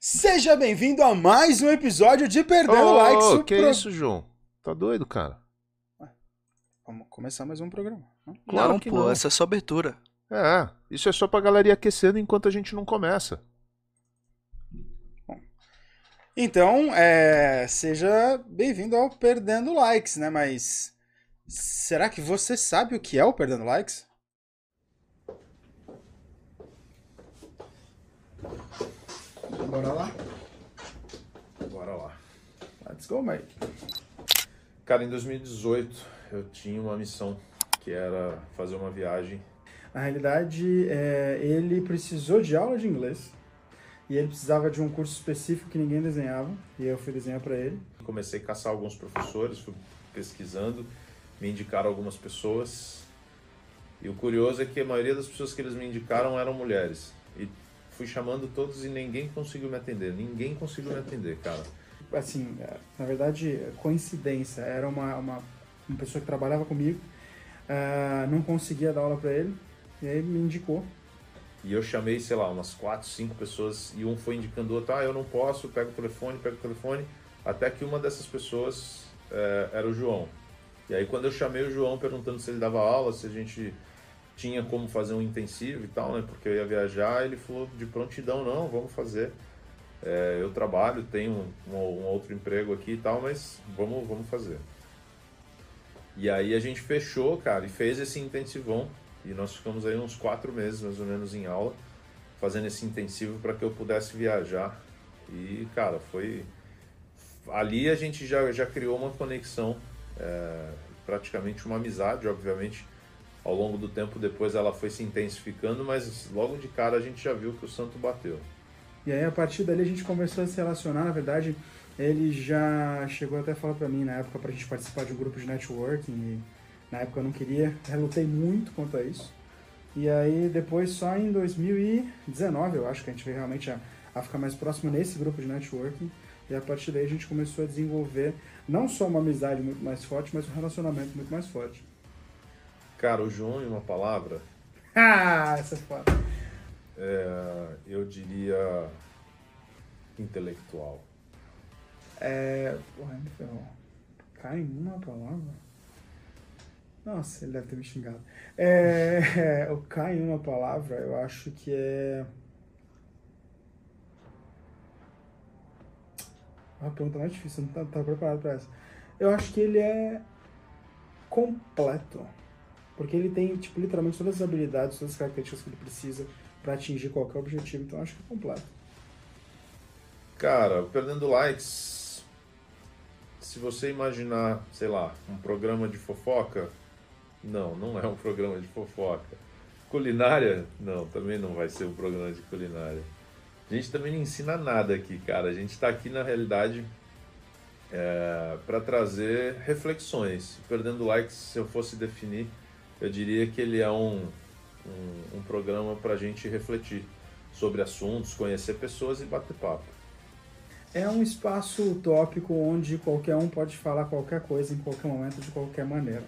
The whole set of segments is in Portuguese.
Seja bem-vindo a mais um episódio de Perdendo Ô, Likes. o que pro- isso, João? Tá doido, cara? Vamos começar mais um programa. não? Claro não, que pô, não. essa é só abertura. É, isso é só pra galera ir aquecendo enquanto a gente não começa. Então, é, seja bem-vindo ao Perdendo Likes, né? Mas será que você sabe o que é o Perdendo Likes? Bora lá? Bora lá. Let's go, mate. Cara, em 2018 eu tinha uma missão que era fazer uma viagem. Na realidade, é, ele precisou de aula de inglês e ele precisava de um curso específico que ninguém desenhava e eu fui desenhar para ele. Comecei a caçar alguns professores, fui pesquisando, me indicaram algumas pessoas. E o curioso é que a maioria das pessoas que eles me indicaram eram mulheres. E fui chamando todos e ninguém conseguiu me atender. Ninguém conseguiu me atender, cara. Assim, é, na verdade, coincidência. Era uma, uma, uma pessoa que trabalhava comigo, ah, não conseguia dar aula para ele e aí me indicou. E eu chamei, sei lá, umas quatro, cinco pessoas e um foi indicando o outro, ah, eu não posso, pega o telefone, pega o telefone, até que uma dessas pessoas eh, era o João. E aí quando eu chamei o João perguntando se ele dava aula, se a gente tinha como fazer um intensivo e tal, né, porque eu ia viajar, ele falou de prontidão, não, vamos fazer. Eh, eu trabalho, tenho um, um outro emprego aqui e tal, mas vamos, vamos fazer. E aí a gente fechou, cara, e fez esse intensivão. E nós ficamos aí uns quatro meses, mais ou menos, em aula, fazendo esse intensivo para que eu pudesse viajar. E, cara, foi. Ali a gente já, já criou uma conexão, é, praticamente uma amizade, obviamente. Ao longo do tempo depois ela foi se intensificando, mas logo de cara a gente já viu que o santo bateu. E aí, a partir dali, a gente começou a se relacionar. Na verdade, ele já chegou até a falar pra mim na época pra gente participar de um grupo de networking. E na época eu não queria, relutei muito quanto a isso. E aí, depois, só em 2019, eu acho que a gente veio realmente a, a ficar mais próximo nesse grupo de networking. E a partir daí, a gente começou a desenvolver não só uma amizade muito mais forte, mas um relacionamento muito mais forte. Cara, o João, em uma palavra, Ah, essa é foda. é, eu diria intelectual. É. Porra, me ferrou. Cai em uma palavra? Nossa, ele deve ter me xingado. É, o cai em uma palavra, eu acho que é. Uma pergunta mais difícil, eu não estava preparado para essa. Eu acho que ele é completo. Porque ele tem, tipo, literalmente todas as habilidades, todas as características que ele precisa para atingir qualquer objetivo. Então acho que é completo. Cara, Perdendo Likes, se você imaginar, sei lá, um programa de fofoca, não, não é um programa de fofoca. Culinária, não, também não vai ser um programa de culinária. A gente também não ensina nada aqui, cara. A gente está aqui na realidade para trazer reflexões. Perdendo Likes, se eu fosse definir, eu diria que ele é um, um, um programa para a gente refletir sobre assuntos, conhecer pessoas e bater papo. É um espaço utópico onde qualquer um pode falar qualquer coisa em qualquer momento, de qualquer maneira.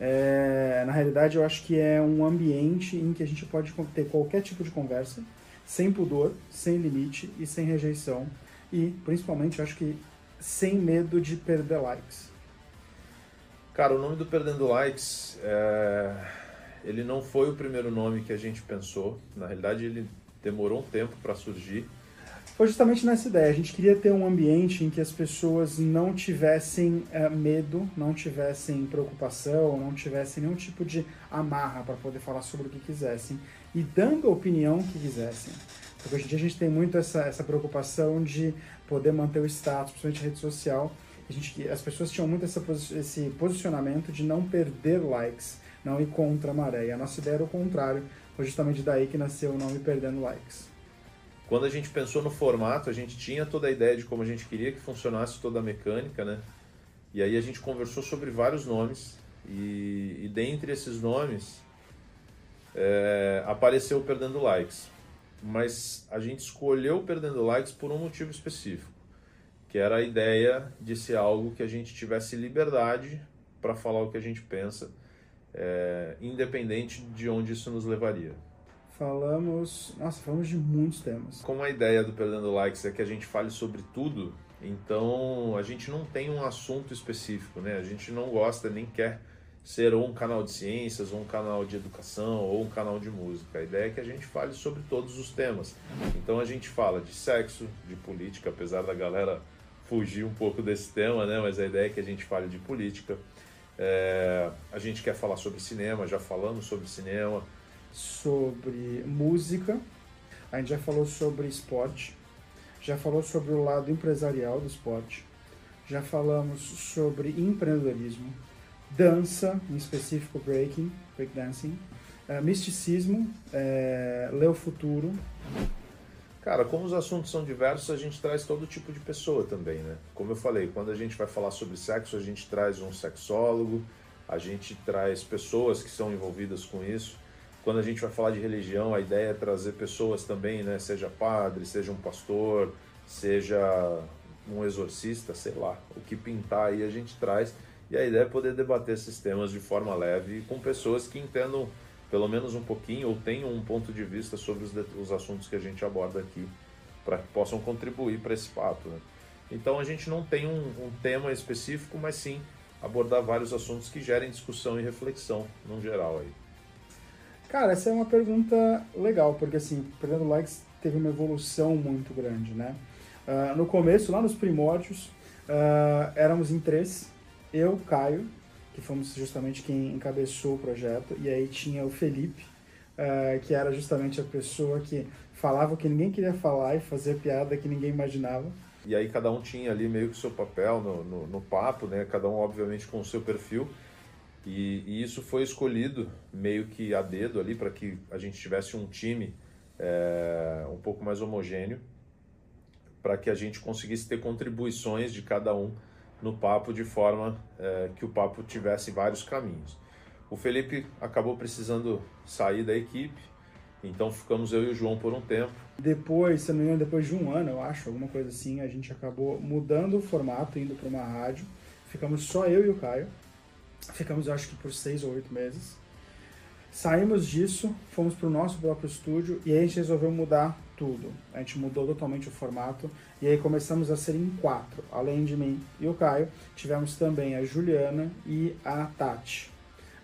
É, na realidade, eu acho que é um ambiente em que a gente pode ter qualquer tipo de conversa, sem pudor, sem limite e sem rejeição. E, principalmente, eu acho que sem medo de perder likes. Cara, o nome do Perdendo Likes, é... ele não foi o primeiro nome que a gente pensou. Na realidade, ele demorou um tempo para surgir. Foi justamente nessa ideia. A gente queria ter um ambiente em que as pessoas não tivessem eh, medo, não tivessem preocupação, não tivessem nenhum tipo de amarra para poder falar sobre o que quisessem e dando a opinião que quisessem. Porque hoje em dia a gente tem muito essa, essa preocupação de poder manter o status, principalmente rede social. A gente, as pessoas tinham muito essa, esse posicionamento de não perder likes, não ir contra a maré. E a nossa ideia era o contrário. Foi justamente daí que nasceu o nome Perdendo Likes. Quando a gente pensou no formato, a gente tinha toda a ideia de como a gente queria que funcionasse toda a mecânica, né? E aí a gente conversou sobre vários nomes e, e dentre esses nomes é, apareceu Perdendo Likes. Mas a gente escolheu Perdendo Likes por um motivo específico, que era a ideia de ser algo que a gente tivesse liberdade para falar o que a gente pensa, é, independente de onde isso nos levaria. Falamos. Nossa, falamos de muitos temas. Como a ideia do Perdendo Likes é que a gente fale sobre tudo, então a gente não tem um assunto específico, né? A gente não gosta nem quer ser ou um canal de ciências, ou um canal de educação, ou um canal de música. A ideia é que a gente fale sobre todos os temas. Então a gente fala de sexo, de política, apesar da galera fugir um pouco desse tema, né? Mas a ideia é que a gente fale de política. É... a gente quer falar sobre cinema, já falamos sobre cinema. Sobre música, a gente já falou sobre esporte, já falou sobre o lado empresarial do esporte, já falamos sobre empreendedorismo, dança, em específico breaking, breakdancing, uh, misticismo, é, ler o futuro. Cara, como os assuntos são diversos, a gente traz todo tipo de pessoa também, né? Como eu falei, quando a gente vai falar sobre sexo, a gente traz um sexólogo, a gente traz pessoas que são envolvidas com isso. Quando a gente vai falar de religião, a ideia é trazer pessoas também, né? Seja padre, seja um pastor, seja um exorcista, sei lá, o que pintar aí a gente traz e a ideia é poder debater esses temas de forma leve com pessoas que entendam pelo menos um pouquinho ou tenham um ponto de vista sobre os, os assuntos que a gente aborda aqui, para que possam contribuir para esse papo. Né? Então a gente não tem um, um, tema específico, mas sim abordar vários assuntos que gerem discussão e reflexão no geral aí. Cara, essa é uma pergunta legal, porque assim, Perdendo Likes teve uma evolução muito grande, né? Uh, no começo, lá nos primórdios, uh, éramos em três, eu, Caio, que fomos justamente quem encabeçou o projeto, e aí tinha o Felipe, uh, que era justamente a pessoa que falava o que ninguém queria falar e fazia piada que ninguém imaginava. E aí cada um tinha ali meio que o seu papel no, no, no papo, né? Cada um obviamente com o seu perfil. E, e isso foi escolhido meio que a dedo ali para que a gente tivesse um time é, um pouco mais homogêneo, para que a gente conseguisse ter contribuições de cada um no papo de forma é, que o papo tivesse vários caminhos. O Felipe acabou precisando sair da equipe, então ficamos eu e o João por um tempo. Depois, se não me engano, depois de um ano, eu acho, alguma coisa assim, a gente acabou mudando o formato, indo para uma rádio. Ficamos só eu e o Caio. Ficamos, eu acho que por seis ou oito meses. Saímos disso, fomos para o nosso próprio estúdio e aí a gente resolveu mudar tudo. A gente mudou totalmente o formato e aí começamos a ser em quatro. Além de mim e o Caio, tivemos também a Juliana e a Tati.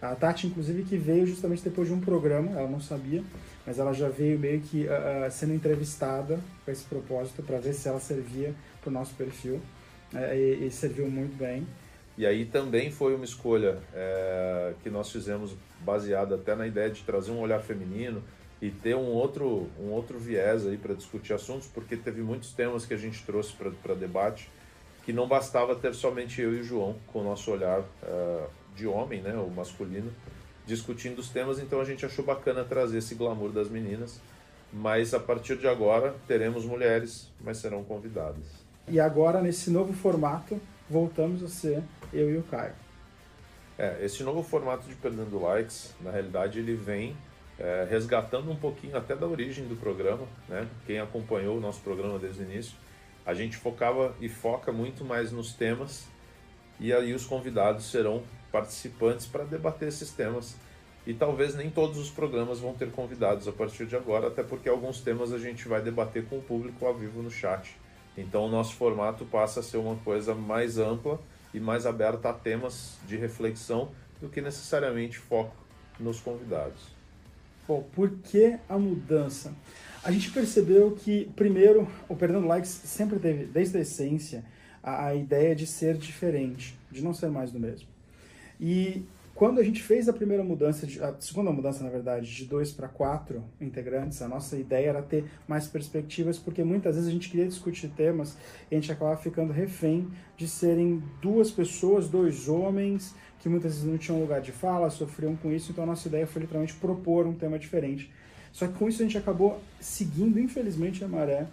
A Tati, inclusive, que veio justamente depois de um programa, ela não sabia, mas ela já veio meio que uh, sendo entrevistada com esse propósito para ver se ela servia para o nosso perfil uh, e, e serviu muito bem. E aí também foi uma escolha é, que nós fizemos baseada até na ideia de trazer um olhar feminino e ter um outro, um outro viés aí para discutir assuntos, porque teve muitos temas que a gente trouxe para debate que não bastava ter somente eu e o João com o nosso olhar é, de homem, né, o masculino, discutindo os temas, então a gente achou bacana trazer esse glamour das meninas, mas a partir de agora teremos mulheres, mas serão convidadas. E agora, nesse novo formato, voltamos a ser eu e o Caio. É, esse novo formato de Perdendo Likes, na realidade, ele vem é, resgatando um pouquinho até da origem do programa, né? Quem acompanhou o nosso programa desde o início, a gente focava e foca muito mais nos temas e aí os convidados serão participantes para debater esses temas. E talvez nem todos os programas vão ter convidados a partir de agora, até porque alguns temas a gente vai debater com o público ao vivo no chat. Então o nosso formato passa a ser uma coisa mais ampla e mais aberta a temas de reflexão do que necessariamente foco nos convidados. Bom, por que a mudança? A gente percebeu que, primeiro, o Perdendo Likes sempre teve, desde a essência, a, a ideia de ser diferente, de não ser mais do mesmo. E quando a gente fez a primeira mudança, de, a segunda mudança, na verdade, de dois para quatro integrantes, a nossa ideia era ter mais perspectivas, porque muitas vezes a gente queria discutir temas e a gente acabava ficando refém de serem duas pessoas, dois homens, que muitas vezes não tinham lugar de fala, sofriam com isso, então a nossa ideia foi literalmente propor um tema diferente. Só que com isso a gente acabou seguindo, infelizmente, a maré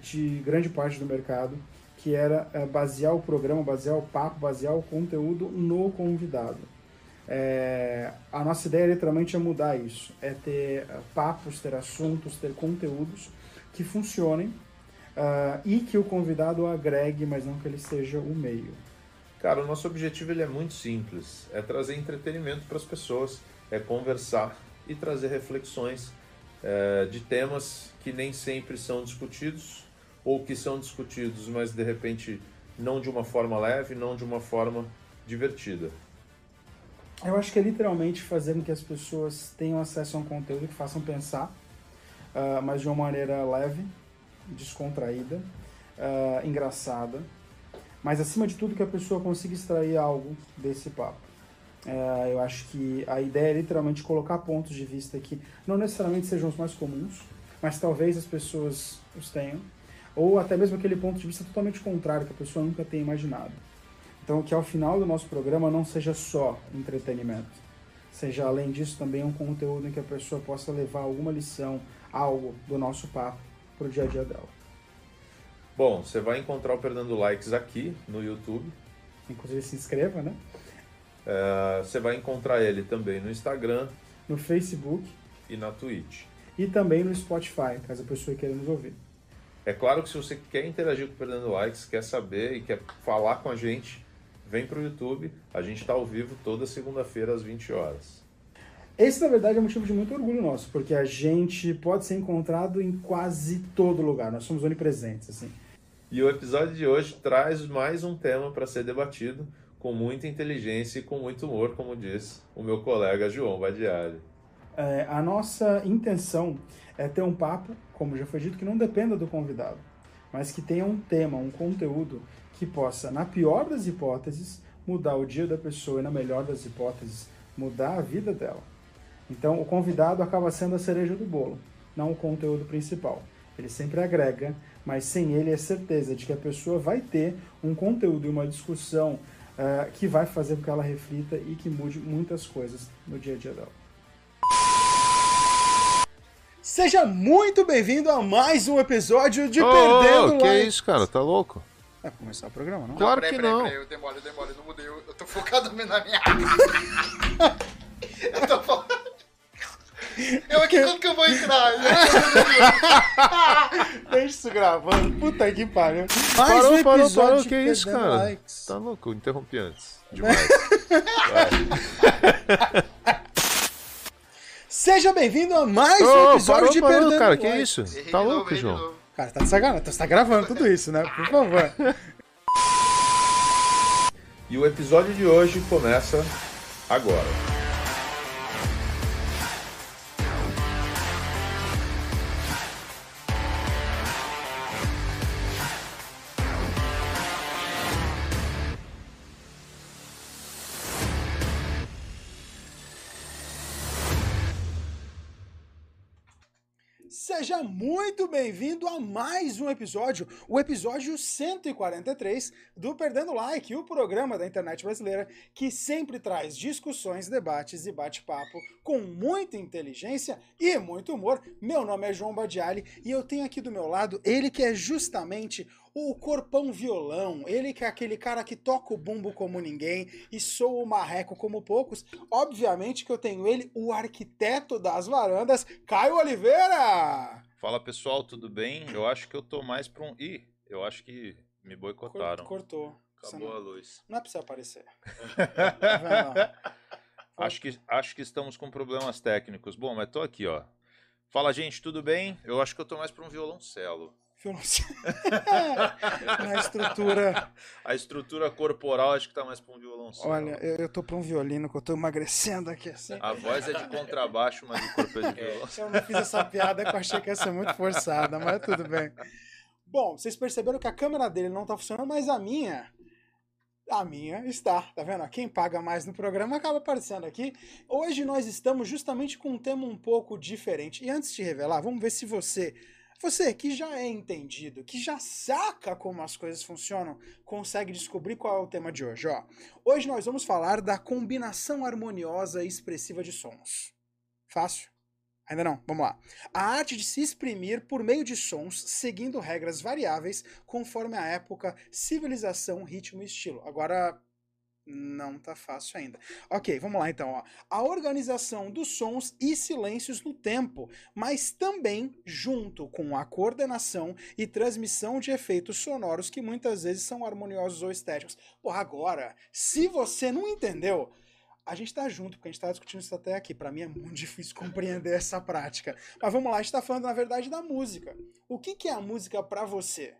de grande parte do mercado, que era eh, basear o programa, basear o papo, basear o conteúdo no convidado. É, a nossa ideia literalmente é mudar isso, é ter papos, ter assuntos, ter conteúdos que funcionem uh, e que o convidado agregue, mas não que ele seja o meio. Cara, o nosso objetivo ele é muito simples, é trazer entretenimento para as pessoas, é conversar e trazer reflexões é, de temas que nem sempre são discutidos ou que são discutidos, mas de repente não de uma forma leve, não de uma forma divertida. Eu acho que é literalmente fazer com que as pessoas tenham acesso a um conteúdo que façam pensar, uh, mas de uma maneira leve, descontraída, uh, engraçada, mas acima de tudo que a pessoa consiga extrair algo desse papo. Uh, eu acho que a ideia é literalmente colocar pontos de vista que não necessariamente sejam os mais comuns, mas talvez as pessoas os tenham, ou até mesmo aquele ponto de vista totalmente contrário que a pessoa nunca tenha imaginado. Então, que ao final do nosso programa não seja só entretenimento, seja além disso também um conteúdo em que a pessoa possa levar alguma lição, algo do nosso papo para o dia a dia dela. Bom, você vai encontrar o Perdendo Likes aqui no YouTube. Inclusive se inscreva, né? É, você vai encontrar ele também no Instagram, no Facebook e na Twitch. E também no Spotify, caso a pessoa queira nos ouvir. É claro que se você quer interagir com o Perdendo Likes, quer saber e quer falar com a gente, vem para o YouTube. A gente está ao vivo toda segunda-feira às 20 horas. Esse, na verdade, é um motivo de muito orgulho nosso, porque a gente pode ser encontrado em quase todo lugar. Nós somos onipresentes, assim. E o episódio de hoje traz mais um tema para ser debatido com muita inteligência e com muito humor, como diz o meu colega João Badiali. É, a nossa intenção é ter um papo, como já foi dito, que não dependa do convidado, mas que tenha um tema, um conteúdo que possa, na pior das hipóteses, mudar o dia da pessoa e, na melhor das hipóteses, mudar a vida dela. Então, o convidado acaba sendo a cereja do bolo, não o conteúdo principal. Ele sempre agrega, mas sem ele é certeza de que a pessoa vai ter um conteúdo e uma discussão uh, que vai fazer com que ela reflita e que mude muitas coisas no dia a dia dela. Seja muito bem-vindo a mais um episódio de oh, Perdendo Que é isso, cara? Tá louco? Vai começar o programa, não? Claro peraí, que peraí, não. Peraí, eu demoro, eu demoro, eu não mudei, eu, eu tô focado na minha Eu tô falando. Eu aqui, quando que eu vou entrar? Deixa isso gravando. Puta que pariu. Mais Parou, um parou, episódio parou. de Que isso, Perdendo cara? Likes. Tá louco? Interrompi antes. Demais. Seja bem-vindo a mais um Ô, episódio parou, de parou, Perdendo cara. Que Likes. isso? Errei Tá novo, louco, de João? Cara, tá de sacanagem. Você tá gravando tudo isso, né? Por favor. E o episódio de hoje começa agora. Muito bem-vindo a mais um episódio, o episódio 143 do Perdendo Like, o programa da internet brasileira que sempre traz discussões, debates e bate-papo com muita inteligência e muito humor. Meu nome é João Badiali e eu tenho aqui do meu lado ele que é justamente o corpão violão, ele que é aquele cara que toca o bumbo como ninguém e soa o marreco como poucos. Obviamente que eu tenho ele, o arquiteto das varandas, Caio Oliveira! Fala pessoal, tudo bem? Eu acho que eu tô mais pra um. Ih, eu acho que me boicotaram. Cortou. Acabou a não, luz. não é pra você aparecer. Acho que, acho que estamos com problemas técnicos. Bom, mas tô aqui, ó. Fala, gente, tudo bem? Eu acho que eu tô mais pra um violoncelo. Na estrutura. A estrutura corporal acho que tá mais pra um violoncelo. Olha, eu, eu tô pra um violino que eu tô emagrecendo aqui assim. A voz é de contrabaixo, mas o corpo é de violoncelo. Eu não fiz essa piada que eu achei que ia ser muito forçada, mas tudo bem. Bom, vocês perceberam que a câmera dele não tá funcionando, mas a minha. A minha está, tá vendo? Quem paga mais no programa acaba aparecendo aqui. Hoje nós estamos justamente com um tema um pouco diferente. E antes de revelar, vamos ver se você, você que já é entendido, que já saca como as coisas funcionam, consegue descobrir qual é o tema de hoje. Ó, hoje nós vamos falar da combinação harmoniosa e expressiva de sons. Fácil? Ainda não, vamos lá. A arte de se exprimir por meio de sons, seguindo regras variáveis conforme a época, civilização, ritmo e estilo. Agora não tá fácil ainda. Ok, vamos lá então. Ó. A organização dos sons e silêncios no tempo, mas também junto com a coordenação e transmissão de efeitos sonoros que muitas vezes são harmoniosos ou estéticos. Porra, agora, se você não entendeu, a gente tá junto, porque a gente tá discutindo isso até aqui. Para mim é muito difícil compreender essa prática. Mas vamos lá, a gente tá falando, na verdade, da música. O que, que é a música para você?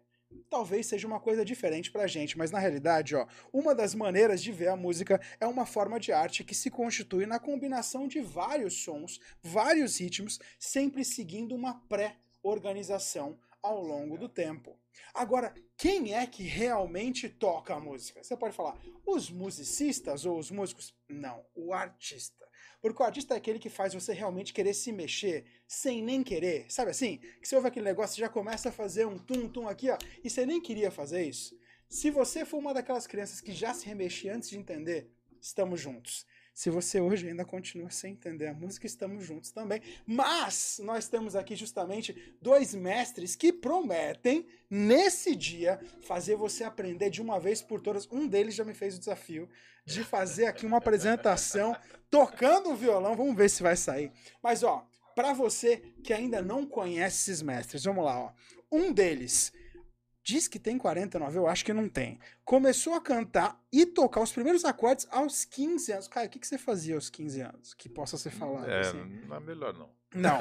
Talvez seja uma coisa diferente pra gente, mas na realidade, ó, uma das maneiras de ver a música é uma forma de arte que se constitui na combinação de vários sons, vários ritmos, sempre seguindo uma pré-organização ao longo do tempo. Agora, quem é que realmente toca a música? Você pode falar, os musicistas ou os músicos? Não, o artista. Porque o artista é aquele que faz você realmente querer se mexer sem nem querer. Sabe assim? Que você ouve aquele negócio e já começa a fazer um tum-tum aqui, ó, e você nem queria fazer isso. Se você for uma daquelas crianças que já se remexia antes de entender, estamos juntos. Se você hoje ainda continua sem entender a música, estamos juntos também. Mas nós temos aqui justamente dois mestres que prometem, nesse dia, fazer você aprender de uma vez por todas. Um deles já me fez o desafio de fazer aqui uma apresentação tocando o violão. Vamos ver se vai sair. Mas, ó, para você que ainda não conhece esses mestres, vamos lá, ó. Um deles diz que tem 49, eu acho que não tem. Começou a cantar e tocar os primeiros acordes aos 15 anos. Cara, o que, que você fazia aos 15 anos? Que possa ser falado. É, assim? não é melhor não. Não.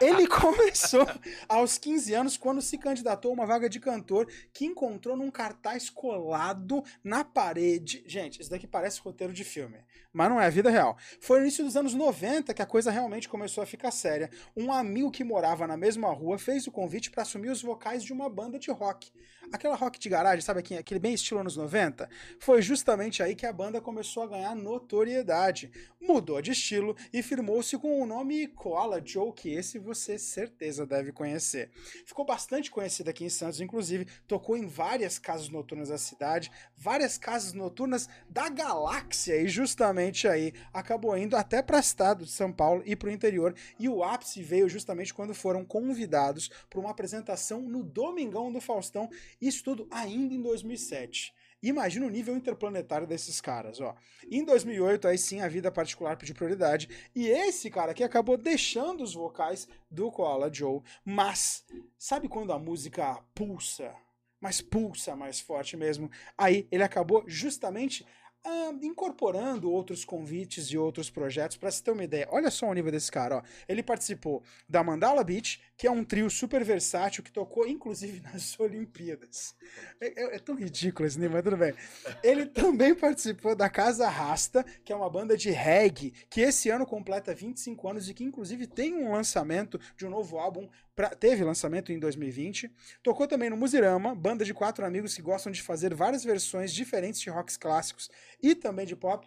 Ele começou aos 15 anos quando se candidatou a uma vaga de cantor que encontrou num cartaz colado na parede. Gente, isso daqui parece roteiro de filme, mas não é a vida real. Foi no início dos anos 90 que a coisa realmente começou a ficar séria. Um amigo que morava na mesma rua fez o convite para assumir os vocais de uma banda de rock. Aquela rock de garagem, sabe aquele bem estilo anos 90? Foi justamente aí que a banda começou a ganhar notoriedade. Mudou de estilo e firmou-se com o nome Koala Joe, que esse você certeza deve conhecer. Ficou bastante conhecido aqui em Santos, inclusive tocou em várias casas noturnas da cidade, várias casas noturnas da galáxia e justamente aí acabou indo até para o estado de São Paulo e para o interior. E o ápice veio justamente quando foram convidados para uma apresentação no Domingão do Faustão isso tudo ainda em 2007. Imagina o nível interplanetário desses caras, ó. Em 2008, aí sim, a vida particular pediu prioridade, e esse cara aqui acabou deixando os vocais do Koala Joe, mas sabe quando a música pulsa? Mas pulsa mais forte mesmo. Aí ele acabou justamente ah, incorporando outros convites e outros projetos. Para você ter uma ideia, olha só o nível desse cara. Ó. Ele participou da Mandala Beach, que é um trio super versátil que tocou inclusive nas Olimpíadas. É, é, é tão ridículo esse nível, mas tudo bem. Ele também participou da Casa Rasta, que é uma banda de reggae, que esse ano completa 25 anos e que inclusive tem um lançamento de um novo álbum. Pra, teve lançamento em 2020. Tocou também no Musirama, banda de quatro amigos que gostam de fazer várias versões diferentes de rocks clássicos e também de pop.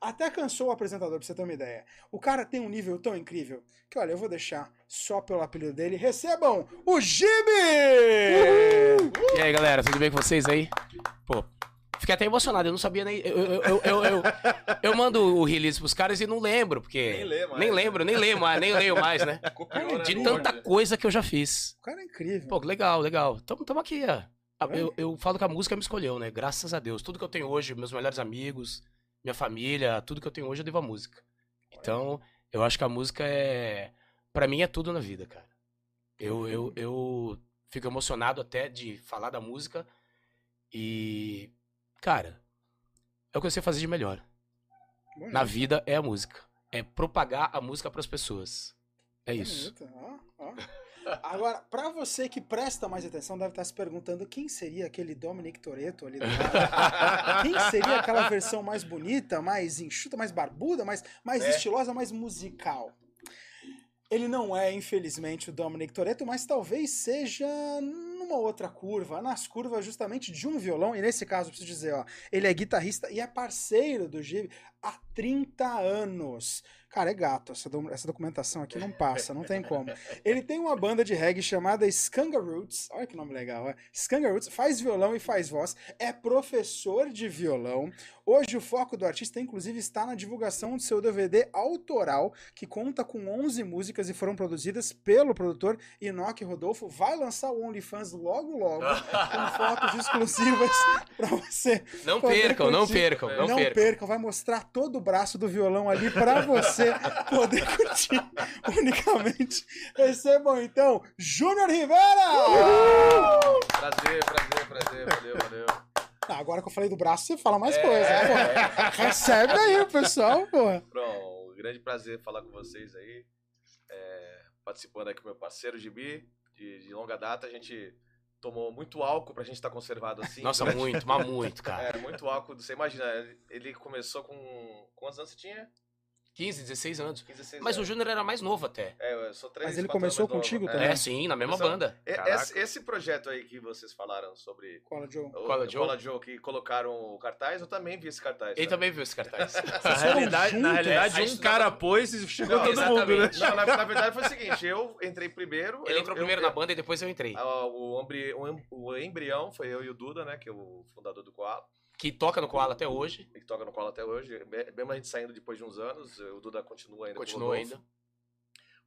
Até cansou o apresentador, pra você ter uma ideia. O cara tem um nível tão incrível que, olha, eu vou deixar só pelo apelido dele. Recebam o Jimmy! E aí, galera, tudo bem com vocês aí? Pô, fiquei até emocionado, eu não sabia nem. Eu, eu, eu, eu, eu, eu mando o release pros caras e não lembro, porque. Nem lê mais. Nem lembro, nem leio mais, nem leio mais, né? Copiou, né? De tanta coisa que eu já fiz. O cara é incrível. Pô, legal, legal. Tamo, tamo aqui, ó. Ah, É? Eu, eu falo que a música me escolheu, né? Graças a Deus. Tudo que eu tenho hoje, meus melhores amigos, minha família, tudo que eu tenho hoje eu devo à música. Então, eu acho que a música é. Pra mim é tudo na vida, cara. Eu, eu, eu fico emocionado até de falar da música. E. Cara, é o que eu sei fazer de melhor. Bonito, Na vida é a música. É propagar a música pras pessoas. É isso. bonito. Ó, ó. Agora, pra você que presta mais atenção, deve estar se perguntando quem seria aquele Dominic Toretto ali do lado. Quem seria aquela versão mais bonita, mais enxuta, mais barbuda, mais, mais É. estilosa, mais musical? Ele não é, infelizmente, o Dominic Toretto, mas talvez seja numa outra curva, nas curvas justamente de um violão, e nesse caso, preciso dizer, ó, ele é guitarrista e é parceiro do Gibi há 30 anos. Cara, é gato, essa, do- essa documentação aqui não passa, não tem como. Ele tem uma banda de reggae chamada Skanga Roots, olha que nome legal, é? Skanga Roots, faz violão e faz voz, é professor de violão. Hoje o foco do artista, inclusive, está na divulgação do seu DVD autoral, que conta com 11 músicas e foram produzidas pelo produtor Enoque Rodolfo. Vai lançar o OnlyFans logo logo, com fotos exclusivas pra você. Não poder percam, não percam, não, Não percam. percam, vai mostrar todo o braço do violão ali pra você poder curtir unicamente. Recebam então Júnior Rivera! Prazer, prazer, prazer. Valeu, valeu. Ah, agora que eu falei do braço, você fala mais É, coisa. pô. é. Recebe aí o pessoal, pô. Um grande prazer falar com vocês aí. É, participando aqui com meu parceiro Gibi, de, de longa data. A gente tomou muito álcool pra gente estar conservado assim. Nossa, durante- muito, mas muito, cara. É, muito álcool. Você imagina, ele começou com. Quantos anos você tinha? 15, 16 anos. 15, 16 Mas o anos. Júnior era mais novo até. É, eu sou três, Mas ele começou mais novo. contigo É. também? É, sim, na mesma Começou- banda. Esse, esse projeto aí que vocês falaram sobre Cola, Joe. o Cola Joe? Cola Joe, que colocaram o cartaz, eu também vi esse cartaz. Ele sabe? também viu esse cartaz. Na realidade, na realidade É, a um cara pôs e chegou Não, todo mundo, né? exatamente. Não, na, na verdade foi o seguinte, eu entrei primeiro. Ele eu- entrou eu- primeiro eu- na banda e depois eu entrei. Ah, O, o o embrião foi eu e o Duda, né? Que é o fundador do Koala, Que toca no Koala até hoje. que toca no Koala até hoje. Me- Mesmo a gente saindo depois de uns anos, o Duda continua ainda com o Continua ainda.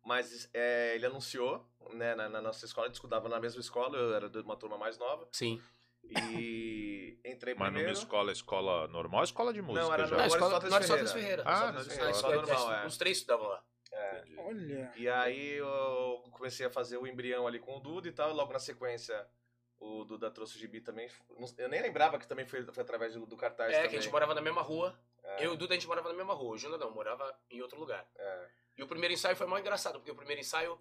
Mas é, ele anunciou, né? Na, na nossa escola, a gente estudava na mesma escola, eu era de uma turma mais nova. Sim. E entrei Mas numa primeiro. escola, escola normal ou escola de música era já? Não, Agora escola, não Aristóteles Ferreira. Ferreira. Ah, não, Ferreira, escola escola normal, é. Os três estudavam lá. Entendi. Olha. E aí eu comecei a fazer o embrião ali com o Duda e tal. Logo na sequência, o Duda trouxe o gibi também. Eu nem lembrava que também foi, foi através do, do cartaz É, também. que a gente morava na mesma rua. É. Eu e o Duda, a gente morava na mesma rua. O Júnior não, morava em outro lugar. É. E o primeiro ensaio foi mais engraçado, porque o primeiro ensaio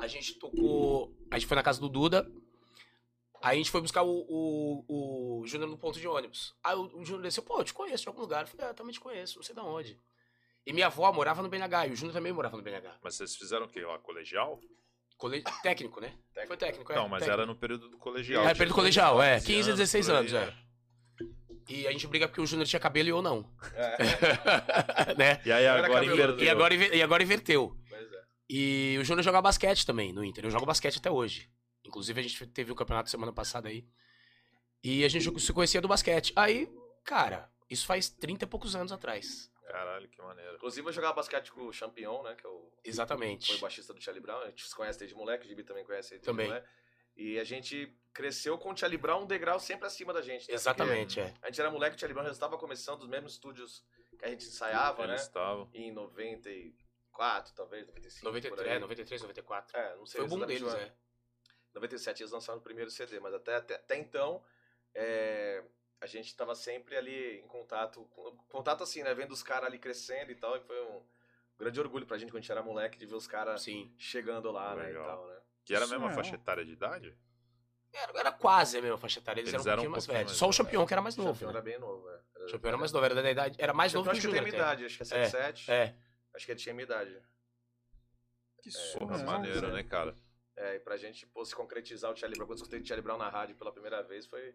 a gente tocou. A gente foi na casa do Duda. Aí a gente foi buscar o, o, o Júnior no ponto de ônibus. Aí o, o Júnior desceu, pô, eu te conheço de algum lugar. Eu falei, ah, também te conheço, não sei de onde. E minha avó morava no BNH, e o Júnior também morava no BNH. Mas vocês fizeram o quê? Lá, colegial? Cole... Técnico, né? Técnico. Foi técnico, é. Não, mas técnico. era no período do colegial. É, tinha período colegial, é. 15 15 a 16 por aí, anos, é. E a gente briga porque o Júnior tinha cabelo e eu não. É. né? E aí Era agora inverteu. E agora, e agora inverteu. Pois é. E o Júnior joga basquete também no Inter. Eu jogo basquete até hoje. Inclusive, a gente teve o campeonato semana passada aí. E a gente se conhecia do basquete. Aí, cara, isso faz 30 e poucos anos atrás. Caralho, que maneiro. Inclusive, eu jogava basquete com o Champion, né? Que é o, Exatamente. foi o baixista do Charlie Brown. A gente se conhece desde moleque, o Gibi também conhece desde Também. moleque. E a gente cresceu com o Charlie Brown um degrau sempre acima da gente. né? Exatamente, é. Porque A gente era moleque, o Charlie Brown já estava começando os mesmos estúdios que a gente ensaiava, Eles né? estavam. Em 94, talvez, 95. por 93, aí. é, 93, 94. É, não sei Foi o boom deles, é. 97 eles lançaram o primeiro CD, mas até, até, até então é, a gente estava sempre ali em contato, contato assim, né? Vendo os caras ali crescendo e tal, e foi um grande orgulho pra gente quando a gente era moleque de ver os caras chegando lá, né? E Legal. tal, né? Que era a mesma é. faixa etária de idade? Era, era quase a mesma faixa etária. Eles, Eles eram um eram pouquinho um mais pouquinho velhos. mais Só o velhos. Champion que era mais O novo. Champion né? era bem novo, é. Era- O Champion era mais novo, era da idade. Era mais novo que o acho que tem Júnior. idade, acho que é 77. É. Acho que ele tinha minha idade. Que Porra, surreal, maneiro, né, cara? É, e pra gente pô, se concretizar o Charlie Brown, quando eu escutei o Charlie Brown na rádio pela primeira vez, foi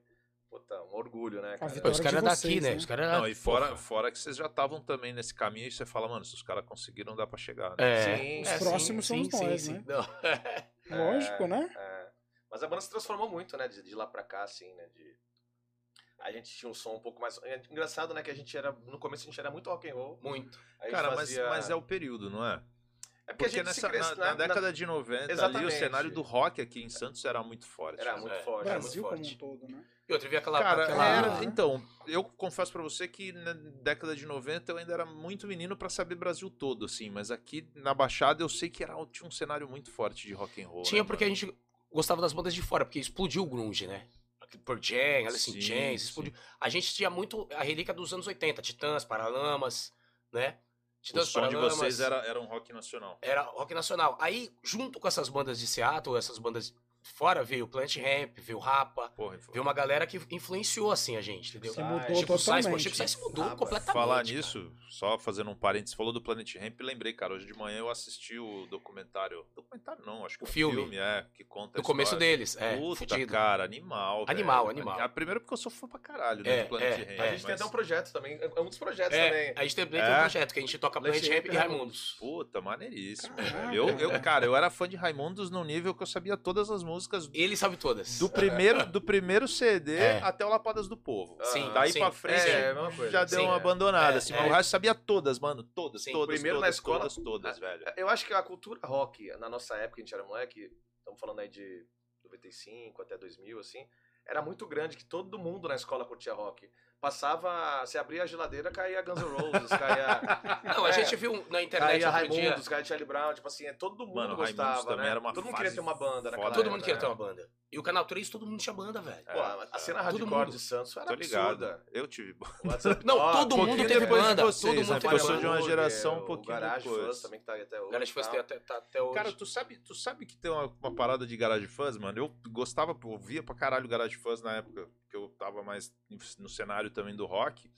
puta, um orgulho, né, cara? os caras é daqui, né? né? Os caras Não, e fora, fora que vocês já estavam também nesse caminho e você fala, mano, se os caras conseguiram, dá pra chegar. Né? É, Sim, Os é, próximos sim, somos sim, nós, sim, né? Não. Lógico, né? É, mas a banda se transformou muito, né? De, de lá pra cá, assim, né? De... A gente tinha um som um pouco mais. é Engraçado, né? Que a gente era. No começo a gente era muito rock and roll. Muito. Cara, fazia- mas, mas é o período, não é? É porque, Porque a gente se nessa, cresce, na, na década de 90 ali, o Exatamente. cenário do rock aqui em Santos era muito forte. Era né? muito forte. era Brasil muito como um forte. todo, né? E outra, vi aquela. Cara, aquela... era- então, eu confesso pra você que na década de 90 eu ainda era muito menino pra saber Brasil todo, assim, mas aqui na Baixada eu sei que era, tinha um cenário muito forte de rock and roll. Tinha né, porque a mano? gente gostava das bandas de fora, porque explodiu o grunge, né? Por Jam, Alice in Chains, sim. explodiu. A gente tinha muito a relíquia dos anos 80, Titãs, Paralamas, né? O Titãs, som de vocês era, era um rock nacional. Era rock nacional. Aí, junto com essas bandas de Seattle, essas bandas fora, veio o Plant Ramp, veio o Rapa, Porra, veio uma galera que influenciou, assim, a gente, entendeu? Você Ah, mudou Tipo, Sais, totalmente. tipo, Sais mudou Ah, completamente. Falar cara. nisso, só fazendo um parênteses, falou do Planet Ramp, lembrei, cara, hoje de manhã eu assisti o documentário, documentário não, acho que O um filme. filme, é, que conta No começo deles, é. Puta, fudido. cara, animal, Animal, velho. animal. A, primeiro porque eu sou fã pra caralho, É, né, do Planet é, Ramp. A gente tem mas- até um projeto também. É um dos projetos É, também. a gente tem, tem É. um projeto que a gente toca Plant Plant Ramp e Raimundos. Puta, maneiríssimo, velho. Eu, eu, cara, eu era fã de Raimundos no nível que eu sabia todas as músicas Ele sabe todas. do primeiro, do primeiro CD É. até o Lapadas do Povo. Sim, Daí sim. pra frente É, é já deu Sim, uma é. abandonada, É, assim, é. mas o resto sabia todas, mano, todas, Sim, todas, primeiro todas, na escola- todas, todas, velho. Eu acho que a cultura rock, na nossa época, a gente era moleque, estamos falando aí de 95 até 2000, assim, era muito grande, que todo mundo na escola curtia rock. Passava, você abria a geladeira, caía Guns N' Roses, caía... Não, a É. gente viu na internet Caía outro dia. Raimundos, caía Charlie Brown, tipo assim, é, todo mundo Mano, gostava, Raimundos né? era uma todo mundo queria ter uma banda naquela Todo mundo queria ter né? uma banda. E o Canal 3 todo mundo tinha banda, velho. Pô, a cena Todo hardcore mundo. de Santos era Tô ligado. absurda. Eu tive. WhatsApp- Não, todo um mundo teve banda, vocês, todo mundo né? teve Porque eu sou banda. de uma geração um pouquinho Garage depois. Fuzz também que tá até hoje. Garage Fuzz tá? tem até, tá até hoje. Cara, tu sabe, tu sabe que tem uma, uma parada de Garage Fuzz, mano? Eu gostava, pô, ouvia pra caralho Garage Fuzz na época que eu tava mais no cenário também do rock.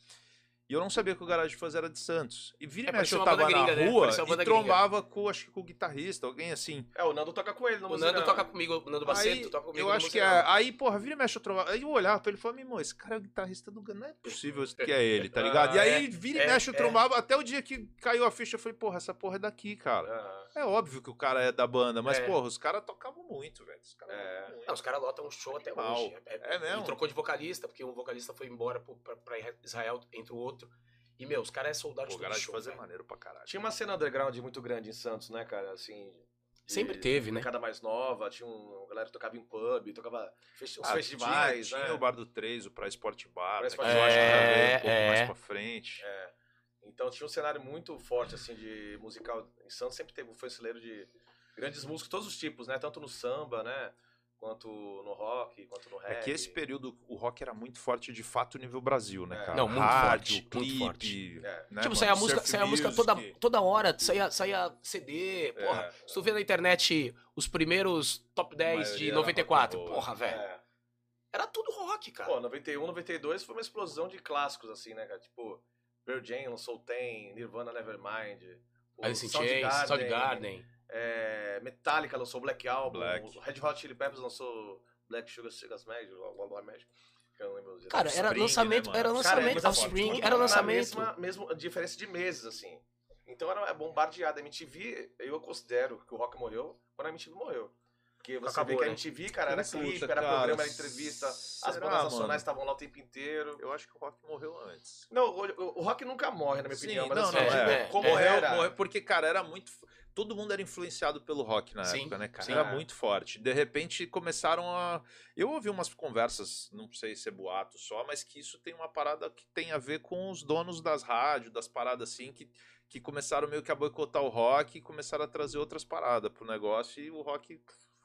E eu não sabia que o Garage Fuzz era de Santos. E vira e É, mexe parecia eu uma tava na gringa, né? rua uma e banda gringa. trombava com, acho que com o guitarrista, alguém assim. É, o Nando toca com ele no O Nando toca comigo, o Nando Baceto toca comigo. eu acho que é. Aí, porra, vira e mexe eu trombava. Aí eu olhava pra ele e falava, meu irmão, esse cara é o guitarrista do Não é possível que é ele, tá ligado? e Ah, aí é, vira é, e mexe eu é. trombava. Até o dia que caiu a ficha, eu falei, porra, essa porra é daqui, cara. Ah, É óbvio que o cara é da banda, mas, É. porra, os caras tocavam muito, velho. Os caras É. tocavam muito. Não, os caras lotam um show até Animal. hoje. É mesmo? E trocou de vocalista, porque um vocalista foi embora pro- pra, pra Israel, entre o outro. E, meu, os caras é soldado Pô, de o todo Garage show, é velho. maneiro pra caralho. Tinha uma cena underground muito grande em Santos, né, cara? Assim. Sempre teve, né? Cada mais nova, tinha um. A galera que tocava em pub, tocava festi- uns Ah, festivais, tinha, né? tinha o Bar do 3, o Pra Sport Bar, Pra né, Sport que eu acho que Bar. já veio um É, pouco é. mais pra frente. Então tinha um cenário muito forte, assim, de musical. Em Santos sempre teve, foi celeiro de grandes músicos, todos os tipos, né? Tanto no samba, né? Quanto no rock, quanto no É reggae. que esse período o rock era muito forte de fato nível Brasil, né, É. cara? Não, muito Rádio, forte, muito clipe, forte. É. né, tipo, saía a música, saía a música toda, toda hora, saía, saía CD, porra. É. Se tu vê na internet os primeiros top 10 maioria de era 94, rock and roll. porra, velho. É. Era tudo rock, cara. Pô, 91, 92 foi uma explosão de clássicos, assim, né, cara? Tipo, Pearl Jam lançou Ten, Nirvana Nevermind. o Alice in Chains, Soundgarden. É, Metallica lançou Black Album. Black. Red Hot Chili Peppers lançou Black Sugar Sugar Magic. que eu não lembro os Cara, era Spring, lançamento, né, era? Cara, lançamento, mas assim, tudo era lançamento. Mesma, mesmo diferença de meses, assim. Então era é bombardeada. A MTV, eu considero que o rock morreu quando a MTV morreu. Porque você Acabou, vê que a né? MTV, cara, era Puta, clipe, era cara, programa, era entrevista. As será, bandas nacionais estavam lá o tempo inteiro. Eu acho que o rock morreu antes. Não, o, o rock nunca morre, na minha Sim, opinião. Mas não, assim, não, tipo, é, como é. morreu, era. morreu porque, cara, era muito. Todo mundo era influenciado pelo rock na Sim, época, né, cara? sim. Era muito forte. De repente começaram a. Eu ouvi umas conversas, não sei se é boato só, mas que isso tem uma parada que tem a ver com os donos das rádios, das paradas assim, que, que começaram meio que a boicotar o rock e começaram a trazer outras paradas pro negócio e o rock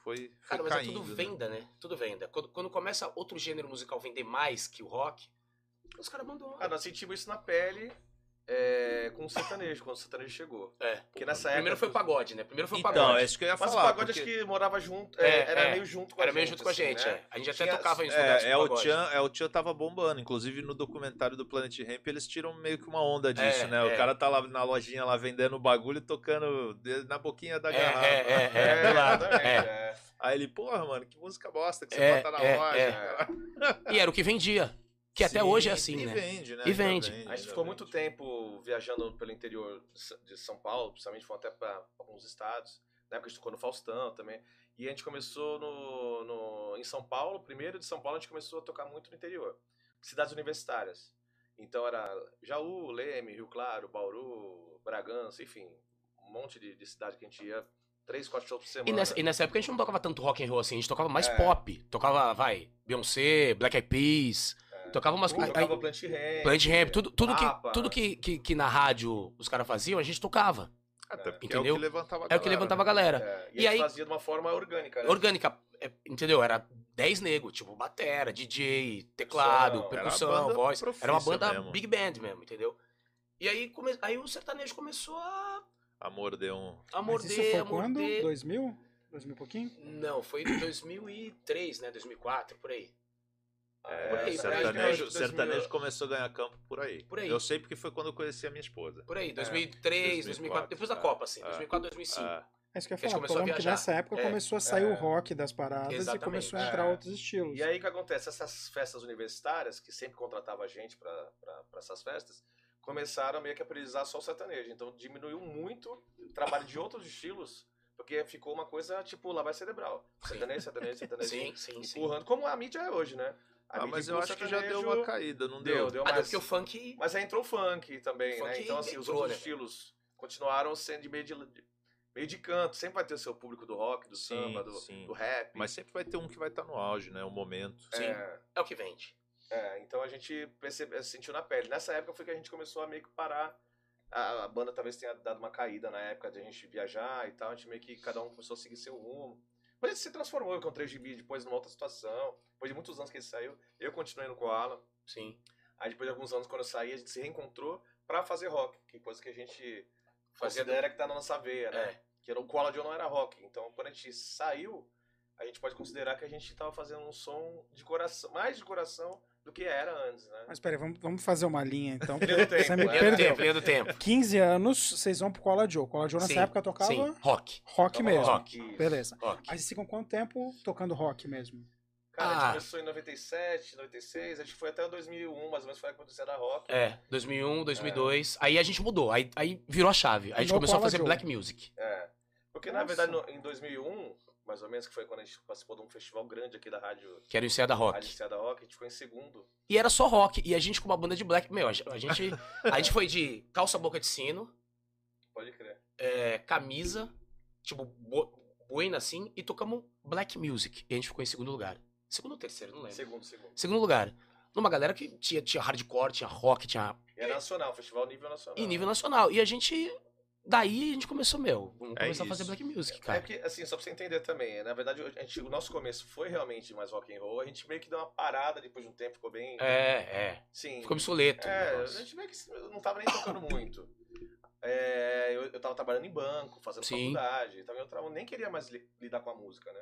foi, foi Cara, mas caindo. é tudo né? venda, né? Tudo venda. Quando, quando começa outro gênero musical vender mais que o rock, os caras mandam. Ah, nós sentimos isso na pele é, com o sertanejo, quando o sertanejo chegou. É. Porque nessa época. Primeiro foi o pagode, né? Primeiro foi o Então, pagode. é isso que eu ia Mas falar. o pagode porque- acho que morava junto, É, é, era é. meio junto com a Era gente. meio junto com a assim, gente, né? é. A gente até Tinha- tocava em É, é, o. Tchan, é, o Tchan tava bombando. Inclusive no documentário do Planet Ramp eles tiram meio que uma onda disso, É, né? O cara tá lá na lojinha lá vendendo o bagulho e tocando na boquinha da garrafa. é, é, é, do lado. exatamente, É. é. Aí ele, porra, mano, que música bosta que você É, bota na é, loja. é. E era o que vendia. Que até Sim, hoje é assim, e né? Vende, né? E vende. A gente ainda ficou muito vende. tempo viajando pelo interior de São Paulo, principalmente fomos até para alguns estados. Na época a gente tocou no Faustão também. E a gente começou no, no- em São Paulo, primeiro de São Paulo a gente começou a tocar muito no interior. Cidades universitárias. Então era Jaú, Leme, Rio Claro, Bauru, Bragança, enfim. Um monte de, de cidade que a gente ia. Três, quatro shows por semana. E nessa, e nessa época a gente não tocava tanto rock and roll assim, a gente tocava mais É. pop. Tocava, vai, Beyoncé, Black Eyed Peas. Tocava umas coisas. tocava Plant Ramp. Plant Ramp, tudo, tudo, que, tudo que, que, que na rádio os caras faziam, a gente tocava. Até porque Entendeu? é o que levantava a É o que galera, levantava a né? galera. É, e, E a gente aí- fazia de uma forma orgânica, né? Orgânica, é, entendeu? Era 10 nego, tipo, batera, DJ, teclado, Percussão, percussão, voz. Era uma banda mesmo. big band mesmo, entendeu? E aí, come... aí o sertanejo começou a, Amor deu um. a Mas morder, isso foi a quando? morder. 2000? 2000 e pouquinho? Não, foi em 2003, né? 2004, por aí. É, por aí, o por aí, sertanejo, sertanejo começou a ganhar campo por aí. Por aí. Eu sei porque foi quando eu conheci a minha esposa. Por aí, 2003, 2004, 2004, depois da é, Copa, assim, é, 2004, 2005. Ah, É isso que eu ia falar, que nessa época É, começou a sair é. o rock das paradas Exatamente. e começou a É. entrar outros estilos. E aí o que acontece? Essas festas universitárias, que sempre contratava a gente para essas festas, começaram meio que a priorizar só o sertanejo. Então diminuiu muito o trabalho de outros estilos, porque ficou uma coisa tipo lá vai cerebral. Sertanejo, sertanejo, sertanejo. Sim, sim, sim. Empurrando, como a mídia é hoje, né? Ah, mas eu acho o que já deu uma caída, não Deu, deu? deu Ah, deu mais. porque o funk. Mas aí entrou o funk também, Funk né? Então, assim, os entrou, outros né, estilos continuaram sendo de meio de, meio de canto. Sempre vai ter o seu público do rock, do Sim, samba, do, sim. do rap. Mas sempre vai ter um que vai estar no auge, né? O momento. Sim. É, É o que vende. É, então a gente percebe, sentiu na pele. Nessa época foi que a gente começou a meio que parar. A, a banda talvez tenha dado uma caída na época de a gente viajar e tal. A gente meio que cada um começou a seguir seu rumo. Mas a gente se transformou. Eu encontrei o Gibi depois numa outra situação. Depois de muitos anos que ele saiu, eu continuei no Koala. Sim. Aí depois de alguns anos, quando eu saí, a gente se reencontrou pra fazer rock. Que coisa que a gente Fazia considera que tá na nossa veia, né? É. Que era o Koala Joe não era rock. Então, quando a gente saiu, a gente pode considerar que a gente tava fazendo um som de coração, mais de coração do que era antes, né? Mas peraí, vamos, vamos fazer uma linha então. Linha do tempo, Você me do perdeu. tempo, linha do tempo. 15 anos, vocês vão pro Cola Joe. Cola Joe nessa Sim, época tocava Sim, rock. rock mesmo. rock. Beleza. rock. Aí vocês ficam quanto tempo tocando rock mesmo? Cara, a Ah. gente começou em 97, 96, a gente foi até 2001, mais ou menos foi quando você era rock. É, 2001, 2002. Aí a gente mudou. Aí, aí virou a chave. Aí a gente No começou a fazer black music. É. Porque, na Nossa. verdade, no- em 2001, mais ou menos, que foi quando a gente participou de um festival grande aqui da rádio, Que era o Enseada Rádio Rock. Estrada Rock, a gente ficou em segundo. E era só rock. E a gente com uma banda de black. Meu, a gente, a gente, a gente foi de calça boca de sino, Pode crer. é, camisa, tipo, bo- boina assim, e tocamos black music. E a gente ficou em segundo lugar. Segundo ou terceiro, não lembro. Segundo, segundo. Segundo lugar. Numa galera que tinha, tinha hardcore, tinha rock, tinha. Era nacional, festival nível nacional. E nível nacional. E a gente. Daí a gente começou, meu. Vamos É começar a fazer isso. black music, É cara. porque, assim, só pra você entender também, na verdade, gente- o nosso começo foi realmente mais rock and roll, a gente meio que deu uma parada depois de um tempo, ficou bem... É, é. Sim. Ficou obsoleto. É, a gente meio que não tava nem tocando muito. É, eu, eu tava trabalhando em banco, fazendo Sim. faculdade, então eu nem queria mais li- lidar com a música, né?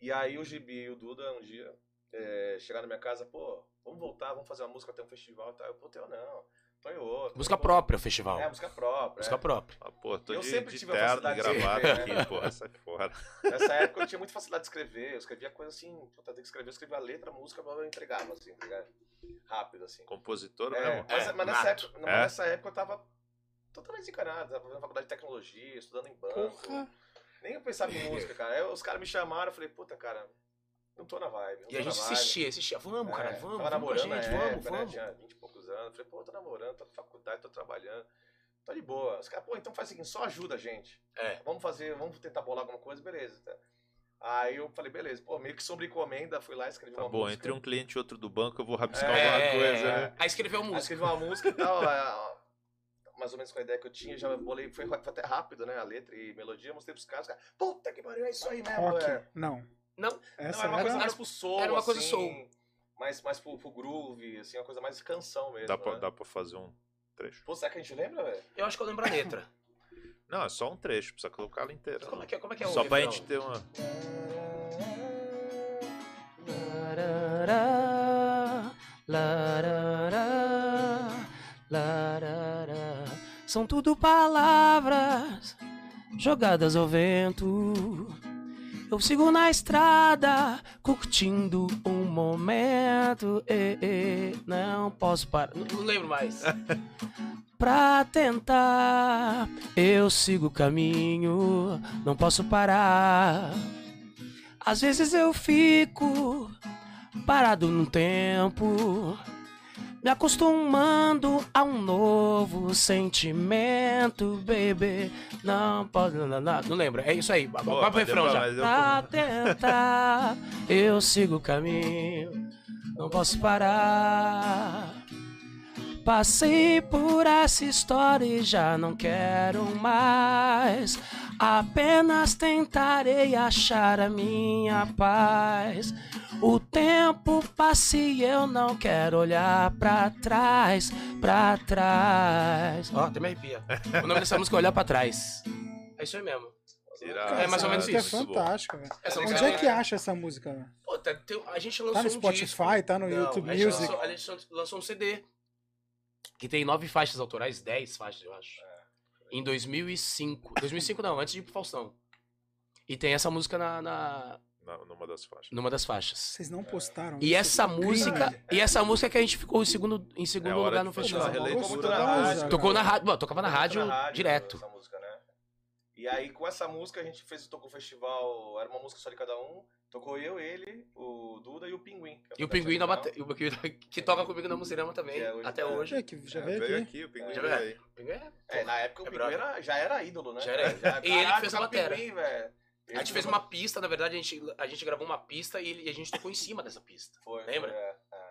E aí o Gibi e o Duda, um dia, é, chegaram na minha casa, pô, vamos voltar, vamos fazer uma música, ter um festival e tal. Eu, pô, eu não, tô em outro. Música Pô, própria, o festival. É, música própria. Música é. própria. Ah, pô, tô Eu de, sempre de tive a facilidade de gravata escrever, né? aqui, porra, sai fora. Nessa época eu tinha muita facilidade de escrever, eu escrevia coisa assim, puta, tem que escrever, eu escrevia a letra, a música, eu entregava, assim, tá ligado? Rápido, assim. Compositor É, mesmo? mas, É, mas nessa, época, É? nessa época eu tava totalmente desencanado, tava fazendo faculdade de tecnologia, estudando em banco. Porra. Nem eu pensava em música, cara. Aí os caras me chamaram, eu falei, puta, cara, não tô na vibe. Não E a gente assistia, assistia. Vamos, É, cara, vamos, tava vamos namorando gente, vamos, época, né? vamos. Tinha 20 e poucos anos. Falei, pô, tô namorando, tô na faculdade, tô trabalhando. Tô de boa. Os caras, pô, então faz o seguinte, só ajuda a gente. É. Vamos fazer, vamos tentar bolar alguma coisa, beleza. tá. Aí eu falei, beleza, pô, meio que sobre encomenda, fui lá escrevi Tá uma bom, música. entre um cliente e outro do banco eu vou rabiscar É, alguma coisa, né? Aí escreveu Aí música. escrevi uma música e tal, mais ou menos com a ideia que eu tinha, já bolei, foi, foi até rápido, né, a letra e melodia, mostrei pros caras, os caras, puta que pariu, é isso aí mesmo, Rock? é. Não. Não, Essa Não, era uma coisa era... mais pro soul, era uma coisa assim, soul. Mais, mais pro, pro groove, assim, uma coisa mais canção mesmo, Dá pra, né? dá pra fazer um trecho. Pô, será que a gente lembra, velho? eu acho que eu lembro a letra. Não, é só um trecho, precisa colocar ela inteira. Como é que é, como é, que é o Só pra refrão? gente ter uma. Larará, larará, São tudo palavras jogadas ao vento. Eu sigo na estrada, curtindo um momento. eh, eh, não posso parar. Não, não lembro mais. pra tentar, eu sigo o caminho, não posso parar. Às vezes eu fico parado no tempo, me acostumando a um novo sentimento, baby. Não pode. Não, não, não, lembro, é isso aí. Vai pro refrão já. Pra tentar, eu sigo o caminho, não posso parar. Passei por essa história e já não quero mais. Apenas tentarei achar a minha paz. O tempo passa e eu não quero olhar pra trás, pra trás. Ó, até me arrepia. O nome dessa música é Olhar Pra Trás. É isso aí mesmo. Irado. É mais ou menos isso. é fantástica, velho. Onde música é que acha essa música? velho? Pô, tá- tem- a gente lançou Tá no um Spotify, disco. tá no Não, YouTube A Music. lançou, a gente lançou um CD que tem nove faixas autorais, dez faixas, eu acho. Em 2005. 2005 não, antes de ir pro Faustão. E tem essa música na, na- Na- numa das faixas. numa das faixas. Vocês não postaram E essa Incrível. música, e essa música que a gente ficou em segundo, em segundo É lugar no festival. Tocou na rádio. música. Tocou na rádio, bom, tocava na rádio, direto. Essa música? E aí, com essa música, a gente fez, tocou o festival, era uma música só de cada um. Tocou eu, ele, o Duda e o Pinguim. que é E o Pinguim na Original. bate... o Pinguim que toca comigo na Musirama também, Que é hoje- até é. hoje. É, que já É, veio veio aqui. aqui, o pinguim Já veio é- É, na época o É Pinguim era, já era ídolo, né? Já era ídolo. Já- E ele Caraca, fez a cara, batera. Pinguim, velho. A gente fez uma pista, na verdade, a gente, a gente gravou uma pista e, ele- e a gente tocou em cima dessa pista. Foi, Lembra? é, é.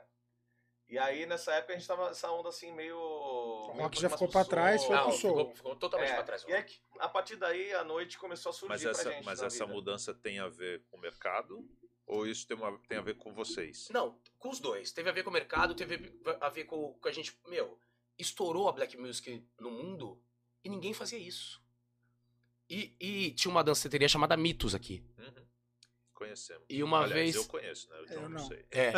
E aí, nessa época, a gente tava nessa onda assim, meio. O rock já ficou pra trás, foi Não, pro soul. ficou, ficou totalmente É, pra trás. E aí, rock. a partir daí, a noite começou a surgir Mas pra essa, gente. mas na essa vida. mudança tem a ver com o mercado? Ou isso tem, uma, tem a ver com vocês? Não, com os dois. Teve a ver com o mercado, teve a ver com, com a gente. Meu, estourou a Black Music no mundo e ninguém fazia isso. E, e tinha uma danceteria chamada Mitos aqui. Uhum. Conhecemos. E uma Aliás, vez. eu conheço, né? Então Eu não, não. sei. É.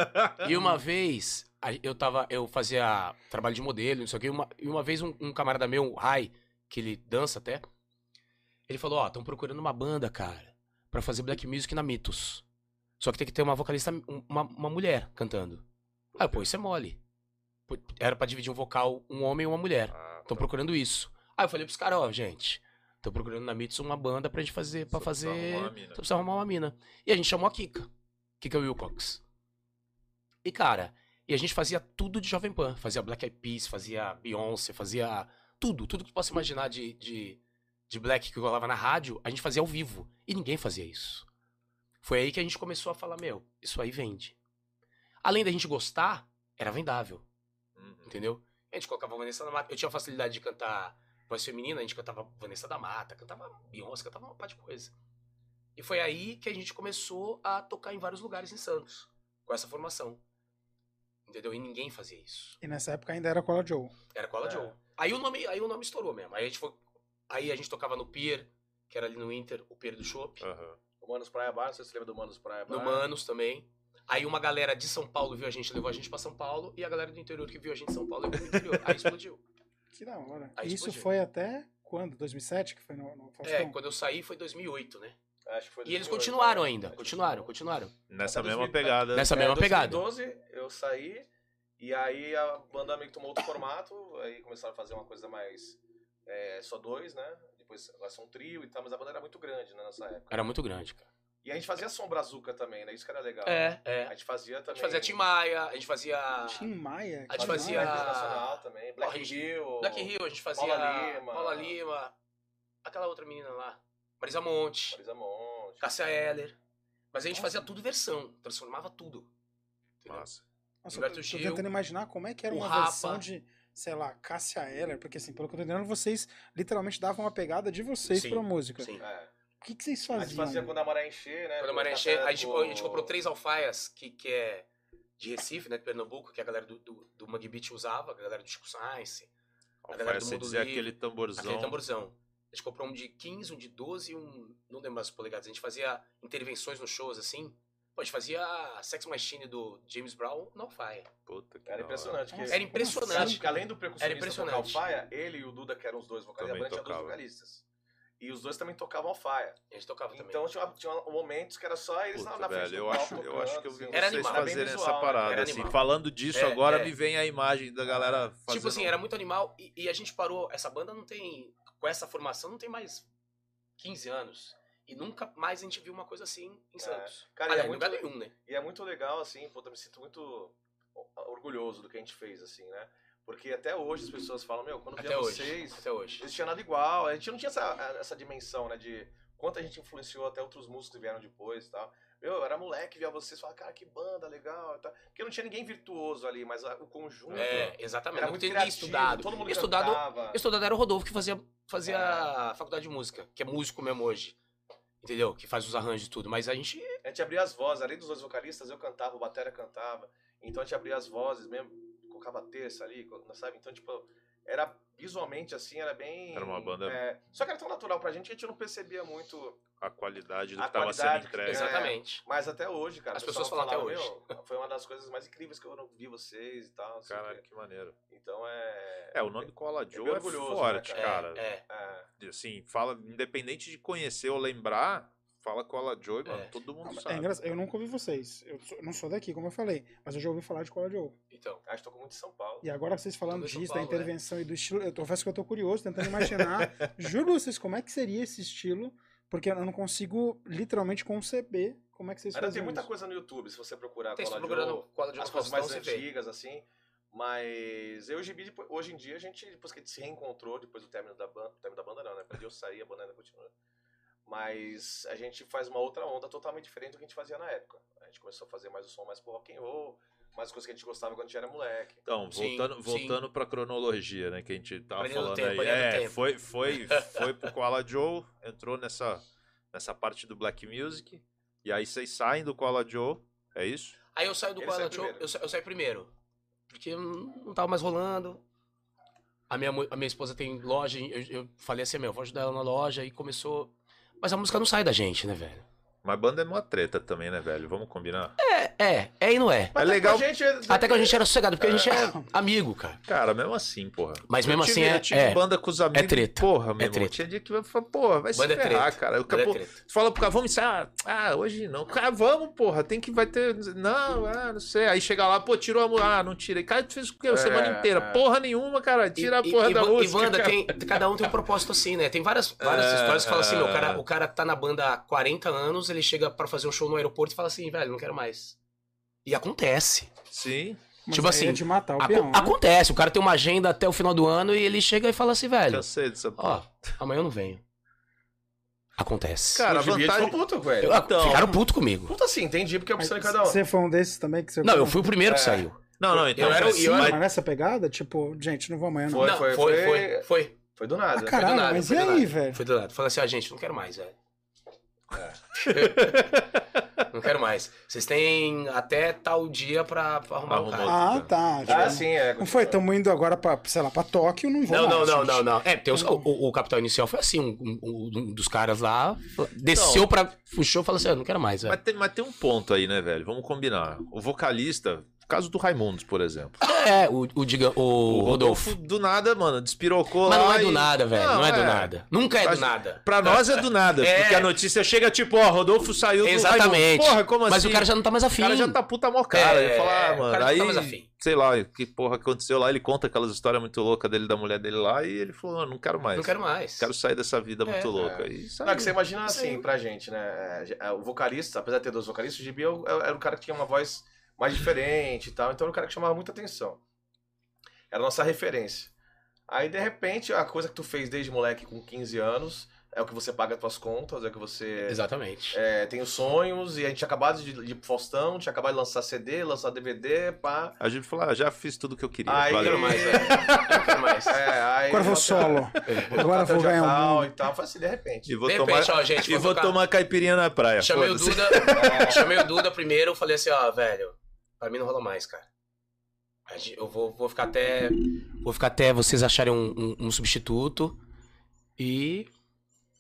E uma vez, eu tava. Eu fazia trabalho de modelo, não sei o quê. E uma, e uma vez um, um camarada meu, o Rai, que ele dança até, ele falou, ó, estão procurando uma banda, cara, pra fazer black music na Mitos. Só que tem que ter uma vocalista, um- uma, uma mulher cantando. Ah, pô, isso é mole. Era pra dividir um vocal, um homem e uma mulher. Ah, Estão tá. procurando isso. Aí eu falei pros caras, ó, gente, tô procurando na Mitos uma banda pra gente fazer, precisa fazer... Só precisa arrumar uma mina. E a gente chamou a Kika. Kika Wilcox. E, cara, e a gente fazia tudo de Jovem Pan. Fazia Black Eyed Peas, fazia Beyoncé, fazia tudo. Tudo que tu possa imaginar de, de, de Black que rolava na rádio, a gente fazia ao vivo. E ninguém fazia isso. Foi aí que a gente começou a falar, meu, isso aí vende. Além da gente gostar, era vendável. Uhum. Entendeu? A gente colocava Vanessa da Mata. Eu tinha facilidade de cantar voz feminina, a gente cantava Vanessa da Mata, cantava Beyoncé, cantava uma parte de coisa. E foi aí que a gente começou a tocar em vários lugares em Santos, com essa formação. Entendeu? E ninguém fazia isso. E nessa época ainda era Cola Joe. Era Cola É. Joe. Aí o nome, aí o nome estourou mesmo. Aí a gente foi, aí a gente tocava no Pier, que era ali no Inter, o Pier do Chopp. Aham. O Manos Praia Bar, não sei se você lembra do Manos Praia Bar. No Manos também. Aí uma galera de São Paulo viu a gente, levou a gente pra São Paulo, e a galera do interior que viu a gente em São Paulo levou pro interior. Aí explodiu. Que da hora. Aí Isso explodiu. foi até quando? 2007 que foi no, no Faustão? É, quando eu saí foi 2008, né? Acho que foi E eles 2008, continuaram né? que continuaram, continuaram. Nessa mesma 2000, pegada. Nessa É, mesma pegada. 2012 eu saí e aí a banda meio que tomou outro formato, aí começaram a fazer uma coisa mais é, só dois, né? Depois agora são um trio e tal, mas a banda era muito grande né, nessa época. Era muito grande, cara. E a gente fazia som brazuca também, né? Isso que era legal. É, é. A gente fazia A também. gente fazia Tim Maia, a gente fazia. Tim Maia. A gente fazia-. Internacional também, Black a gente- Hill. Black Hill, a gente fazia. Paula Lima. Paula Lima. Aquela outra menina lá. Marisa Monte. Marisa Monte. Cássia Eller. Mas a gente fazia tudo versão, transformava tudo. Entendeu? Nossa, Gilberto eu tô Gil, tentando imaginar como é que era uma Rapa. versão de, sei lá, Cássia Eller, porque assim, pelo que eu tô entendendo, vocês literalmente davam uma pegada de vocês Sim, pra música. Sim. É. O que, que vocês A gente faziam? fazia quando a maré encher, né? Quando a maré encher, a gente, a gente comprou três alfaias, que, que é de Recife, né, de Pernambuco, que a galera do, do, do Mangue Beat usava, a galera do Chico Science, A galera do você Mundo Livre, aquele tamborzão. aquele tamborzão. A gente comprou um de 15, um de 12 e um. Não lembro mais as polegadas. A gente fazia intervenções nos shows assim. Pô, a gente fazia Sex Machine do James Brown na alfaia. Puta que Era impressionante. que- Era impressionante. Acho que além do percussionista Era impressionante. alfaia, ele e o Duda, que eram os dois vocalistas, a tinha dois vocalistas. E os dois também tocavam alfaia. A gente tocava também. Então tinha, tinha momentos que era só eles Puta, na, na frente velho, do eu palco acho, eu acho que eu vi tocando, Era vocês animal. Fazerem visual, essa né? parada. Assim. Falando disso, É, agora é. me vem a imagem da galera fazendo... Tipo assim, era muito animal e, e a gente parou. Essa banda não tem. Com essa formação não tem mais 15 anos. E nunca mais a gente viu uma coisa assim em Santos. Cara, e Aliás, é muito, lugar nenhum, né? e é muito legal, assim, pô, eu me sinto muito orgulhoso do que a gente fez, assim, né? Porque até hoje as pessoas falam, meu, quando Até hoje. vocês, Até hoje. eles tinham nada igual. A gente não tinha essa, essa dimensão, né, de quanto a gente influenciou até outros músicos que vieram depois e tal. Meu, eu era moleque, via vocês, falava, cara, que banda legal e tal. Porque não tinha ninguém virtuoso ali, mas o conjunto É, exatamente. era muito criativo, estudado. todo mundo estudado, cantava. estudado era o Rodolfo que fazia, fazia faculdade de música, que é músico mesmo hoje. Entendeu? Que faz os arranjos e tudo. Mas a gente. A gente abria as vozes, além dos dois vocalistas, eu cantava, o Batera cantava. Então a gente abria as vozes mesmo, colocava terça ali, sabe? Então, tipo, era visualmente assim, era bem. Era uma banda- é, só que era tão natural pra gente que a gente não percebia muito. A qualidade do A que tava qualidade sendo que- entregue. É. Exatamente. Mas até hoje, cara. As pessoas falam até "Meu, foi uma das coisas mais incríveis que eu não vi vocês e tal. Caralho, quê." que maneiro. Então é. É, o nome Cola Joe bem é orgulhoso, forte, né, cara. É, é. É, Assim, fala, independente de conhecer ou lembrar, fala Cola Joe, mano, É. todo mundo É sabe. engraçado, eu nunca ouvi vocês. Eu sou- não sou daqui, como eu falei, mas eu já ouvi falar de Cola Joe. Então. acho que tocou muito em São Paulo. E agora vocês falando disso, Paulo, da intervenção e do estilo, eu confesso que eu tô curioso, tentando imaginar. Juro vocês, como é que seria esse estilo? Porque eu não consigo literalmente conceber como é que vocês Ainda tem muita isso. coisa no YouTube, se você procurar Tem Cola procurando Joe, quadro de as coisas mais você vê. antigas, assim. Mas eu e Gibi, hoje em dia, a gente, depois que a gente se reencontrou, depois do término da banda, término da banda não, né? Quando eu saí, a banda ainda continua. Mas a gente faz uma outra onda totalmente diferente do que a gente fazia na época. A gente começou a fazer mais o som mais pro rock and roll, mais coisas que a gente gostava quando a gente era moleque. Então, Sim, voltando, sim. voltando pra cronologia, né, que a gente tava falando tempo, aí. É, tempo. foi, foi, foi pro Koala Joe, entrou nessa, nessa parte do Black Music, e aí vocês saem do Koala Joe, é isso? Aí eu saio do Ele Koala primeiro. eu, sa- eu saio primeiro. Porque não tava mais rolando. A minha, a minha esposa tem loja, eu, eu falei assim, meu, vou ajudar ela na loja, e começou. Mas a música não sai da gente, né, velho? Mas banda é uma treta também, né, velho? Vamos combinar? É, é, é e não é. É legal. A gente, Até que a gente era sossegado, porque a gente é amigo, cara. Cara, mesmo assim, porra. Mas Eu mesmo tive- assim é- Eu tive é. banda com os amigos. treta. Porra, meu É treta. Tinha dia que vai falar, porra, vai se Banda é ferrar, treta. cara. O Banda é treta. Tu fala pro cara, vamos ensaiar. Ah, hoje não. Cara, vamos, porra. Tem que vai ter. Não, ah, não sei. Aí chega lá, pô, tirou a música. Ah, não tirei. Cara, tu fez o quê? A É, semana inteira. é. Porra nenhuma, cara. Tira a E- porra e, da e, música. E banda cara. tem. Cada um tem um propósito assim, né? Tem várias, várias É, histórias que falam assim, meu, o é. cara, o cara tá na banda há 40 anos, ele chega pra fazer um show no aeroporto e fala assim, velho, não quero mais. E acontece. Sim. Mas Tipo aí assim, é de matar o peão, né? Acontece, o cara tem uma agenda até o final do ano e ele chega e fala assim, velho, Cansei dessa ó, amanhã eu não venho. Acontece. Cara, a vantagem. ficou puto ele. Eu- então- Ficaram puto comigo. Puta assim, entendi porque é opção de cada um. Você foi um desses também que você Não, eu fui o primeiro que saiu. Não, não, então. Eu era- mas- eu era- mas- nessa pegada, tipo, gente, não vou amanhã não. Foi, não, foi, foi, foi- foi, foi. Foi do Ah, nada. caralho, nada, mas foi e do aí, nada. velho? Foi do lado. Falei assim, ah, gente, não quero mais, velho. Não quero mais. Vocês têm até tal dia pra, pra arrumar o Arrumar cara. Ah, tá. Ah, tipo, sim, é. Não foi, estamos indo agora pra, sei lá, pra Tóquio, não vou Não, não, mais, não, gente. não, não. É, tem os- o, o Capital Inicial foi assim, um, um- um dos caras lá desceu pra. puxou e falou assim: ah, não quero mais, velho. Mas tem, mas tem um ponto aí, né, velho? Vamos combinar. O vocalista, caso do Raimundos, por exemplo. É, o, o, diga, o, Rodolfo. do nada, mano, despirocou Mas lá. não é do e- nada, velho. Não, é do é. nada. Nunca é do Mas- nada. Pra nós é do nada, É. porque a notícia chega tipo, ó, Rodolfo saiu do Exatamente. Raimundos. Porra, como assim? Mas o cara já não tá mais afim. O cara já tá puta mó cara. É, ele fala, ah, o mano, cara já aí, tá mais afim. sei lá, que porra aconteceu lá. Ele conta aquelas histórias muito loucas dele, da mulher dele lá, e ele falou, não, não quero mais. Não quero mais. Quero sair dessa vida É, muito louca. é. E Não, saiu. é que você imagina assim, pra gente, né? é, O vocalista, apesar de ter dois vocalistas, o Gibi é o- era o cara que tinha uma voz mais diferente e tal, então era o cara que chamava muita atenção. Era a nossa referência. Aí, de repente, a coisa que tu fez desde moleque com 15 anos é o que você paga as tuas contas, é o que você Exatamente. é, tem os sonhos, e a gente tinha acabado de, de ir pro Faustão, tinha acabado de lançar CD, lançar DVD, pá. A gente falou, ah, já fiz tudo que eu queria. Aí- valeu. quero mais, velho. Não quero mais. É, aí Agora eu vou solo. Agora eu vou ganhar um tal mundo. e tal. Foi assim, de repente. E vou De tomar, repente, ó, gente, e vou tomar caipirinha na praia. Chamei o. Duda. chamei o Duda primeiro, falei assim, ó, velho, pra mim não rola mais, cara. Eu vou, vou ficar até. Vou ficar até vocês acharem um, um- um substituto e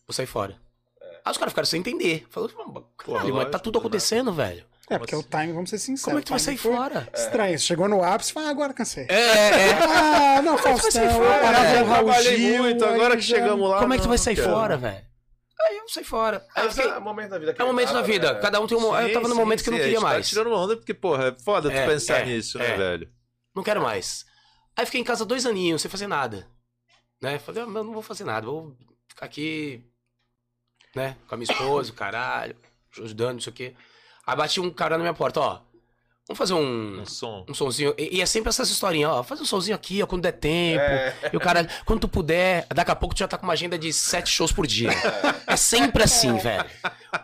vou sair fora. Aí os caras ficaram sem entender. Falou, caralho, mas tá tudo do acontecendo, velho. É, porque o time, vamos ser sinceros. Como é que tu vai sair fora? Estranho. Você Chegou no ápice e falou, ah, agora cansei. É, é, é. Ah, não, vai Faustão, sair eu fora, parava velho? o Raul Trabalhei Gil, muito, agora que já- chegamos lá. Como é que tu vai sair fora, velho? Aí eu saí fora. Aí É, eu fiquei- é um momento da vida que É um momento da acaba, vida. né? Cada um tem um. eu Sim, tava no sim, momento que eu não sim, queria gente mais. Tá tirando uma onda porque, porra, é foda É, tu pensar é, nisso, é. né, velho? Não quero mais. Aí fiquei em casa dois aninhos, sem fazer nada. Né? Falei, ah, mas eu não vou fazer nada, vou ficar aqui, né, com a minha esposa, o caralho, ajudando, não sei o quê. Aí bati um cara na minha porta, ó, vamos fazer um, Um som. um sonzinho. E, e é sempre essas historinhas, ó, faz um sonzinho aqui, ó, quando der tempo. É. E o cara, quando tu puder, daqui a pouco tu já tá com uma agenda de sete shows por dia. É sempre assim, velho.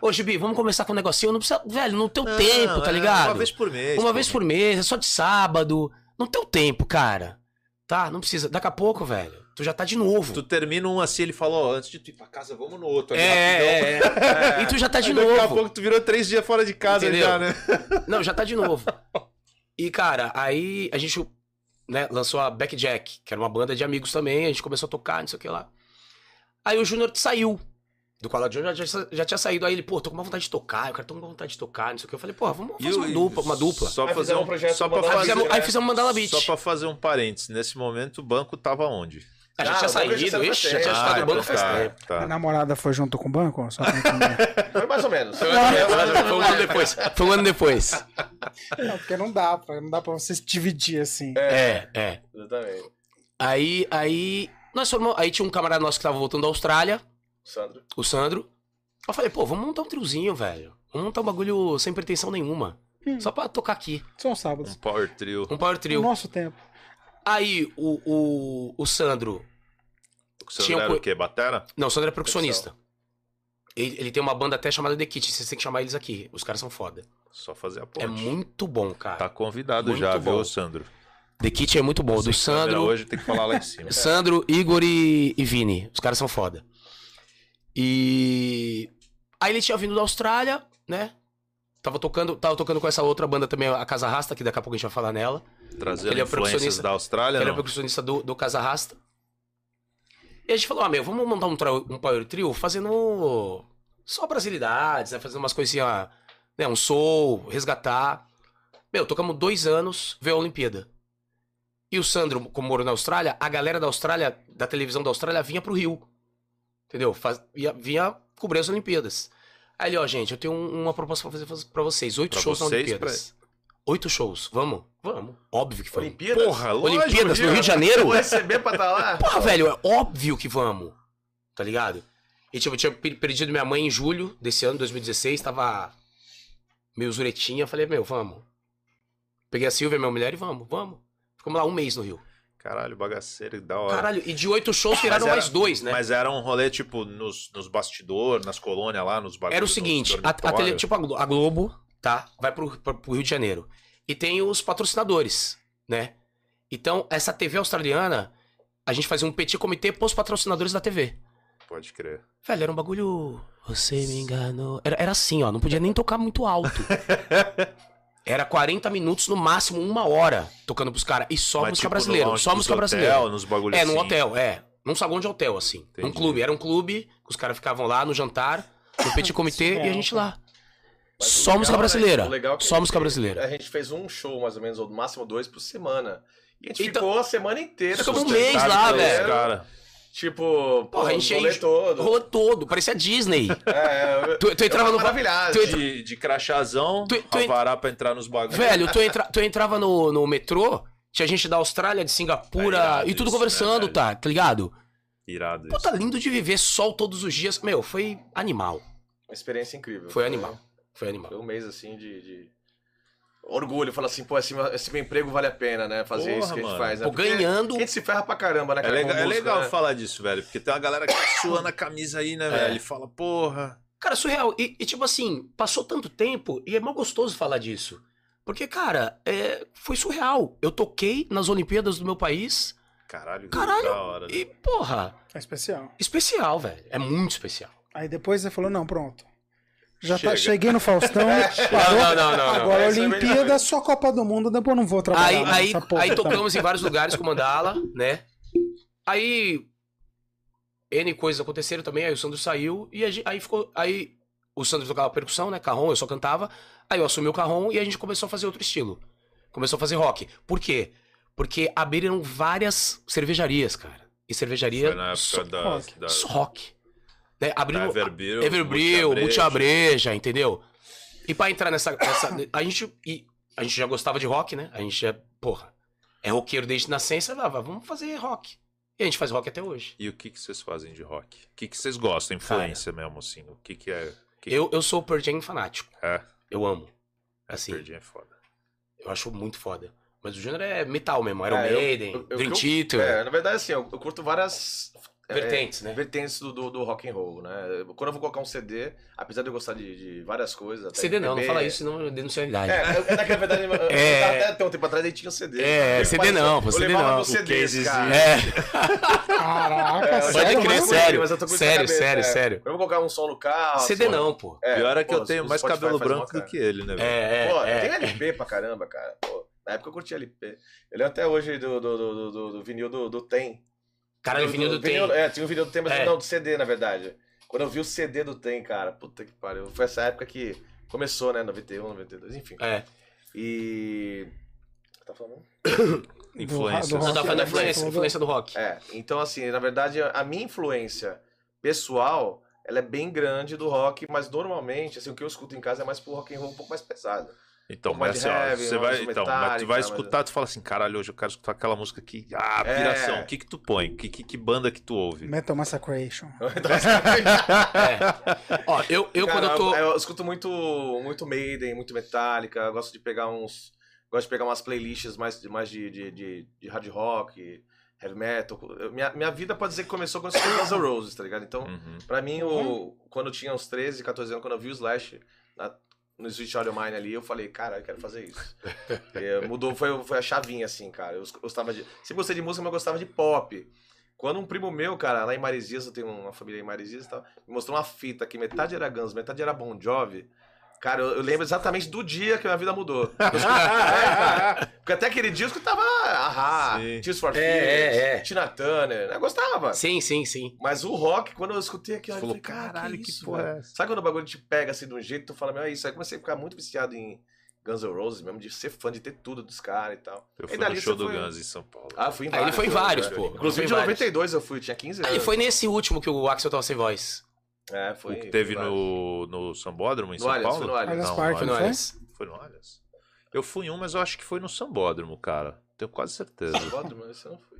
Ô, Gibi, vamos começar com um negocinho, não precisa, velho, no teu Não, tempo, tá é, ligado? Uma vez por mês. Uma vez por mês, é só de sábado. Não tem o tempo, cara. Tá? Não precisa. Daqui a pouco, velho. Tu já tá de novo. Tu termina um assim, ele falou, ó, antes de tu ir pra casa, vamos no outro. É, rapidão. é, é. E tu já tá de Aí Daqui a novo. pouco tu virou três dias fora de casa Entendeu? já, né? Não, já tá de novo. E, cara, aí a gente né, lançou a Back Jack, que era uma banda de amigos também. A gente começou a tocar, não sei o que lá. Aí o Júnior saiu. Do Cola John já, já, já tinha saído. Aí ele, pô, tô com uma vontade de tocar. Eu quero tô com vontade de tocar, não sei o que. Eu falei, pô, vamos fazer uma dupla. Uma dupla. Só Aí fazer um, um projeto só pra Mandala Aí fazer, fizemos, né? aí fizemos Mandala Beat. só pra fazer um parênteses. Nesse momento o banco tava onde? A gente Ah, tinha banco já saído, saiu ixi, já tinha estado no banco faz tá, tempo. A tá. namorada foi junto com o banco? Só. Foi mais ou menos. Foi um ano depois. Foi um ano depois. não, porque não dá, pra, não dá pra você se dividir assim. É, é. Exatamente. Aí, aí. Nós formamos. Aí tinha um camarada nosso que tava voltando da Austrália, Sandro. o Sandro. Eu falei, pô, vamos montar um triozinho, velho. Vamos montar um bagulho sem pretensão nenhuma. Hum. Só pra tocar aqui. São Um sábados. power trio. Um power No trio. nosso tempo. Aí o, o, o Sandro. O seu Tinha era o quê? Batera? Não, o Sandro é percussionista. Ele, ele tem uma banda até chamada The Kit. Vocês têm que chamar eles aqui. Os caras são foda. Só fazer a ponte. É muito bom, cara. Tá convidado Muito já, bom. viu, Sandro? The Kit é muito bom. Do Sandro, Hoje tem que falar lá em cima. Sandro, Igor e, e Vini. Os caras são foda. E aí ele tinha vindo da Austrália, né? Tava tocando, tava tocando com essa outra banda também, a Casa Rasta, que daqui a pouco a gente vai falar nela. Trazendo Ele é influências da Austrália, Ele é percussionista do, do Casa Rasta. E a gente falou, ah, meu, vamos montar um, um power trio fazendo só brasilidades, né? Fazendo umas coisinhas, né? Um soul, resgatar. Meu, tocamos dois anos, veio a Olimpíada. E o Sandro, como morou na Austrália, a galera da Austrália, da televisão da Austrália, vinha pro Rio. Entendeu? Faz, vinha, vinha cobrir as Olimpíadas. Aí ele, ó, gente, eu tenho um- uma proposta pra fazer pra vocês. Oito Pra shows na vocês, Olimpíadas. Oito shows. Vamos? Vamos. Óbvio que vamos. Olimpíadas? Porra, lógico, Olimpíadas no Rio de Janeiro? Vou receber pra estar lá? Porra, velho, é óbvio que vamos. Tá ligado? E tipo, eu tinha per- perdido minha mãe em julho desse ano, 2016, tava meio zuretinha. Falei, meu, vamos. Peguei a Silvia, minha mulher, e vamos, vamos. Ficamos lá um mês no Rio. Caralho, bagaceiro, da hora. Caralho, e de oito shows era- mais dois, né? Mas era um rolê, tipo, nos, nos bastidores, nas colônias lá, nos bagulhos. Era o seguinte, a, a tele- tipo a Globo, tá? Vai pro, pro, Rio de Janeiro. E tem os patrocinadores, né? Então, essa TV australiana, a gente fazia um petit comitê pros patrocinadores da TV. Pode crer. Velho, era um bagulho. Você me enganou. Era, era assim, ó. Não podia nem tocar muito alto. Era 40 minutos, no máximo uma hora, tocando pros caras. E só Mas, música tipo, brasileira. lounge Só música hotel, brasileira. nos bagulhos É, num assim. hotel, é. Num saguão de hotel, assim. Num Entendi. clube. Era um clube, que os caras ficavam lá no jantar, no petit comitê, e a gente lá. Mas Só legal, música né, brasileira. o legal é que Só a gente música fez- brasileira. A gente fez um show, mais ou menos, ou no máximo dois por semana. E a gente Então- ficou a semana inteira. Ficamos um mês lá, velho. Cara, Tipo, pô, Porra, a gente rolê todo. Rolou todo, parecia Disney. É, eu, Tu, tu entrava no. maravilhado. Tu entra- de, de crachazão, Tu- tu- alvará pra entrar nos bagulhos. Velho, tu, entra, tu entrava no, no metrô, tinha gente da Austrália, de Singapura, É e tudo isso, conversando, né, tá? Tá ligado? Irado Pô, isso. tá lindo de viver sol todos os dias. Meu, foi animal. Uma experiência incrível. Foi animal. Foi Foi animal. um mês assim de. de... Orgulho, fala assim, pô, esse, meu- esse meu emprego vale a pena, né? Fazer Porra, isso que a gente mano. faz, né? Pô, ganhando. A gente se ferra pra caramba, né, É cara? legal, com é música, legal né? falar disso, velho. Porque tem uma galera que tá suando a camisa aí, né, velho? E fala, porra. Cara, surreal. E, e, tipo assim, passou tanto tempo e é mó gostoso falar disso. Porque, cara, é, foi surreal. Eu toquei nas Olimpíadas do meu país Caralho, Caralho, da hora. né? e, porra, É especial. especial, velho. É muito especial. Aí depois você falou, não, pronto. Já Chega. tá, cheguei no Faustão, parou. Não, não, não, não. Agora Essa é Olimpíada, só Copa do Mundo, depois eu não vou trabalhar Aí, aí, porra aí tocamos em vários lugares com Mandala, né? Aí N coisas aconteceram também, aí o Sandro saiu e a gen- aí ficou. Aí o Sandro tocava percussão, né? Carrom, eu só cantava. Aí eu assumi o carrom e a gente começou a fazer outro estilo. Começou a fazer rock. Por quê? Porque abriram várias cervejarias, cara. E cervejaria. Foi na época só, da, rock. da, só rock. Né? Da Everbril, Everbril, entendeu? E pra entrar nessa, nessa- a gente e a gente já gostava de rock, né? A gente é, porra, é roqueiro desde nascença, ah, vamos fazer rock. E a gente faz rock até hoje. E o que, que vocês fazem de rock? O que, que vocês gostam? Influência mesmo, assim? O que, que é. Que Eu, eu sou o Pearl Jam fanático. É, Eu amo. Assim, Perdi é foda. eu acho muito foda. Mas o gênero é metal mesmo, Iron É, Maiden, eu- eu- Dream eu- Theater, É, na verdade, assim, eu, eu curto várias é, vertentes, né? vertentes do, do, do rock and roll, né? Quando eu vou colocar um CD, apesar de eu gostar de, de várias coisas... até CD não, não fala isso, senão eu denuncio a idade. É, é que na verdade, É. até, até um tempo atrás ele tinha um CD. É, CD não, pô, CD não. O CDs, casezinho. cara. É, Caraca, É, pode sério, crer, mano? sério. mas eu tô com isso na Sério, cabeça, sério, é. sério. Eu vou colocar um som no carro. CD não, pô. É, Pior é que pô, eu tenho o mais Spotify cabelo branco do que ele, né, velho? É, Pô, é, tem é. LP pra caramba, cara. Pô, na época eu curti LP. Eu lembro até hoje do, do, do, do, do vinil do, do Tem. Caralho, o vinil do Tem. É, tinha um vinil do Tem, mas É. não, do CD, na verdade. Quando eu vi o CD do Tem, cara, puta que pariu. Foi essa época que começou, né? 91, 92, enfim. É. E. Tá falando? Influências. do Não, rock. tá falando da influência, do- influência do rock. É, então assim, na verdade, a minha influência pessoal, ela é bem grande do rock, mas normalmente, assim, o que eu escuto em casa é mais pro rock and roll um pouco mais pesado. Então, Um pouco mas assim, de ó, heavy, você vai, então, mas tu vai mas- escutar, tu fala assim, caralho, hoje eu quero escutar aquela música que, ah, É. piração, o que que tu põe? Que, que, que banda que tu ouve? Metal Massacration. Então, assim, Ó, eu, eu Cara, quando eu tô. eu escuto muito, muito Maiden, muito Metallica, eu gosto de pegar uns. Gosto de pegar umas playlists mais, mais de, de, de, de hard rock, heavy metal. Eu- minha, minha vida pode dizer que começou quando eu escutei Guns N' Roses, tá ligado? Então, Uhum. pra mim, o, quando eu tinha uns 13, 14 anos, quando eu vi o Slash na- no Switch Audio Mine ali, eu falei, cara, eu quero fazer isso. E, mudou, foi, foi a chavinha, assim, cara. Eu gostava de. Sempre gostei de música, mas eu gostava de pop. Quando um primo meu, cara, lá em Marizias, eu tenho uma família em Marizias e tal, me mostrou uma fita que metade era Guns, metade era Bon Jovi. Cara, eu, eu lembro exatamente do dia que a minha vida mudou. É, cara, porque até aquele disco tava Ahá. Tears for É, Fears, é, é. Tina Turner. Eu gostava. Sim, sim, sim. Mas o rock, quando eu escutei aquilo, eu falei, caralho, "Caralho, que, que isso, porra velho?" é? Sabe quando o bagulho te pega assim de um jeito, tu fala, meu, é isso. Aí comecei a ficar muito viciado em Guns N' Roses mesmo, de ser fã, de ter tudo dos caras e tal. Eu fui no show do foi- Guns em São Paulo. Ah, fui em Ah, ele foi em vários, né? pô. Inclusive de em vários. 92 eu fui, tinha 15 anos. Ah, e foi nesse último que o Axel tava sem voz. É, foi. o que teve foi no, no Sambódromo em No São Allianz, Paulo? foi no Allianz. Não, Parque, Foi no foi? Allianz. Foi no Allianz? Eu fui em um, mas eu acho que foi no Sambódromo, cara. Tenho quase certeza. Sambódromo, esse eu não fui.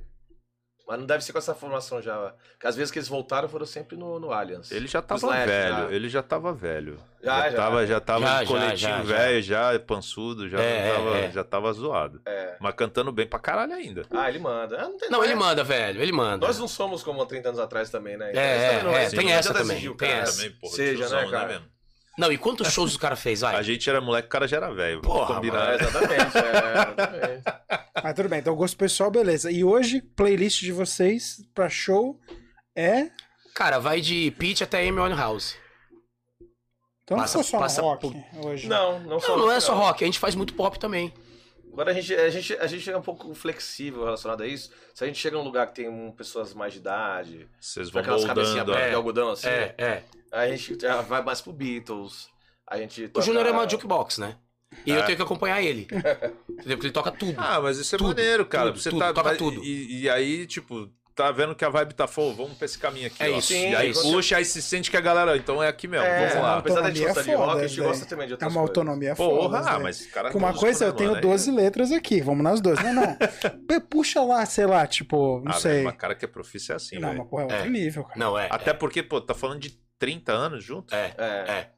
Mas não deve ser com essa formação já. Porque às vezes que eles voltaram foram sempre no, no Allianz. Ele já tava Slash, velho, já. ele já tava velho. Já, já, já. tava, já tava Já, com já, coletinho já, já. velho, já, pançudo, já, É, tava, é. já tava zoado. É. Mas cantando bem pra caralho ainda. Ah, ele manda. Ah, não, tem Não, ele é- manda, velho. Ele manda. Nós não somos como há 30 anos atrás também, né? É, também não é, isso tem não essa também, tem cara. essa. Também, porra, Seja, tiozão, né, cara? mesmo? Não, e quantos shows o cara fez, vai? A gente era moleque, o cara já era velho. Porra, combinar. Exatamente, é, exatamente. Mas tudo bem, então gosto pessoal, beleza. E hoje, playlist de vocês pra show é. Cara, vai de Pitch até Amy Winehouse. Então Passa- não só passa rock hoje. Não, não só. Não, não é só rock, a gente faz muito pop também. Agora a gente, a, gente, a gente é um pouco flexível relacionado a isso. Se a gente chega num lugar que tem um, pessoas mais de idade, Vocês com vão aquelas cabecinhas ó. de algodão assim, É, é. a gente já vai mais pro Beatles. A gente O toca- Júnior é uma jukebox, né? E É. eu tenho que acompanhar ele. Entendeu? Porque ele toca tudo. Ah, mas isso é Tudo, maneiro, cara. tudo, Você tudo, tá, toca mas- tudo. E, e aí, tipo, tá vendo que a vibe tá foda, vamos pra esse caminho aqui, É ó. isso, e sim, aí é isso. puxa, aí se sente que a galera, então é aqui mesmo, É, vamos lá. apesar da gente Autonomia gostar é de rock, a gente gosta também de É outras uma coisas. autonomia foda. Porra, ah, velho. mas o cara Com uma coisa, né, eu tenho mano? 12 letras aqui, vamos nas duas. Não, não. Puxa lá, sei lá, tipo, não Ah, sei. mas cara que é profício é assim, não, velho. mas porra, é outro É. nível, cara. Não, é. Até porque, pô, tá falando de 30 anos junto? É, É, é.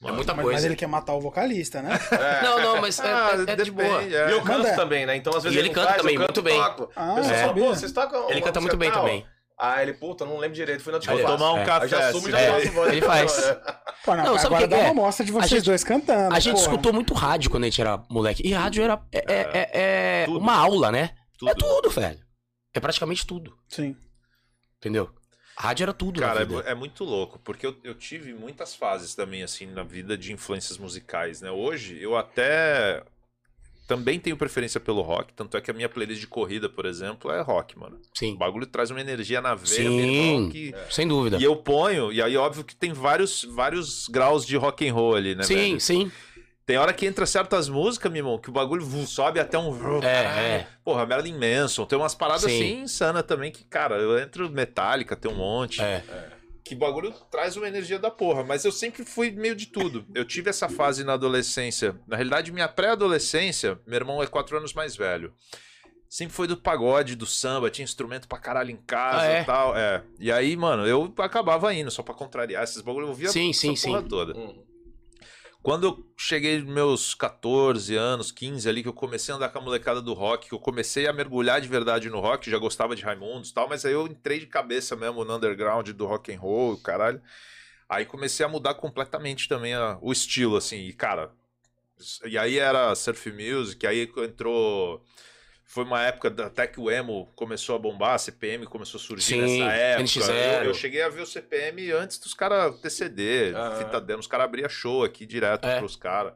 É Mano. muita Mas, coisa. mas ele quer matar o vocalista, né? é. Não, não, mas é, Ah, é- é de boa. é. E eu canto Manda. também, né? Então às vezes E ele não canta faz, também, eu canto muito bem. toco. Ah, O pessoal é. fala, sabia. pô, vocês tocam Ele canta muito bem tal? também. Ah, ele, puta, não lembro direito, fui na Vou tomar um é. Café. já assume se já É, faço voz. ele faz. Pô, não, Não, sabe o agora que dá é? uma amostra de vocês gente- dois cantando. A gente porra. escutou muito rádio quando a gente era moleque. E rádio era é, é- é- é uma aula, né? Tudo. É tudo, velho. É praticamente tudo. Sim. Entendeu? Rádio era tudo Cara, é, é muito louco, porque eu, eu tive muitas fases também, assim, na vida de influências musicais, né? Hoje, eu até também tenho preferência pelo rock, tanto é que a minha playlist de corrida, por exemplo, é rock, mano. O Sim, bagulho traz uma energia na veia, Sim. que... sem dúvida. E eu ponho, e aí óbvio que tem vários, vários graus de rock and roll ali, né, sim, velho? sim. Tem hora que entra certas músicas, meu irmão, que o bagulho sobe até um... É, é. Porra, Marilyn Manson, tem umas paradas Sim. assim insana também que, cara, eu entro Metallica, tem um monte. É. Que bagulho traz uma energia da porra, mas eu sempre fui meio de tudo. Eu tive essa fase na adolescência. Na realidade, minha pré-adolescência, meu irmão é quatro anos mais velho. Sempre foi do pagode, do samba, tinha instrumento pra caralho em casa Ah, é? e tal. É. E aí, mano, eu acabava indo só pra contrariar esses bagulho. Eu ouvia Sim, sim, sim. porra toda. Uhum. Quando eu cheguei meus 14 anos, 15 ali, que eu comecei a andar com a molecada do rock, que eu comecei a mergulhar de verdade no rock, já gostava de Raimundos e tal, mas aí eu entrei de cabeça mesmo no underground do rock and roll, caralho. Aí comecei a mudar completamente também a- o estilo, assim, e cara. E aí era surf music, aí entrou. Foi uma época da- até que o emo começou a bombar, a CPM começou a surgir Sim, nessa época. NX0. Eu, eu cheguei a ver o CPM antes dos caras ter CD, Aham. fita demo, os caras abriam show aqui direto É. pros caras.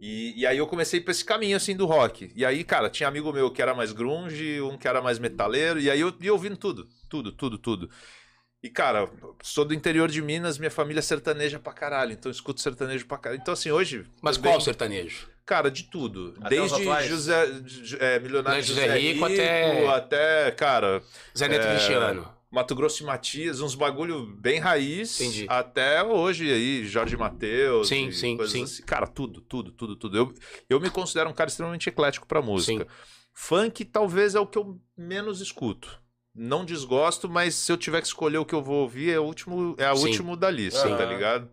E, e aí eu comecei pra esse caminho assim do rock. E aí, cara, tinha amigo meu que era mais grunge, um que era mais metaleiro, e aí eu ia ouvindo tudo, tudo, tudo, tudo. E, cara, sou do interior de Minas, minha família é sertaneja pra caralho, então escuto sertanejo pra caralho. Então, assim, hoje. Mas também- qual sertanejo? Cara, de tudo. Até Desde? José, é, Milionário Né, José, José Rico, Rico até- até, cara, Zé Neto É, Cristiano. Mato Grosso e Matias, uns bagulho bem raiz. Entendi. Até hoje aí, Jorge Mateus. Sim, e sim, sim. assim. Cara, tudo, tudo, tudo, tudo. Eu, eu me considero um cara extremamente eclético pra música. Sim. Funk talvez é o que eu menos escuto. Não desgosto, mas se eu tiver que escolher o que eu vou ouvir, é o último, é a Sim. último da lista, Sim. tá ligado?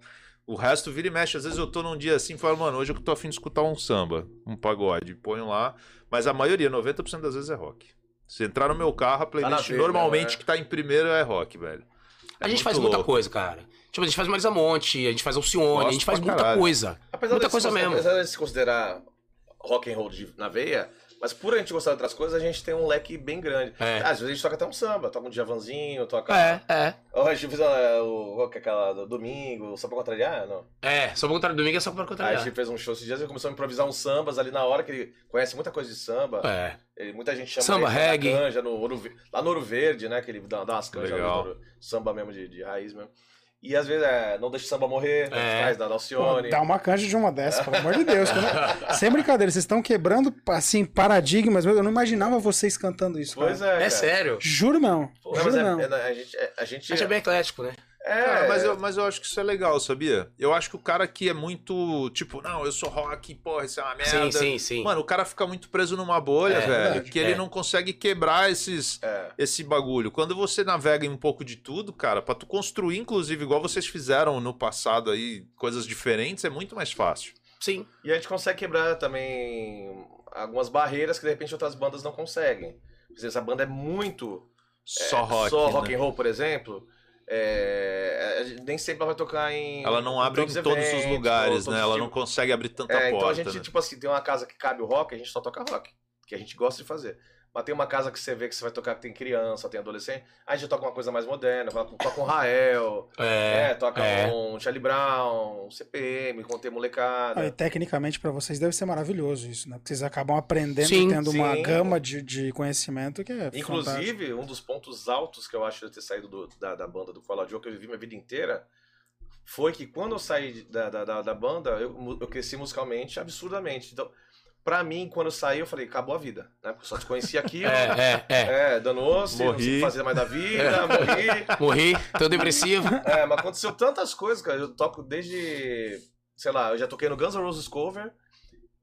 O resto vira e mexe. Às vezes eu tô num dia assim e falo, mano, hoje eu tô afim de escutar um samba, um pagode. Ponho lá. Mas a maioria, 90% das vezes é rock. Se entrar no meu carro, a playlist veia, normalmente né? que tá em primeiro é rock, velho. A gente faz muita louco. coisa, cara. Tipo, a gente faz Marisa Monte, a gente faz Alcione, a Gosto gente faz muita caralho. coisa. Apesar Muita de coisa se, mesmo. Apesar de se considerar rock and roll de- na veia, mas por a gente gostar de outras coisas, a gente tem um leque bem grande. É. Às vezes a gente toca até um samba, toca um Djavanzinho, toca... É, é. Gente fez uh, o, qual que é aquela do domingo, só pra contrariar, não? É, só pra contrário domingo é só pra Aí a contrariar. gente fez um show esses dias e começou a improvisar uns sambas ali na hora, que ele conhece muita coisa de samba. É. Ele- muita gente chama Samba, ele reggae. canja no Ouro, lá no Ouro Verde, né? Que ele dá, dá umas canjas no Legal. Samba mesmo de, de raiz mesmo. E às vezes é, não deixa o samba morrer, É. faz da Pô, Alcione. dá uma canja de uma dessa, pelo amor de Deus. não- Sem brincadeira, vocês estão quebrando, assim, paradigmas. Eu não imaginava vocês cantando isso. Pois cara. é. É cara. sério. Juro não. Pô, mas Juro é- não. é- a gente. é- A gente A gente é bem eclético, né? É, Cara, mas eu, mas eu acho que isso é legal, sabia? Eu acho que o cara que é muito, tipo, não, eu sou rock, porra, isso é uma merda. Sim, sim, sim. Mano, o cara fica muito preso numa bolha, É, velho, verdade. que ele É. não consegue quebrar esses, é. esse bagulho. Quando você navega em um pouco de tudo, cara, pra tu construir, inclusive, igual vocês fizeram no passado aí, coisas diferentes, é muito mais fácil. Sim. E a gente consegue quebrar também algumas barreiras que de repente outras bandas não conseguem. Por exemplo, essa banda é muito Só rock. só né? rock and roll, por exemplo. É, nem sempre ela vai tocar em. Ela não abre em todos todos os eventos, lugares, todos né? Ela não consegue abrir tanta É, porta. então a gente, né? tipo assim, tem uma casa que cabe o rock, a gente só toca rock. Que a gente gosta de fazer. Mas tem uma casa que você vê que você vai tocar que tem criança, tem adolescente. Aí a gente toca uma coisa mais moderna, toca um Rael, É. é, toca é. um Charlie Brown, um CPM, conter molecada. Ah, e tecnicamente pra vocês deve ser maravilhoso isso, né? Porque vocês acabam aprendendo Sim, tendo uma sim. gama de, de conhecimento que é fantástico. Inclusive, um dos pontos altos que eu acho de ter saído do- da, da banda do Fall Out Joe, que eu vivi minha vida inteira, foi que quando eu saí da, da, da, da banda, eu, eu cresci musicalmente absurdamente. Então, pra mim, quando eu saí, eu falei, acabou a vida, né? Porque eu só te conhecia aqui, É, é, é. é, danou-se, não sei o Morri. que fazer mais da vida, morri. Morri, tô depressivo. É, mas aconteceu tantas coisas, cara. Eu toco desde, sei lá, eu já toquei no Guns N' Roses cover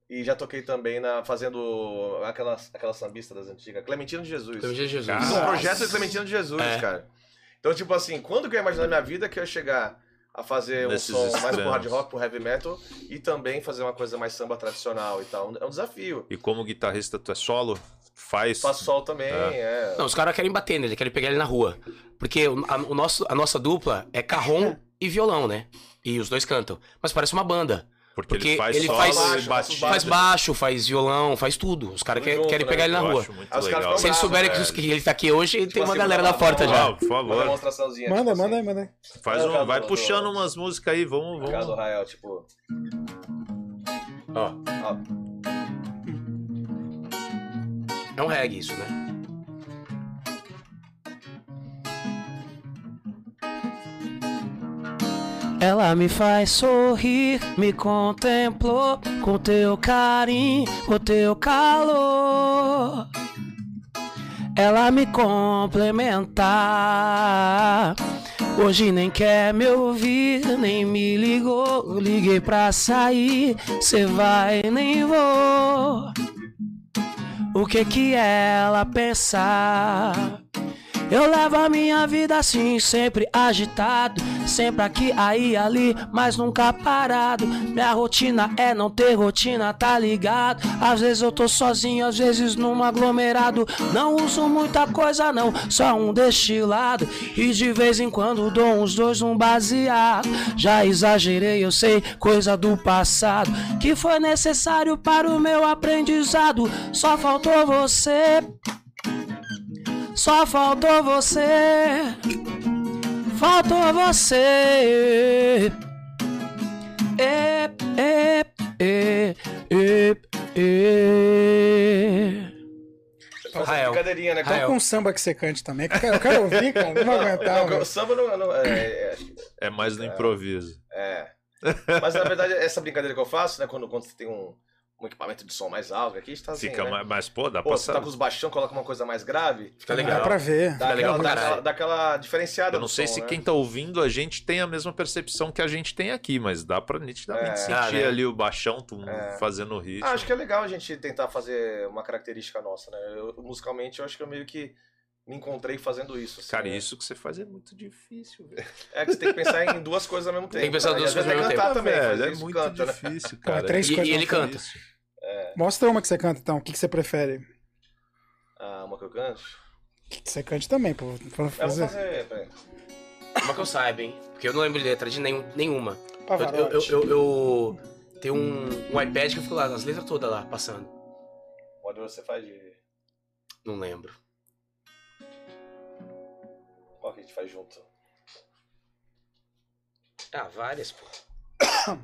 e já toquei também na fazendo aquela aquela sambista das antigas, Clementina de Jesus. Clementina de Jesus. Fiz um projeto de Clementina de Jesus, É. cara. Então, tipo assim, quando que eu ia imaginar na minha vida que eu ia chegar a fazer um som mais pro extremos. hard rock, pro heavy metal e também fazer uma coisa mais samba tradicional e tal. É um desafio. E como guitarrista, tu é solo? Faz. Faço sol também, é. Não, os caras querem bater nele, querem pegar ele na rua. Porque o, a, o nosso, a nossa dupla é carrom e violão, né? E os dois cantam. Mas parece uma banda. Porque, Porque ele faz ele solo faz- Baixo, bate. faz baixo, faz violão, faz tudo. Os caras querem né? pegar ele na Eu rua. Se eles bravo, souberem que, velho. que ele tá aqui hoje, tem Tipo uma assim, galera na porta já. por favor. demonstraçãozinha. Manda, tipo manda aí, assim. manda aí. Faz um, vai do- puxando umas músicas aí, vamos, vamos. Rael, tipo. Ó, ó, é um reggae isso, né? Ela me faz sorrir, me contemplou com teu carinho, com teu calor. Ela me complementar. Hoje nem quer me ouvir, nem me ligou. Liguei pra sair, cê vai, nem vou. O que que ela pensar? Eu levo a minha vida assim, sempre agitado. Sempre aqui, aí, ali, mas nunca parado. Minha rotina é não ter rotina, tá ligado? Às vezes eu tô sozinho, às vezes num aglomerado. Não uso muita coisa, não, só um destilado. E de vez em quando dou uns dois, um baseado. Já exagerei, eu sei, coisa do passado. Que foi necessário para o meu aprendizado. Só faltou você. Só faltou você. Faltou você. É, é, é, é, é. Faz Rael. brincadeirinha, né? Rael. Toca um samba que você cante também. que Eu quero, ouvir, cara. Não vou aguentar. Não, o samba não. não- é, é, É mais no improviso. é. Mas na verdade, essa brincadeira que eu faço, né? Quando, quando você tem um, um equipamento de som mais alto, aqui a gente tá assim. Fica né? mais, pô, dá Pô, pra você tá com os baixão, coloca uma coisa mais grave, fica Tá legal. Dá pra ver. Dá, legal dá, dá aquela diferenciada Eu não sei som, se né? quem tá ouvindo a gente tem a mesma percepção que a gente tem aqui, mas dá pra nitidamente É. sentir Ah, né? ali o baixão tu É. fazendo o ritmo. Ah, acho que é legal a gente tentar fazer uma característica nossa, né? Eu, musicalmente, eu acho que eu meio que me encontrei fazendo isso. assim, Cara, né? isso que você faz é muito difícil, velho. É que você tem que pensar em duas coisas ao mesmo tempo. Tem que pensar né? em E duas coisas ao é mesmo Puta, também, velho, faz é isso, muito canta, né? difícil, Pô, é cara. três E, coisas e ele canta. Isso. Mostra uma que você canta, então. O que, que você prefere? Ah, uma que eu canto? Que você cante também, pô. Pra vou fazer. fazer, peraí. Uma que eu saiba, hein? Porque eu não lembro de letra de nenhum, nenhuma. Eu, eu, eu, eu, eu tenho um, um iPad que eu fico lá, as letras todas lá, passando. Onde você faz de. Não lembro. Qual que a gente faz junto? Ah, várias, pô.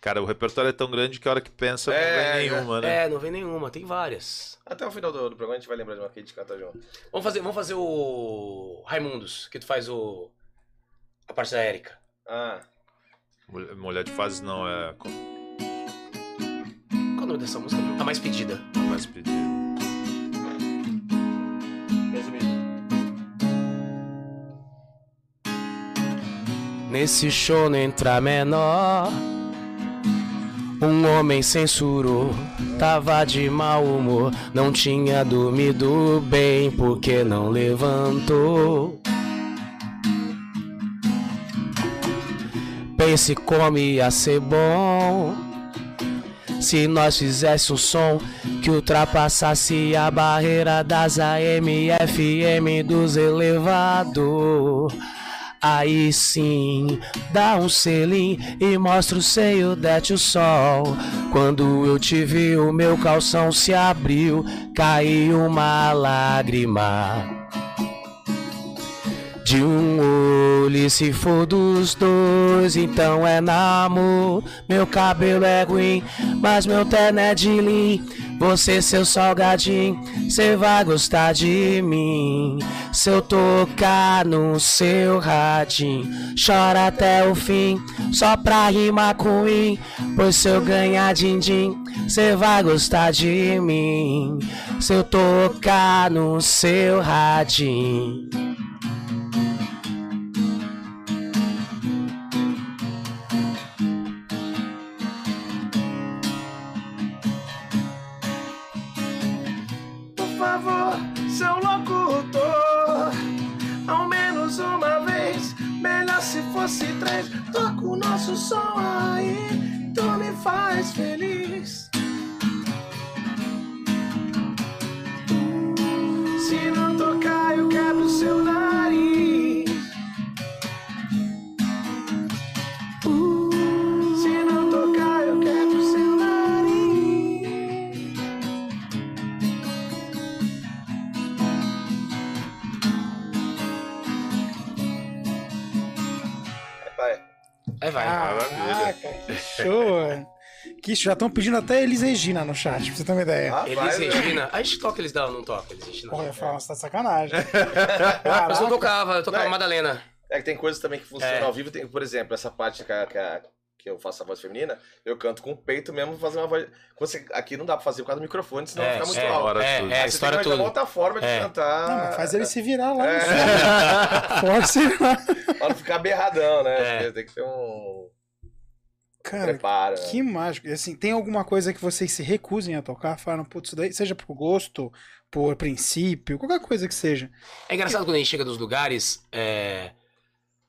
Cara, o repertório é tão grande que a hora que pensa não É, vem nenhuma, né? É, não vem nenhuma, tem várias. Até o final do, do programa a gente vai lembrar de uma que a gente canta junto. Vamos fazer, vamos fazer o Raimundos, que tu faz o. A parte da Érica. Ah, Mulher- Mulher de fases não é Qual o nome dessa música? A mais pedida. a mais pedida. Nesse show não entra menor. Um homem censurou, tava de mau humor, não tinha dormido bem porque não levantou. Pense como ia ser bom se nós fizesse um som que ultrapassasse a barreira das AM FM dos elevador. Aí sim, dá um selim e mostra o seio, dete o sol. Quando eu te vi, o meu calção se abriu, caiu uma lágrima. De um olho, e se for dos dois, então é namor. Meu cabelo é ruim, mas meu terno é de lim. Você, seu salgadinho, cê vai gostar de mim. Se eu tocar no seu radinho, chora até o fim, só pra rimar com mim. Pois se eu ganhar din-din, cê vai gostar de mim. Se eu tocar no seu radinho. O nosso Que isso, já estão pedindo até Elis Regina no chat, pra você ter uma ideia. Ah, Eles vai, Regina. A gente toca eles dão, não toca? Eles Regina. Porra, eu falo, você tá de sacanagem. Mas eu Caraca. tocava, eu tocava Não, é- Madalena. É que tem coisas também que funcionam É. ao vivo. Tem, por exemplo, essa parte que, a- que, a- que eu faço a voz feminina, eu canto com o peito mesmo, fazer uma voz. Você, aqui não dá pra fazer por causa do microfone, senão É, fica muito é, alto. É, é, você história uma outra forma de É. cantar. Não, mas faz ele se virar lá. É. no Force ele lá. Pra não ficar berradão, né? É. Tem que ter um Cara, preparo. que mágico. E assim, tem alguma coisa que vocês se recusem a tocar? Falaram, putz, isso daí, seja por gosto, por princípio, qualquer coisa que seja. É engraçado quando a gente chega nos lugares, é,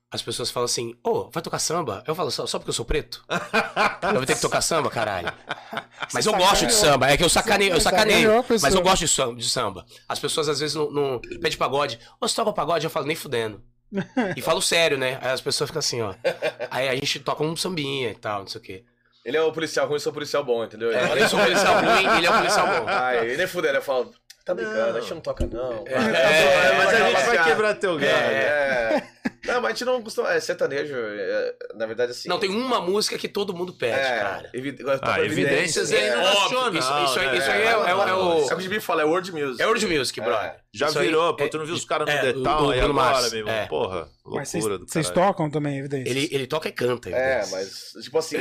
as pessoas falam assim, ô, vai tocar samba? Eu falo, só, só porque eu sou preto? eu vou ter que tocar samba, caralho. Mas eu gosto de samba, é que eu sacaneio, eu sacaneio. Pessoa. Mas eu gosto de samba. As pessoas às vezes não, não pedem pagode. Ô, você toca pagode? Eu falo, nem fudendo. E falo sério, né? Aí as pessoas ficam assim, ó. Aí a gente toca um sambinha e tal, não sei o quê. Ele é o policial ruim, eu sou o policial bom, entendeu? É, eu sou um policial ruim, ele é um policial bom. Aí, ele é fudendo, eu falo, tá brincando, a gente não toca não. É, É, mas a gente vai quebrar teu galho. É. Não, mas a gente não costuma. É sertanejo, é, na verdade, assim. Não, tem uma música que todo mundo pede, é, cara. evi- toco Ah, evidências é É óbvio, isso- isso aí- né? isso aí é- é o- é o- É o que o Gibi fala, é world music. É World Music, brother. Já Isso aí virou, pô, é- tu não viu os caras no é, detal do aí agora, meu irmão? é. Porra, loucura vocês tocam também, evidência. Ele, ele toca e canta. É, evidência. mas, tipo assim,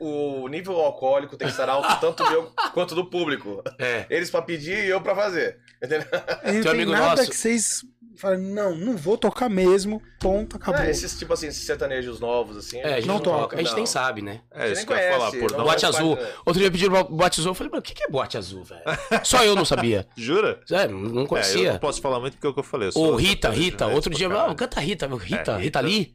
o, o nível alcoólico tem que estar alto tanto meu quanto do público. É. Eles pra pedir e eu pra fazer. Entendeu? Não Teu tem amigo nada nosso- que vocês falam, não, não vou tocar mesmo, ponto, acabou. É, esses, tipo assim, esses sertanejos novos, assim. É, a gente Não não, toca, toca. A gente não. nem sabe, né? É, isso que eu ia falar, por não não. Boate azul. parte- Outro dia pediram bo- boate azul. Eu falei, mano, o que que é boate azul, velho? Só eu não sabia. Jura? É, não É, eu conhecia. não posso falar muito porque é o que eu falei. eu Ô, sou Rita, sertanejo Rita. raiz Outro dia, ah, canta Rita. meu, Rita, É, Rita Rita. Lee?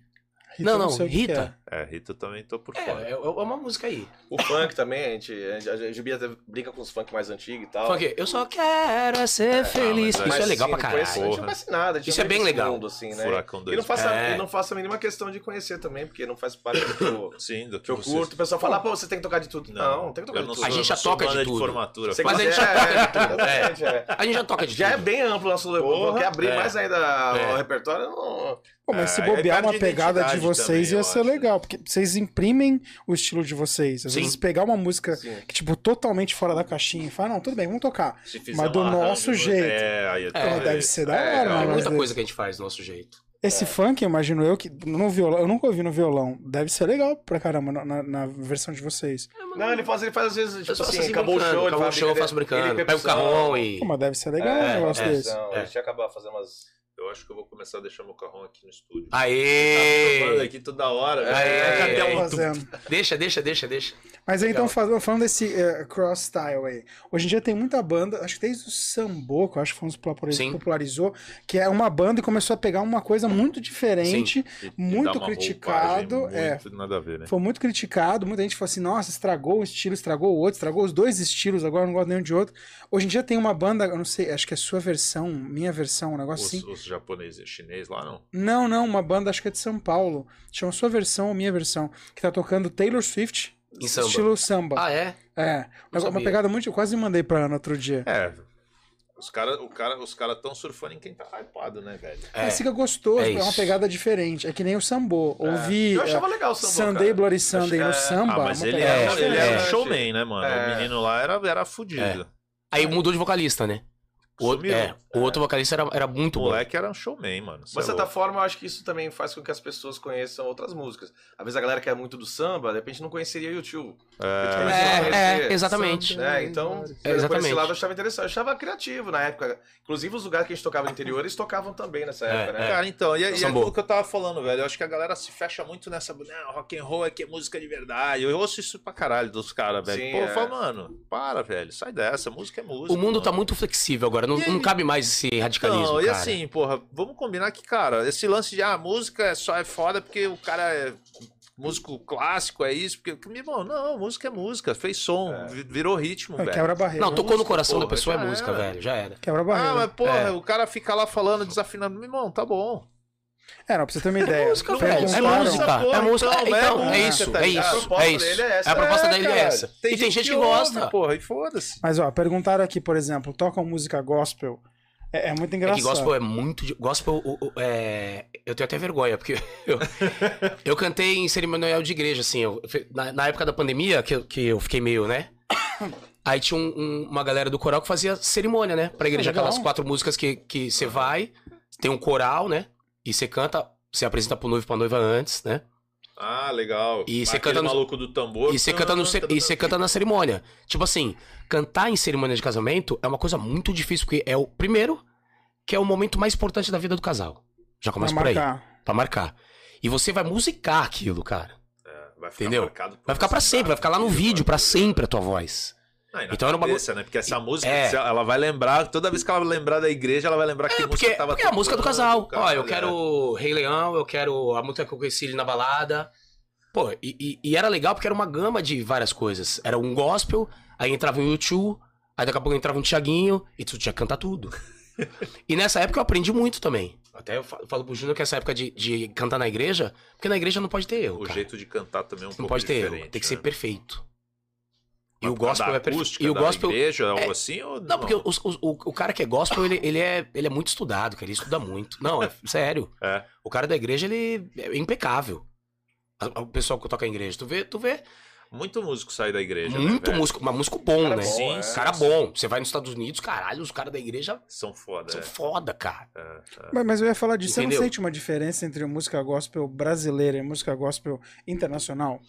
Rita, não, não, Rita. É, Rita eu também tô por É, fora. é, é uma música aí. O funk também, a gente, a gente, a gente brinca com os funk mais antigos e tal. Funk, eu só quero é ser feliz. mas Isso é legal pra assim, não conhece- caralho. A gente não conhece nada. a Isso não é bem legal. Mundo, assim, né? Furacão E dois. não, faça, É. e não faça a mínima questão de conhecer também, porque não faz parte do que eu, Sim, do que eu vocês- curto. O pessoal fala, pô, você tem que tocar de tudo. Não, não tem que tocar de não tudo. A gente já não toca de tudo. formatura. Você Mas a quiser- gente já toca de tudo. É. É. A gente já toca de Já é tudo. bem amplo o nosso Quer abrir é. mais ainda É. o repertório? Não... Pô, mas se É, bobear é uma pegada de vocês ia ser acho. Legal, porque vocês imprimem o estilo de vocês. Às Sim. vezes pegar uma música Sim. que, tipo, totalmente fora da caixinha e falar, não, tudo bem, vamos tocar. Mas do um nosso arranjo, jeito. É, aí É, deve ser da É, hora, mas muita desse- coisa que a gente faz do nosso jeito. Esse funk, imagino eu, que no violão, eu nunca ouvi no violão. Deve ser legal pra caramba na, na- na versão de vocês. Não, ele faz, ele faz às vezes, tipo assim, assim, acabou o show, ele acabou o faz show, eu faço brincando. Pega o carrão e. Pô, mas deve ser legal um É, negócio é, desse. Então, É. A gente ia acabar fazendo umas... Eu acho que eu vou começar a deixar meu carrão aqui no estúdio. Aê! Tá tocando aqui toda hora. É, né? é, Cadê é, um- Fazendo. Deixa, deixa, deixa, deixa. Mas aí, então, falando, desse eh, cross style aí. Hoje em dia tem muita banda, acho que desde o Sambo, que eu acho que foi um dos populariz- Sim. popularizou, que é uma banda e começou a pegar uma coisa muito diferente, E- e muito uma criticado, roupagem é. Muito nada a ver, né? foi muito criticado, muita gente falou assim, nossa, estragou o estilo, estragou o outro, estragou os dois estilos, agora eu não gosto nenhum de outro. Hoje em dia tem uma banda, eu não sei, acho que é sua versão, minha versão, um negócio Os, assim. os japoneses, chinês lá, não? Não, não, uma banda, acho que é de São Paulo, chama sua versão ou minha versão, que tá tocando Taylor Swift, samba. estilo samba. Ah, é? É, uma, uma pegada muito. Eu quase mandei pra Ana outro dia. É. Os caras o cara, os cara tão surfando em quem tá hypado, né, velho? É. Mas fica gostoso, é é, uma pegada diferente. É que nem o Sambô. Ouvi Eu é, achava legal o samba, Sunday cara. Bloody Sunday no é. samba. Ah, mas uma ele, é, ele diferente. era é. showman, né, mano? É. O menino lá era, era fudido. Aí mudou de vocalista, né? O, outro- Sumiu. é, o outro vocalista era, era muito O bom. moleque era um showman, mano. Mas de é certa louco. forma, eu acho que isso também faz com que as pessoas conheçam outras músicas. Às vezes a galera que é muito do samba, de repente não conheceria YouTube. É, É, é, exatamente. É, então, É, por exatamente. esse lado eu achava interessante. Eu achava criativo na época. Inclusive os lugares que a gente tocava no interior, eles tocavam também nessa É, época, né? Cara, então, e, e aquilo que eu tava falando, velho, eu acho que a galera se fecha muito nessa. Não, rock and roll é que é música de verdade. Eu ouço isso pra caralho dos caras, velho. Sim, Pô, eu é. falo, mano, para, velho, sai dessa, música é música. O mundo tá mano. muito flexível agora, não, aí? não cabe mais esse radicalismo, Não, e cara. assim, porra, vamos combinar que, cara, esse lance de ah, música é só é foda porque o cara é músico clássico, é isso, porque, meu irmão, não, música é música, fez som, vi- virou ritmo, É, velho. Quebra a barreira. Não, tocou no coração da porra, pessoa é música, era. velho, já era. Quebra a barreira. Ah, mas porra, É. o cara fica lá falando, desafinando, meu irmão, tá bom. É, não, pra você ter uma ideia. música. É música. É música. então, É, é então, é música, isso. tá É ligado? isso. A proposta É isso. dele é essa. A proposta É, dele é essa. E tem gente que gosta. ouve, porra, e foda-se. Mas, ó, perguntaram aqui, por exemplo, tocam música gospel. É, é muito É engraçado. que gospel é muito. Gospel é. Eu tenho até vergonha, porque eu, eu cantei em cerimonial de igreja, assim. eu- na, na época da pandemia, que, eu- que eu fiquei meio, né? Aí tinha um- um- uma galera do coral que fazia cerimônia, né? Pra igreja. legal. Aquelas quatro músicas que que você vai, tem um coral, né? E você canta, você apresenta pro noivo e pra noiva antes, né? Ah, legal. E você canta no- maluco do tambor. E você canta, no, e você canta na cerimônia. Tipo assim, cantar em cerimônia de casamento é uma coisa muito difícil, porque é o primeiro, que é o momento mais importante da vida do casal. Já Pra começa por aí. marcar. Pra marcar. E você vai musicar aquilo, cara. É, vai ficar Entendeu? marcado por Vai ficar pra sempre, vai ficar lá no vídeo, pra sempre a tua voz. Não, Então era uma cabeça, né? Porque essa música, É. ela vai lembrar, toda vez que ela lembrar da igreja, ela vai lembrar que É, música porque, tava porque é a música do casal. Ó, eu é. quero Rei Leão, eu quero a música que eu conheci ele na balada. Pô, e, e- e era legal porque era uma gama de várias coisas. Era um gospel, aí entrava um YouTube, aí daqui a pouco entrava um Tiaguinho, e tu tinha que cantar tudo. e nessa época eu aprendi muito também. Até eu fa- falo pro Júnior que essa época de, de cantar na igreja, porque na igreja não pode ter erro, O cara. jeito de cantar também é um não pouco pode ter erro, tem que né? ser perfeito. E o gospel é acústica E o da gospel igreja, algo é- assim, ou Não, porque os- o, o cara que é gospel, ele, ele, é, ele é muito estudado, cara. Ele estuda muito. Não, é sério. É. O cara da igreja, ele é impecável. A- O pessoal que toca em igreja, tu vê, tu vê Muito músico sai da igreja, né, muito velho? músico, mas músico bom, Cara né? bom, Sim, é. sim, Cara sim. bom. Você vai nos Estados Unidos, caralho, os caras da igreja São foda, são é. foda, cara. É, é. Mas, mas eu ia falar disso. Você Entendeu? não sente uma diferença entre música gospel brasileira e música gospel internacional?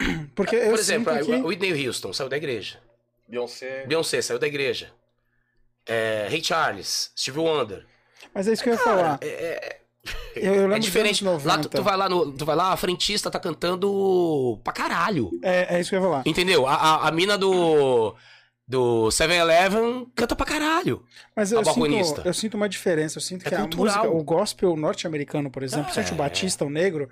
Porque eu Por exemplo, sinto que... Whitney Houston saiu da igreja. Beyoncé. Beyoncé saiu da igreja. É, Ray Charles, Steve Wonder. Mas é isso que eu ia falar. É, é- Eu, eu lembro é diferente. dos anos Lá 90. tu, tu vai lá no, tu vai lá, a frentista tá cantando pra caralho. É, é isso que eu ia falar. Entendeu? A, a, a mina do. Do 7-Eleven canta pra caralho. Mas eu A sinto, eu sinto uma diferença. Eu sinto É que a cultural. música, o gospel norte-americano, por exemplo, É. principalmente o Batista, o negro,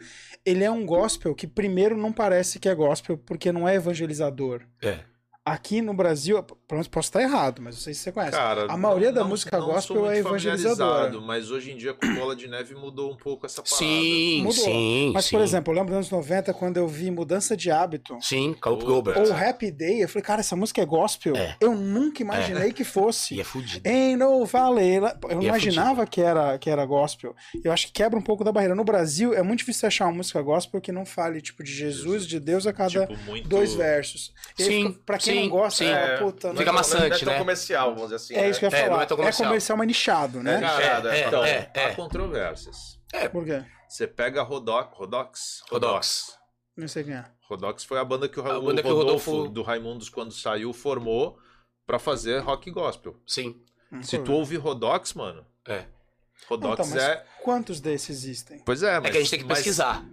ele é um gospel que primeiro não parece que é gospel porque não é evangelizador. É. Aqui no Brasil, pelo menos posso estar errado, mas não sei se você conhece. Cara, a maioria da não- música não sou gospel muito é evangelizadora. Mas hoje em dia com Bola de Neve mudou um pouco essa parada. Sim, Mudou. sim, Mas, sim. por exemplo, eu lembro dos anos 90, quando eu vi Mudança de Hábito, Sim, Calp Ou- Gilbert. ou Happy Day, eu falei, cara, essa música é gospel? É. Eu nunca imaginei que fosse. E é fudido. Em no Valela. Eu não E é imaginava que era, que era gospel. Eu acho que quebra um pouco da barreira. No Brasil, é muito difícil achar uma música gospel que não fale, tipo, de Jesus, de Deus a cada Tipo, muito... dois versos. E Sim, pra quem sim, não gosta, sim. fala, É, puta, não não Fica é maçante, não é tão né? comercial, vamos dizer assim. É isso que eu ia É, falar. não é tão comercial. mas nichado, né? É, é, então, é, é. há controvérsias. Por quê? Você pega Rodox, Rodox, Rodox. Não sei quem é. Rodox foi a banda que o, A o banda que o Rodolfo, Rodolfo- do Raimundos, quando saiu, formou pra fazer rock gospel. Sim. Nunca Se tu ouvir Rodox, mano, É. Não, Rodox tá, mas é... quantos desses existem? Pois é, mas... É que a gente tem que mas- pesquisar.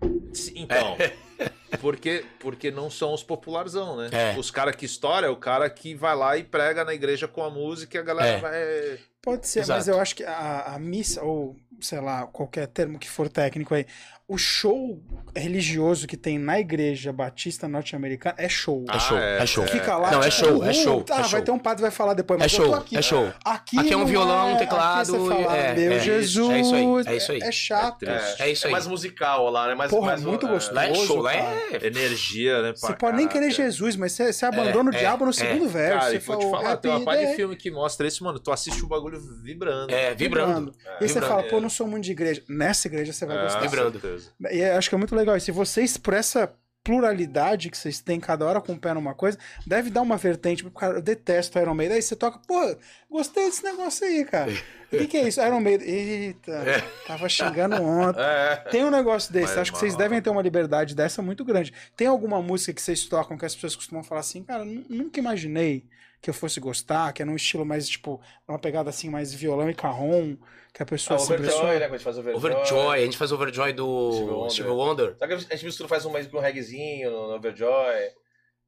Então, porque, porque não são os popularzão, né? É. Os caras que estouram é o cara que vai lá e prega na igreja com a música e a galera É. vai... Pode ser, Exato. mas eu acho que a, a missa, ou sei lá, qualquer termo que for técnico aí, o show religioso que tem na igreja batista norte-americana é show. É show, é, é show. Fica lá. Não, é tipo, show, é uhul, show. Tá, é vai show. ter um padre que vai falar depois, É mas eu tô show, aqui. é show. Aqui, Aqui é um violão, um aqui teclado, você fala, é, meu é, Jesus. é isso aí, é isso aí. É chato. É isso aí. mais musical lá, né? Mais, Porra, mais, muito é, gostoso. Lá é show, lá é. Energia, né? Você pode nem querer. Jesus, mas você, você abandona o é, diabo no é. segundo verso. Cara, você vou te "Oh, falar, tem uma parte de day", filme que mostra isso, mano. Tu assiste o bagulho vibrando. É, vibrando. E aí você fala, é. pô, eu não sou muito de igreja. Nessa igreja você vai É, gostar. Vibrando. Certeza. E acho que é muito legal. E se vocês, por essa pluralidade que vocês têm, cada hora com o pé numa coisa, deve dar uma vertente. Cara, eu detesto Iron Maiden. Aí você toca, pô, gostei desse negócio aí, cara. O que, que é isso? Iron Maiden. Eita, tava xingando ontem. É. Tem um negócio desse. Mas, acho que vocês mano. devem ter uma liberdade dessa muito grande. Tem alguma música que vocês tocam que as pessoas costumam falar assim, cara, nu- nunca imaginei que eu fosse gostar, que é num estilo mais, tipo, uma pegada assim, mais violão e carrom, que a Ah, pessoa se Overjoy, impressiona. né? Quando a gente faz Overjoy. Overjoy, a gente faz Overjoy do Wonder. Steve Wonder. Sabe que a gente mistura, faz um mais com um reggaezinho no, no Overjoy.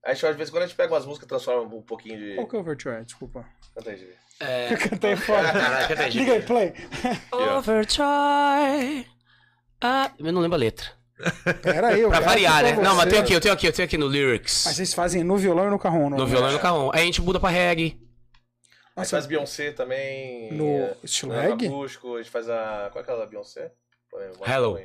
A gente, às vezes, quando a gente pega umas músicas, transforma um pouquinho de. Qual que é o Overjoy? Desculpa. Canta aí, Gibi. É. Cantei fora. Liga aí, play. Overjoy. Ah, eu não lembro a letra. Pera aí, eu Pra variar, pra né? Não, mas tem aqui, eu tenho aqui, eu tenho aqui no lyrics. Mas vocês fazem no violão e no carrom, não? No violão e no carrom. Aí a gente muda pra reggae. A gente Nossa, faz Beyoncé também. no é, estilo no reggae? acústico, a gente faz a. Qual é aquela Beyoncé? É, Hello. pra.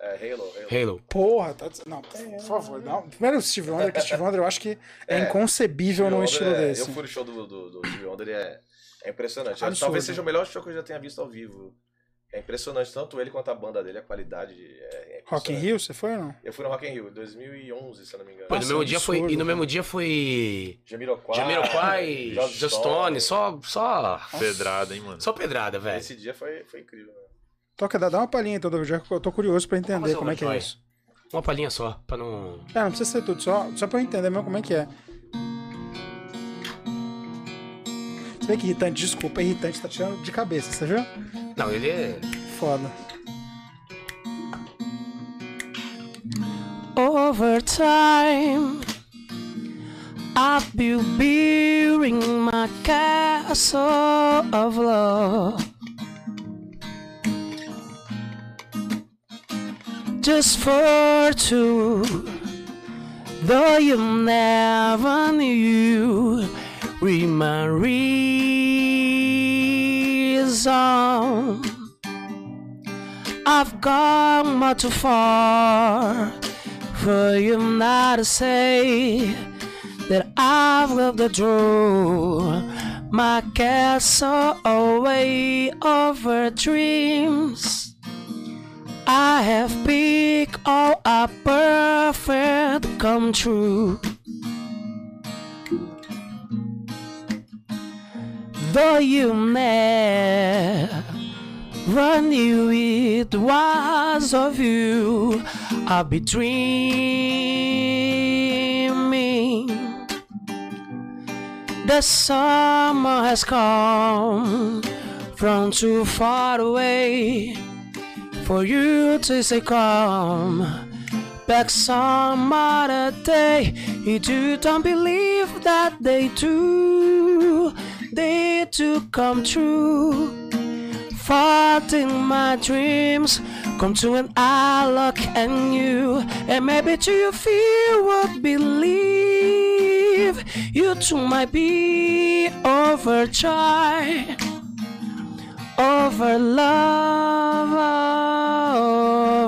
É, Halo. Halo. Halo. Porra, tá... Não, por favor. Não. Primeiro o Steve Wonder, que o Steve Wonder eu acho que é, É, inconcebível num estilo é- desse. Eu fui no show do, do, do Stevie Wonder, ele é, é impressionante. Absurdo. Talvez seja o melhor show que eu já tenha visto ao vivo. É impressionante, tanto ele quanto a banda dele, a qualidade é, é Rock in. Rio, você foi ou não? Eu fui no Rock in Rio em 2011, se eu não me engano. Pô, no Nossa, mesmo dia foi, e no mesmo cara. dia foi Jamiroquai, Jamiroquai, Joss Just Stone, só só Pedrada, hein, mano? só pedrada, velho. Esse dia foi, foi incrível. Né? Toca, dá, dá uma palhinha então que eu tô curioso pra entender como é que é isso. Uma palhinha só, pra não É, não precisa ser tudo, só, só pra eu entender mesmo como é que é. Você vê que irritante, desculpa, é irritante, tá tirando de cabeça, você viu? Não, ele é Foda. Over time, I've been building my castle of love. Just for two, though you never knew, reason. I've gone much too far for you not to say that I've lived a dream. My castle away over dreams. I have picked all a perfect come true. Though you never knew it was of you, I'll be dreaming. The summer has come from too far away for you to say come back some other day. You do don't believe that they do. Day to come true. Fought in my dreams, come to an I look and you, and maybe to you feel what believe you too might be overjoyed over love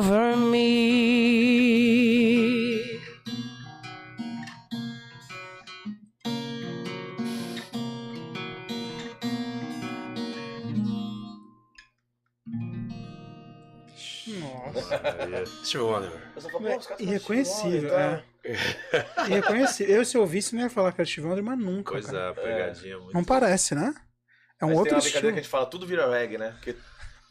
over me. Steve Wonder. Eu só falo, pô, os caras Irreconhecível, é. Irreconhecível. Eu, se eu ouvisse, não ia falar que era Steve Wonder, mas nunca, Pois cara. é, pegadinha muito. Não parece, né? É um Mas outro tem uma brincadeira estilo. que a gente fala, tudo vira reggae, né? Porque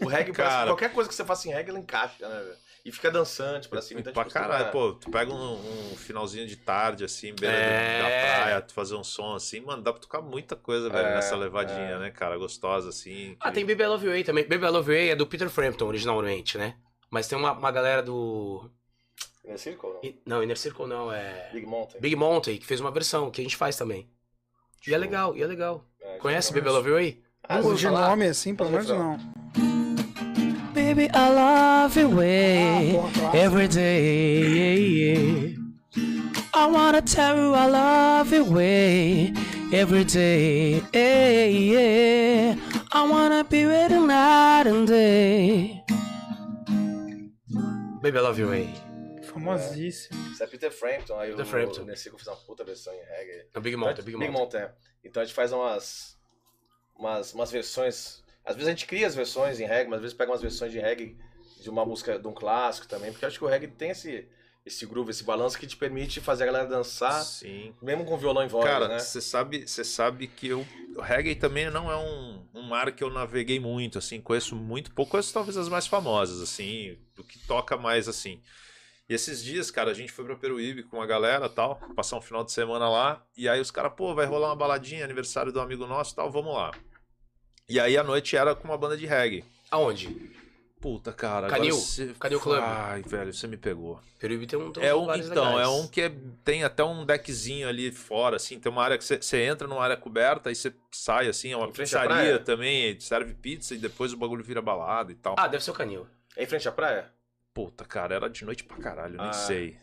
o reggae, parece que Cara. qualquer coisa que você faça em reggae, ela encaixa, né? velho? E fica dançante pra cima. E Então, pra tipo, caralho, pô, tu pega um, um finalzinho de tarde, assim, beira É. da praia, tu fazer um som assim, mano, dá pra tocar muita coisa, velho, É, nessa levadinha, é. né, cara, gostosa, assim. Ah, que- tem Baby I Love You Way também. Baby I Love You Way é do Peter Frampton, originalmente, né? Mas tem uma, uma galera do. Inner Circle, não? Não, Inner Circle não, é. Big Mountain. Big Mountain, que fez uma versão, que a gente faz também. E é legal, e é legal. É, Conhece Baby I Love You Way? Ah, Não, de falar. nome assim, pelo menos não. Baby, I love your Ah, way claro. every day. I wanna tell you I love your way every day. I wanna be with you night and day. Baby, I love your way. Famosíssimo. Isso é Peter Frampton, aí Peter o, Frampton. o Inner Circle fez uma puta versão em reggae. É Big Mountain, Big Big Mountain. Mountain. Então a gente faz umas, umas, umas versões. Às vezes a gente cria as versões em reggae, mas às vezes pega umas versões de reggae de uma música, de um clássico também, porque eu acho que o reggae tem esse, esse groove, esse balanço que te permite fazer a galera dançar, Sim. mesmo com violão em voz, Cara, né? você sabe, você sabe que eu, o reggae também não é um, um mar que eu naveguei muito, assim, conheço muito pouco, conheço talvez as mais famosas, assim, do que toca mais, assim. E esses dias, cara, a gente foi pra Peruíbe com a galera tal, passar um final de semana lá, e aí os caras, pô, vai rolar uma baladinha, aniversário do amigo nosso tal, vamos lá. E aí a noite era com uma banda de reggae. Aonde? Puta, cara. Canil? você- Cadê o clube? Ai, velho, você me pegou. Peruíbe tem um tem É um, então, legais. é um que é- tem até um deckzinho ali fora, assim, tem uma área que você- você entra numa área coberta e você sai, assim, é uma pizzaria também, serve pizza e depois o bagulho vira balada e tal. Ah, deve ser o Canil. É em frente à praia? Puta, cara, era de noite pra caralho, nem Ah. sei.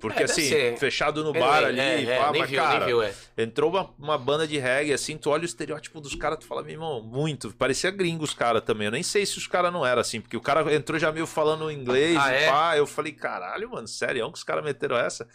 Porque É, assim, fechado no É, bar é, ali, é, pá, mas viu, cara, viu, é. entrou uma, uma banda de reggae, assim, tu olha o estereótipo dos caras, tu fala, meu irmão, muito, parecia gringo os caras também, eu nem sei se os caras não eram assim, porque o cara entrou já meio falando inglês, Ah, e é? pá, eu falei, caralho, mano, sério, que os caras meteram essa?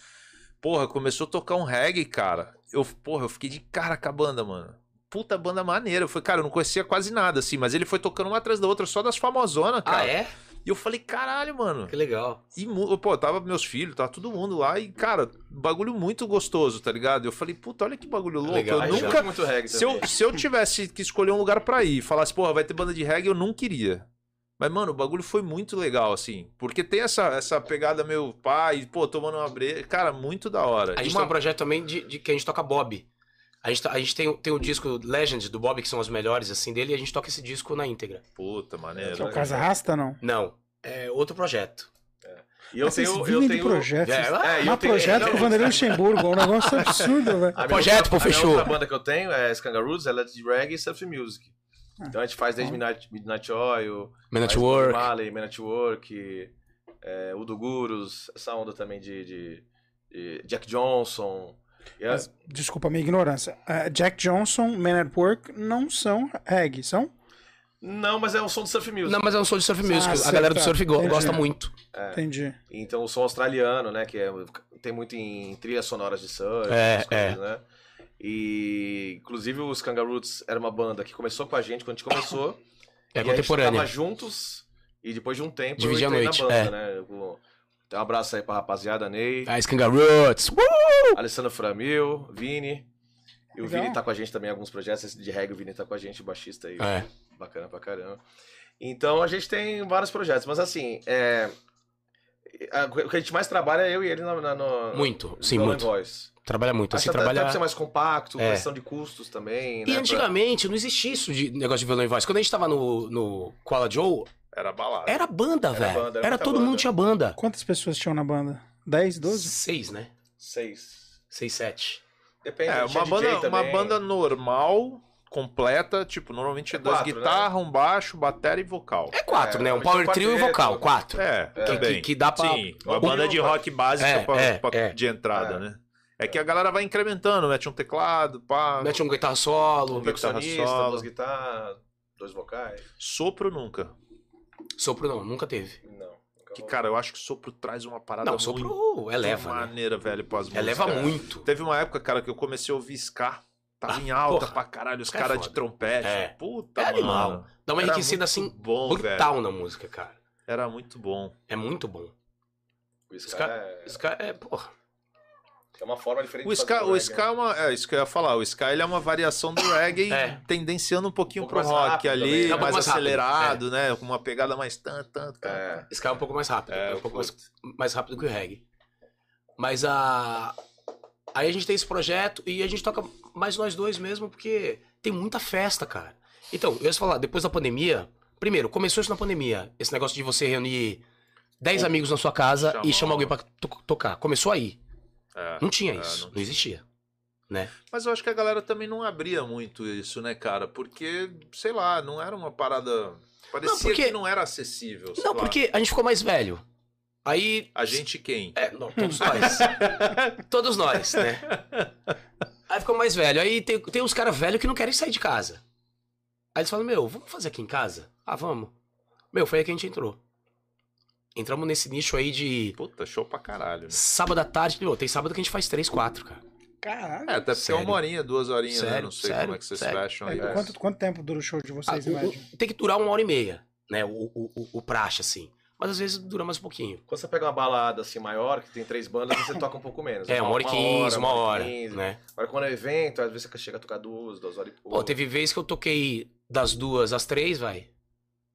Porra, começou a tocar um reggae, cara, eu, porra, eu fiquei de cara com a banda, mano. Puta banda maneira. Eu falei, cara, eu não conhecia quase nada, assim, mas ele foi tocando uma atrás da outra, só das famosonas, cara. Ah, é? E eu falei, caralho, mano. Que legal. E, pô, tava meus filhos, tava todo mundo lá e, cara, bagulho muito gostoso, tá ligado? Eu falei, puta, olha que bagulho louco. Legal. Eu nunca. muito reggae Se eu, se eu tivesse que escolher um lugar pra ir e falasse, porra, vai ter banda de reggae, eu não queria. Mas, mano, o bagulho foi muito legal, assim. Porque tem essa, essa pegada meio pai, pô, tomando uma breja. Cara, muito da hora. A E gente uma- tem um projeto também de, de que a gente toca Bob. A gente, tá- a gente tem, tem o disco Legend do Bob, que são os melhores, assim, dele, e a gente toca esse disco na íntegra. Puta, maneiro. Que é o Casa Rasta, não? Não, é outro projeto. E eu Mas vocês tenho, vivem eu de tenho... projetos. É, É, Mas eu tenho- projeto não, com o Vanderlei Luxemburgo, é um negócio absurdo, velho. A Projeto, outra, pô, a fechou. outra banda que eu tenho é Skangaroos, ela é de reggae e surf music. Ah, Então a gente faz desde. Midnight, Midnight Oil, Man at faz Work. Man at Work, é, Udo Gurus, essa onda também de, de- de Jack Johnson. E a- Mas, desculpa a minha ignorância. É, Jack Johnson, Man at Work não são reggae, são? Não, mas é um som de surf music. Não, mas é um som de surf music. a certo, galera do surf Entendi. gosta muito. Entendi. Então o som australiano, né? Que é, tem muito em trilhas sonoras de surf, É, coisas, né? E inclusive os Kangaroos era uma banda que começou com a gente quando a gente começou. É e a gente contemporânea. tocava juntos e depois de um tempo Dividia eu a entrei noite, na banda, é. né? Eu- Então, um abraço aí pra rapaziada, Ney, Ah, Skangaroots. Uh! Alessandro Framil, Vini. E o Legal. Vini tá com a gente também em alguns projetos de reggae, o Vini tá com a gente, baixista aí. É. Bacana pra caramba. Então a gente tem vários projetos, mas assim, é... o que a gente mais trabalha é eu e ele na, na, no, Muito, sim, no muito. Voice. Trabalha muito. Assim, até, até trabalha... pra ser mais compacto, É. questão de custos também. E né, pra- antigamente não existia isso de negócio de violão e voz. Quando a gente tava no, no Koala Joe, Era balada. era banda, velho. banda, era Era todo banda. mundo tinha banda. Quantas pessoas tinham na banda? 10, 12? Seis, né? Seis. Seis, sete. Depende, É, uma banda, uma banda normal completa, tipo, normalmente é, É duas quatro, guitarras, um baixo, bateria e vocal. É quatro, É, né? Um é power trio e quarteto. vocal, quatro. É, Que- também. que, que dá pra. Sim, uma Um- banda de rock básica É, pra- é, pra- é. de entrada, É. né? É que a galera vai incrementando, mete um teclado, pá. Mete um guitarra solo, Um guitarra solo. duas guitarras, dois vocais. Sopro nunca. Sopro não, nunca teve. Não. nunca Que, cara, eu acho que sopro traz uma parada Não, muito sopro eleva, né? maneira, velho, pras músicas. Eleva muito. Teve uma época, cara, que eu comecei a ouvir ska. Tava em alta porra. pra caralho, os Ska é caras de trompete. É. Puta, É mano. animal. Dá uma Era enriquecida muito assim, bom, brutal velho. na música, cara. Era muito bom. É muito bom. O ska, Ska- é, Ska é, porra. É uma forma diferente O de ska, fazer o reggae, ska é uma. É isso que eu ia falar. O ska ele é uma variação do reggae, É. tendenciando um pouquinho Um pro rock rápido ali, né? É um mais mais rápido, acelerado, né? Com uma pegada mais tanto, tanto, né? É. Ska é um pouco mais rápido. É, É, um pouco mais, mais rápido que o reggae. Mas a. Aí a gente tem esse projeto e a gente toca mais nós dois mesmo, porque tem muita festa, cara. Então, eu ia falar, depois da pandemia. Primeiro, começou isso na pandemia. Esse negócio de você reunir 10 amigos na sua casa Chamar e chamar alguém pra to- tocar. Começou aí. É. Não tinha É, isso. não não, existia. Né? Mas eu acho que a galera também não abria muito isso, né, cara? Porque, sei lá, não era uma parada. Parecia porque- que não era acessível. Não, lá. porque a gente ficou mais velho. Aí. A gente quem? É, não, todos nós. todos nós, né? Aí ficou mais velho. Aí tem, tem uns caras velhos que não querem sair de casa. Aí eles falam, meu, vamos fazer aqui em casa? Ah, vamos. Meu, foi aí que a gente entrou. Entramos nesse nicho aí de Puta, show pra caralho. né? sábado à tarde. Meu, tem sábado que a gente faz três, quatro, cara. Caralho. É, até porque é uma horinha, duas horinhas, né? Sério, Não sei sério, como é que vocês sério. fecham aí. É, quanto, quanto tempo dura o show de Ah, vocês, o- tem que durar uma hora e meia, né? O, o, o, o praxe, assim. Mas às vezes dura mais um pouquinho. Quando você pega uma balada assim maior, que tem três bandas, você toca um pouco menos. É, uma hora e quinze, uma hora, quinze. né? Agora quando é evento, às vezes você chega a tocar duas, duas horas e pouco. Pô, teve vez que eu toquei das duas às três, vai.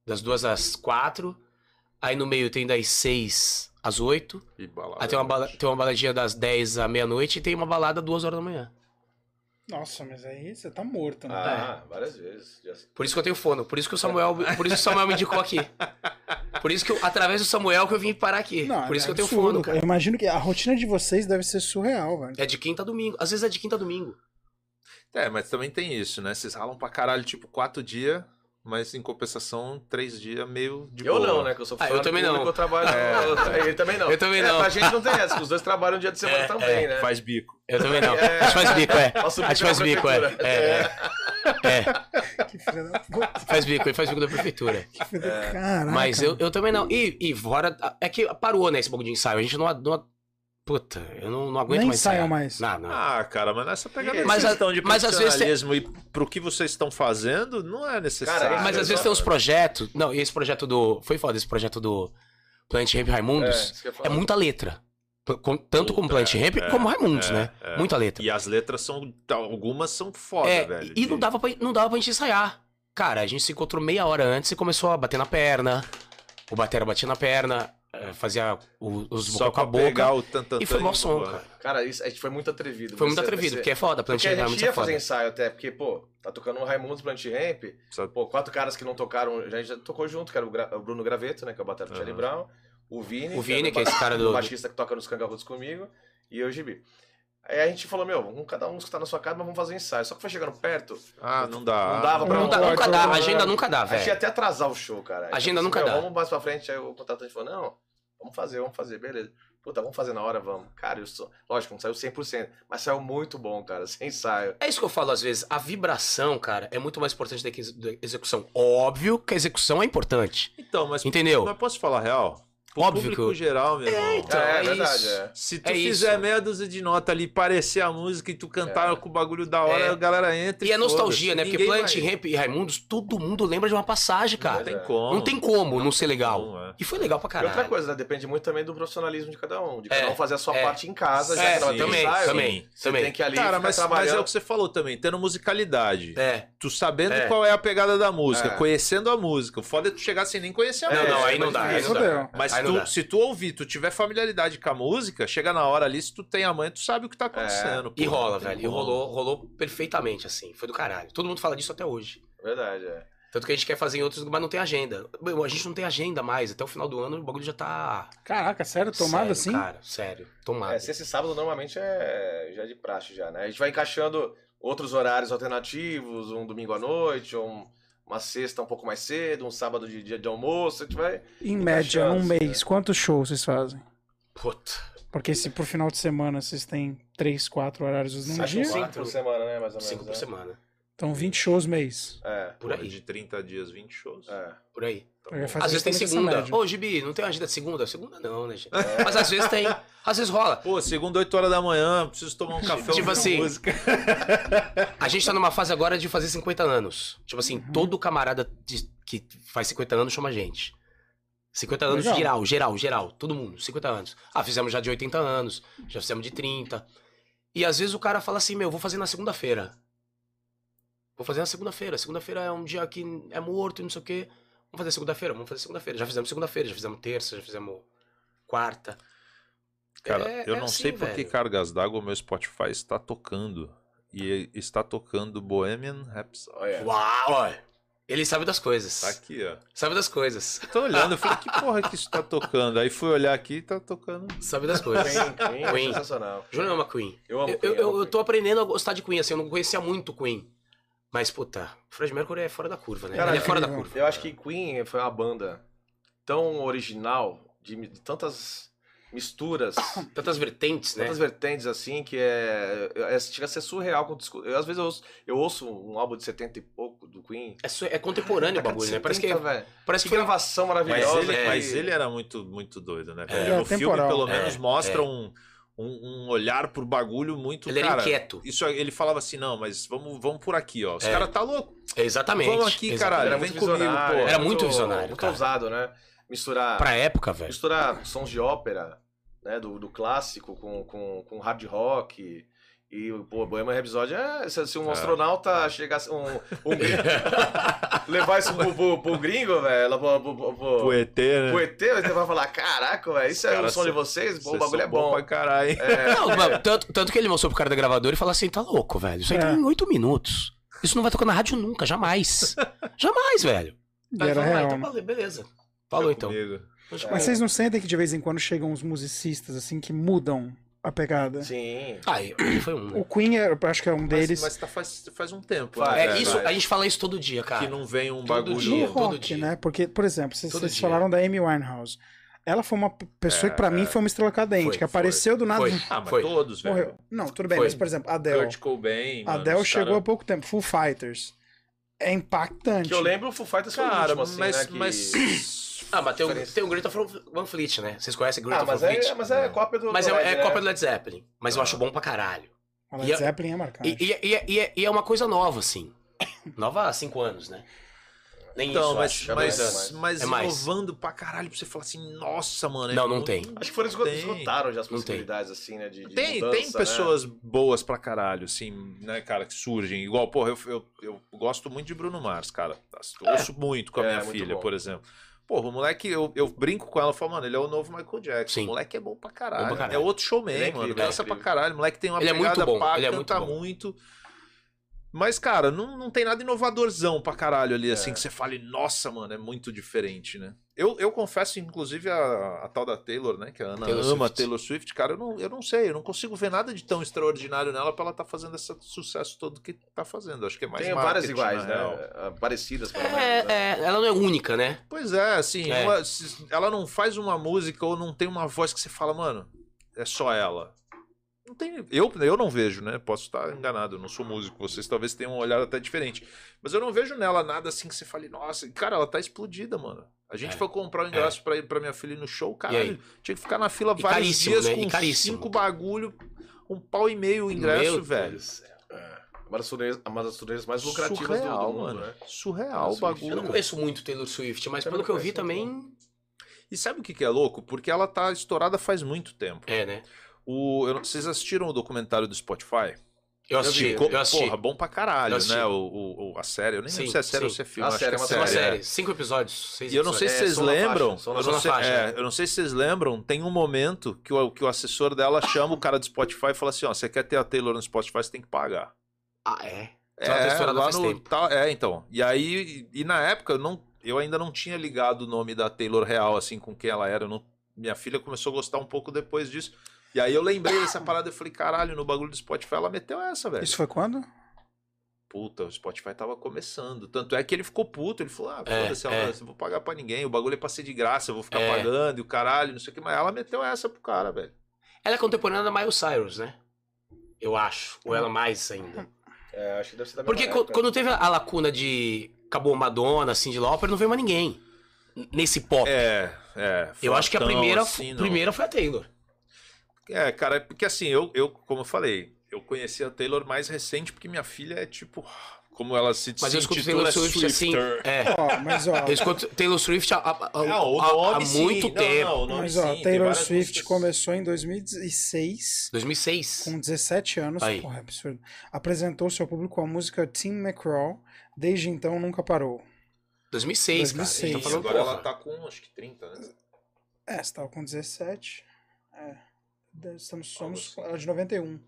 Das duas às quatro. Aí no meio tem das seis às oito. E balada. Aí tem uma, bala- tem uma baladinha das dez à meia-noite e tem uma balada duas horas da manhã. Nossa, mas aí você tá morto, né? Ah, várias vezes. Já- Por isso que eu tenho fono. Por isso que o Samuel, por isso que o Samuel me indicou aqui. Por isso que eu, através do Samuel que eu vim parar aqui. Não, por isso é que eu tenho absurdo, fono, cara. Eu imagino que a rotina de vocês deve ser surreal, velho. É de quinta a domingo. Às vezes é de quinta a domingo. É, mas também tem isso, né? Vocês ralam pra caralho, tipo, quatro dias, mas em compensação, três dias meio de Eu boa. não, né? Que eu sou Ah, eu também público, não. Eu trabalho. Ele também não. Eu também É, não. Pra gente não tem essa, os dois trabalham um dia de semana É, também, né? Faz bico. Eu também não. É. A gente faz bico, é. A gente faz bico, é. É, é. É, Que filha da puta. faz bico, ele faz bico da prefeitura. Que filha da... Caraca. Mas eu, eu também não. E, e fora. É que parou, né, esse bagulho de ensaio. A gente não. não Puta, eu não, não aguento Nem mais ensaiar. mais. Não, não. Ah, cara, mas nessa pegada Mas de a- questão de mas às vezes tem- e pro que vocês estão fazendo, não é necessário. Cara, Mas é às vezes tem uns projetos. Não, e esse projeto do. Foi foda, esse projeto do Planet Ramp É, Raimundos. É, falar. muita letra. Com- tanto como Puta, Planet Ramp é, como Raimundos, é, né? é. Muita letra. E as letras são. Algumas são foda, é, velho. e de- não dava, pra, não dava pra gente ensaiar. Cara, a gente se encontrou meia hora antes e começou a bater na perna. O batera batia na perna, fazia o- os Só vocal com a pegar boca. o tantantã E foi mó som, cara. Cara, isso, a gente foi muito atrevido. Foi muito Você- atrevido, você- porque é foda, Porque a gente Raimundos ia é fazer ensaio até, porque, pô, tá tocando um Raimundos Plant Ramp, pô, quatro caras que não tocaram, já, já tocou junto, que era o, Gra- o Bruno Graveto, né, que é o batera do Charlie Aham. Brown, o Vini, O Vini, o que é esse cara do- o baixista que toca nos Cangarrudos comigo, e eu, Gibi. Aí a gente falou, meu, vamos cada um escutar na sua casa, mas vamos fazer ensaio. Só que foi chegando perto, Ah, não dá. não dava pra não dá- pode, nunca dá, não a agenda nunca dá, A gente ia velho. até atrasar o show, cara. Aí Agenda eu nunca falei, dá. "Meu, Vamos mais pra frente. Aí o contratante falou, não, vamos fazer, vamos fazer, beleza. Puta, vamos fazer na hora, vamos. Cara, eu sou... lógico, não saiu 100%, mas saiu muito bom, cara, sem ensaio. É isso que eu falo às vezes. A vibração, cara, é muito mais importante do que a execução. Óbvio que a execução é importante. Então, mas. Entendeu? Mas posso falar a real? Pro Óbvio público que eu- geral, meu irmão. então, é, é é verdade, isso. é. Se tu É fizer isso. meia dúzia de nota ali, parecer a música e tu cantar É. com o bagulho da hora, É. a galera entra E é nostalgia, né? Porque Planet vai- Ramp e Raimundos, todo mundo lembra de uma passagem, cara. Não tem É. como. Não tem como não, ser legal. como, é. E foi legal pra E caralho. outra coisa, né? Depende muito também do profissionalismo de cada um. De cada É, um fazer a sua é. parte em casa, já É, não vai sim, também, ensaio. também, Você também. tem que ali Cara, ficar mas, mas é o que você falou também, tendo musicalidade. É. Tu sabendo É. qual é a pegada da música, É. conhecendo a música. O foda é tu chegar sem nem conhecer a Não, música. não, aí não aí não dá. Mas não tu- se tu ouvir, tu tiver familiaridade com a música, chega na hora ali, se tu tem a mãe, tu sabe o que tá acontecendo. E pô, rola, velho. E rolou, rolou perfeitamente, assim. Foi do caralho. Todo mundo fala disso até hoje. Verdade, é. Tanto que a gente quer fazer em outros, mas não tem agenda. A gente não tem agenda mais. Até o final do ano o bagulho já tá. Caraca, sério? Tomado sério, assim? Cara, sério. Tomado. É, se esse sábado normalmente é já é de praxe já, né? A gente vai encaixando outros horários alternativos, um domingo à noite, ou um- uma sexta um pouco mais cedo, um sábado de dia de almoço, a gente vai. Em média, chance, num mês, quantos shows vocês fazem? Puta. Porque se pro final de semana vocês têm três, quatro horários num dia, cinco por semana, né? Mais ou menos. Cinco por né? semana. Então 20 shows mês. É, Por aí. De 30 dias, 20 shows. é. Por aí. Faço Às vezes tem segunda. Ô, Gibi, não tem uma agenda de segunda? Segunda não, né, gente? Mas às vezes tem. Às vezes rola. Pô, segunda, 8 horas da manhã, preciso tomar um café Tipo assim, música. A gente tá numa fase agora de fazer 50 anos. Tipo assim, Uhum. todo camarada de- que faz 50 anos chama a gente. 50 anos Legal. geral, geral, geral. Todo mundo, 50 anos. Ah, fizemos já de 80 anos, já fizemos de 30. E às vezes o cara fala assim, meu, vou fazer na segunda-feira. Vou fazer na segunda-feira. Segunda-feira é um dia que é morto e não sei o quê. Vamos fazer segunda-feira? Vamos fazer segunda-feira. Já fizemos segunda-feira, já fizemos terça, já fizemos quarta. Cara, É- eu é não assim, sei por que cargas d'água o meu Spotify está tocando. E está tocando Bohemian Rhapsody. Olha. Uau! Ele sabe das coisas. Tá aqui, ó. Sabe das coisas. Tô olhando, eu falei, que porra que isso tá tocando? Aí fui olhar aqui e tá tocando. Sabe das coisas. Queen, Queen, é Queen. sensacional. Júnior ama Queen. Eu amo Eu, Queen. eu, eu, amo eu tô aprendendo a gostar de Queen, assim, eu não conhecia muito Queen. Mas, puta, o Fred Mercury é fora da curva, né? Cara, Ele é fora da curva. Eu acho que Queen foi uma banda tão original, de, de tantas misturas, Tantas vertentes, né? tantas vertentes assim, que é, é. Chega a ser surreal. quando Eu, às vezes eu ouço, eu ouço um álbum de 70 e pouco do Queen. É, é contemporâneo o bagulho, né? Parece que, 70, velho. parece Que que foi gravação Mas maravilhosa. ele, é. mas ele era muito, muito doido, né? É, no filme, temporal. pelo menos, É, mostra é. Um, um, um olhar pro bagulho muito. ele era cara, inquieto. Isso, ele falava assim, não, mas vamos, vamos por aqui, ó. Os É. caras tá louco. Exatamente. Vamos aqui, exatamente. caralho. Era vem muito comigo, visionário. pô. Era muito visionário, Muito cara. ousado, né? Misturar, Pra época, velho. misturar sons de ópera, né? Do, do clássico com, com, com hard rock. E, pô, Bohemian Rhapsody é... Se, se um É. astronauta chegasse... Um, um gringo- levar isso pro, pro, pro gringo, velho... Pro, pro, pro, pro, O ET, né? pro ET, você vai falar, caraca, velho, isso é o som de vocês? Pô, o bagulho é bom bom. pra caralho. hein? É, Não, mas tanto, tanto que ele mostrou pro cara da gravadora e falou assim: tá louco, velho. Isso aí tá É. em oito minutos. Isso não vai tocar na rádio nunca, jamais. jamais, velho. E Aí era falou, ah, real, então, né? beleza. Falou então. comigo. Mas vocês não sentem que de vez em quando chegam uns musicistas assim que mudam a pegada? sim. Ah, foi um. né? O Queen, é- eu acho que é um Mas, deles. mas tá faz, faz um tempo. Vai, né, É, velho? isso, vai. a gente fala isso todo dia, cara. Que não vem um Todo bagulho. dia. todo rock, dia. né? Porque, por exemplo, vocês, vocês falaram da Amy Winehouse. Ela foi uma pessoa que pra mim foi uma estrela cadente, Foi, que apareceu do nada. Foi. Ah, mas Foi. todos, velho. Morreu. Não, tudo bem, Foi. mas por exemplo, Adele. Kurt Cobain. mano, Adele chegou cara- há pouco tempo. Full Fighters. É impactante. Que eu lembro, o Foo Fighters foi o Cara, último, assim, mas, né? que- mas Ah, mas tem, o- tem o Greta Van Fleet, né? Vocês conhecem o Greta Ah, Van mas Fleet? é, mas é cópia do Mas do é, Led, é né? cópia do Led Zeppelin. Mas eu acho bom pra caralho. A E Led a- Zeppelin é marcante. E, e, e, e- e é uma coisa nova, assim. Nova há cinco anos, né? Nem Então, isso, mas, acho. Mas, anos. mas É mais. inovando pra caralho pra você falar assim, nossa, mano. é Não, não muito- tem. Acho que foram esgotaram já as Não tem. possibilidades, assim, né? De, de Tem, mudança, tem né? pessoas boas pra caralho, assim, né, cara, que surgem. Igual, porra, eu, eu, eu gosto muito de Bruno Mars, cara. Eu ouço muito com a É, minha filha, por exemplo. Porra, o moleque, eu, eu brinco com ela e falo, mano, ele é o novo Michael Jackson. Sim. O moleque é bom pra caralho. Bom pra caralho. É outro showman, Ele é mano. incrível, Dança é pra caralho. O moleque tem uma Ele é muito pegada bom, pá, ele é canta muito bom. muito. Mas, cara, não, não tem nada inovadorzão pra caralho ali, É. assim, que você fale, nossa, mano, é muito diferente, né? Eu, eu confesso, inclusive, a, a tal da Taylor, né? Que a Ana Taylor ama Swift. Taylor Swift, cara, eu não, eu não sei, eu não consigo ver nada de tão extraordinário nela pra ela estar fazendo esse sucesso todo que tá fazendo. Acho que é mais Tem várias iguais, né? real. Ah, Parecidas, pelo menos. É, né? é, ela não é única, né? Pois é, assim, É. uma- se- ela não faz uma música ou não tem uma voz que você fala, mano, é só ela. Não tem, eu, eu não vejo, né? Posso estar enganado, eu não sou músico, vocês talvez tenham um olhar até diferente. Mas eu não vejo nela nada assim que você fale, nossa, cara, ela tá explodida, mano. A gente É. foi comprar o ingresso pra ir pra minha filha ir no show, caralho. Tinha que ficar na fila E vários dias né? Com cinco bagulho, um pau e meio o ingresso, Meu velho. Deus do céu. Uma das turnês, uma das turnês mais lucrativas do- Surreal, do, mundo, mano. né? Surreal o Swift. bagulho. Eu não conheço muito Taylor Swift, mas Eu pelo que eu vi também. E sabe o que, que é louco? Porque ela tá estourada faz muito tempo. É, né? O, eu vocês assistiram o documentário do Spotify? Eu assisti, Co- eu assisti. Porra, bom pra caralho, Eu né? O, o- a série. Eu nem Sim, lembro se é série ou sim. se é filme. A acho série que é uma É uma série. série, cinco episódios. Seis E eu não sei episódios. se É, vocês na lembram. faixa, eu, não sei, Faixa, é, é. eu não sei se vocês lembram. Tem um momento que o, que o assessor dela chama o cara do Spotify e fala assim: ó, você quer ter a Taylor no Spotify, você tem que pagar. Ah, é? Então tá É, lá no. tal- é, então. E aí, e, e na época, eu, não, eu ainda não tinha ligado o nome da Taylor real, assim, com quem ela era. Eu não- minha filha começou a gostar um pouco depois disso. E aí eu lembrei dessa parada e falei, caralho, no bagulho do Spotify ela meteu essa, velho. Isso foi quando? puta, o Spotify tava começando. Tanto é que ele ficou puto, ele falou, ah, É, foda-se, é. ela- eu não vou pagar pra ninguém, o bagulho é pra ser de graça, eu vou ficar É. pagando e o caralho, não sei o que, mas ela meteu essa pro cara, velho. Ela é contemporânea da Miley Cyrus, né? Eu acho. Ou ela mais ainda. É, acho que deve ser da Porque época. quando teve a lacuna de. Acabou Madonna, Cindy Lauper, não veio mais ninguém. Nesse pop. É, é. Eu acho que a primeira, assim, primeira foi a Taylor. É, cara, é porque assim, eu, eu, como eu falei, eu conheci a Taylor mais recente porque minha filha é tipo. Como ela se Mas eu se escuto intitula, Taylor Swift assim. Swifter. É. Ó, mas ó, Eu escuto Taylor Swift há, há- há- Não, o há- nome há sim. muito Não, tempo. não, o nome mas ó, Taylor Swift músicas. começou em 2006, 2006. com 17 anos, Aí. porra, é absurdo. Apresentou seu público com a música Tim McGraw, desde então nunca parou. 2006, cara. A 2006. gente tá falando, Agora porra. ela tá com acho que 30, né? É, você tava com 17. É. de- Estamos, somos ela é de 91.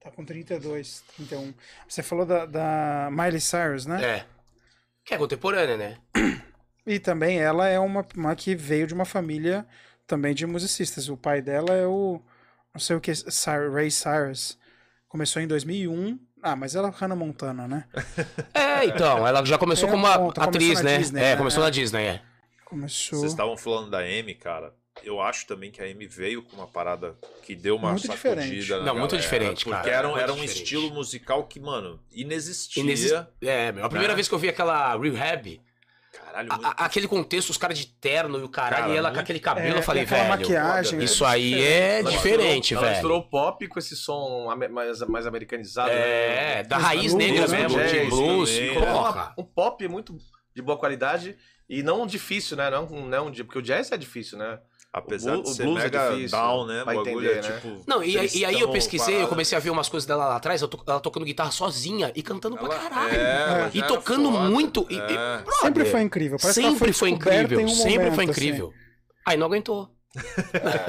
Tá com 32, 31. Você falou da, da Miley Cyrus, né? É. Que é contemporânea, né? E também ela é uma, uma que veio de uma família também de musicistas. O pai dela é o. Não sei o que. Cy- Ray Cyrus. Começou em 2001. Ah, mas ela é Hannah Montana, né? É, então. Ela já começou É, como uma atriz, começou né? Disney, é, né? começou É. na Disney, é. Começou. Vocês estavam falando da Amy, cara. Eu acho também que a Amy veio com uma parada que deu uma Muito sacudida diferente. na Não, muito galera, diferente, porque cara. Era, um- Muito era um diferente. estilo musical que, mano, inexistia. Inexist... É, meu. A primeira Né? vez que eu vi aquela Rehab, Caralho, a- muito... a- aquele contexto, os caras de terno e o caralho, Cara, e ela com muito- aquele cabelo, É, eu falei, velho. maquiagem. Isso aí é Ela diferente, misturou- Ela velho. misturou o pop com esse som mais, mais americanizado. É, né? da raiz blues, negra né? mesmo, Jazz de blues. Porra. uma- um pop muito de boa qualidade e não difícil, né? Não, não, de- porque o jazz é difícil, né? Apesar o de o ser é mega difícil down, né? O pra bagulho entender, é né? tipo. Não, e, aí- e aí eu pesquisei, eu comecei a ver umas coisas dela lá atrás, eu to- ela tocando guitarra sozinha e cantando pra Ela- caralho. é, E tocando foda. muito. E, e- É. Sempre foi incrível. Parece sempre foi descoberta incrível. em um sempre momento, foi assim. incrível. Aí não aguentou.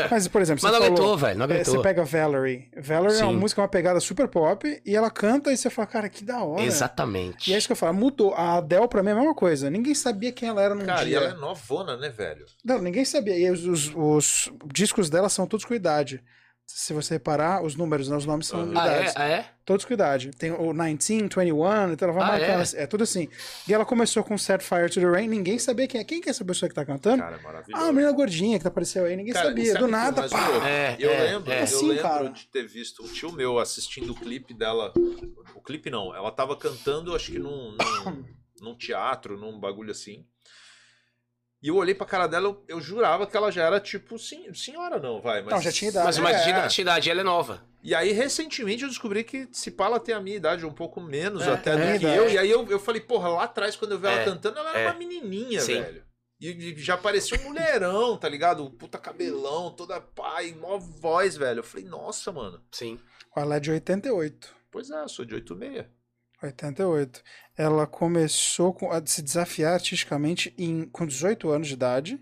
Mas, por exemplo, Mas você não falou, aguentou, velho. Não é, Você aguentou. pega Valerie. Valerie é uma Sim. música, uma pegada super pop, e ela canta e você fala, cara, que da hora. Exatamente. E é isso que eu falo, mudou. A Adele pra mim é a mesma coisa. Ninguém sabia quem ela era num Cara, e dia. ela é novona, né, velho? Não, ninguém sabia. E os, os- os discos dela são todos com idade. Se você reparar, os números, né, os nomes são Aham. Ah, é? idades. Ah, é? Todos com idade. Tem o 19, 21, então ela vai Ah, marcando. é? É? tudo assim. E ela começou com Set Fire to the Rain, ninguém sabia quem é. Quem que é essa pessoa que tá cantando? Cara, é ah, maravilhoso. a menina gordinha que apareceu aí, ninguém Cara, sabia. Do o que nada, pá. É, Eu é, lembro, é. eu Assim, lembro cara. de ter visto um tio meu assistindo o clipe dela. O clipe não, ela tava cantando, acho que num, num, num teatro, num bagulho assim. E eu olhei pra cara dela, eu, eu jurava que ela já era tipo sen- senhora, não, vai. Mas, Não, já tinha idade. Mas, É, mas de é. idade- de idade, ela é nova. E aí, recentemente, eu descobri que se pá, ela tem a minha idade, um pouco menos É, até é do que eu. E aí eu, eu falei, porra, lá atrás, quando eu vi ela É, cantando, ela era é. uma menininha, Sim. velho. E, e já parecia um mulherão, tá ligado? Puta cabelão, toda pai, mó voz, velho. Eu falei, nossa, mano. Sim. Ela é de 88. Pois é, eu sou de 86. 88. Ela começou com- a se desafiar artisticamente em, com 18 anos de idade.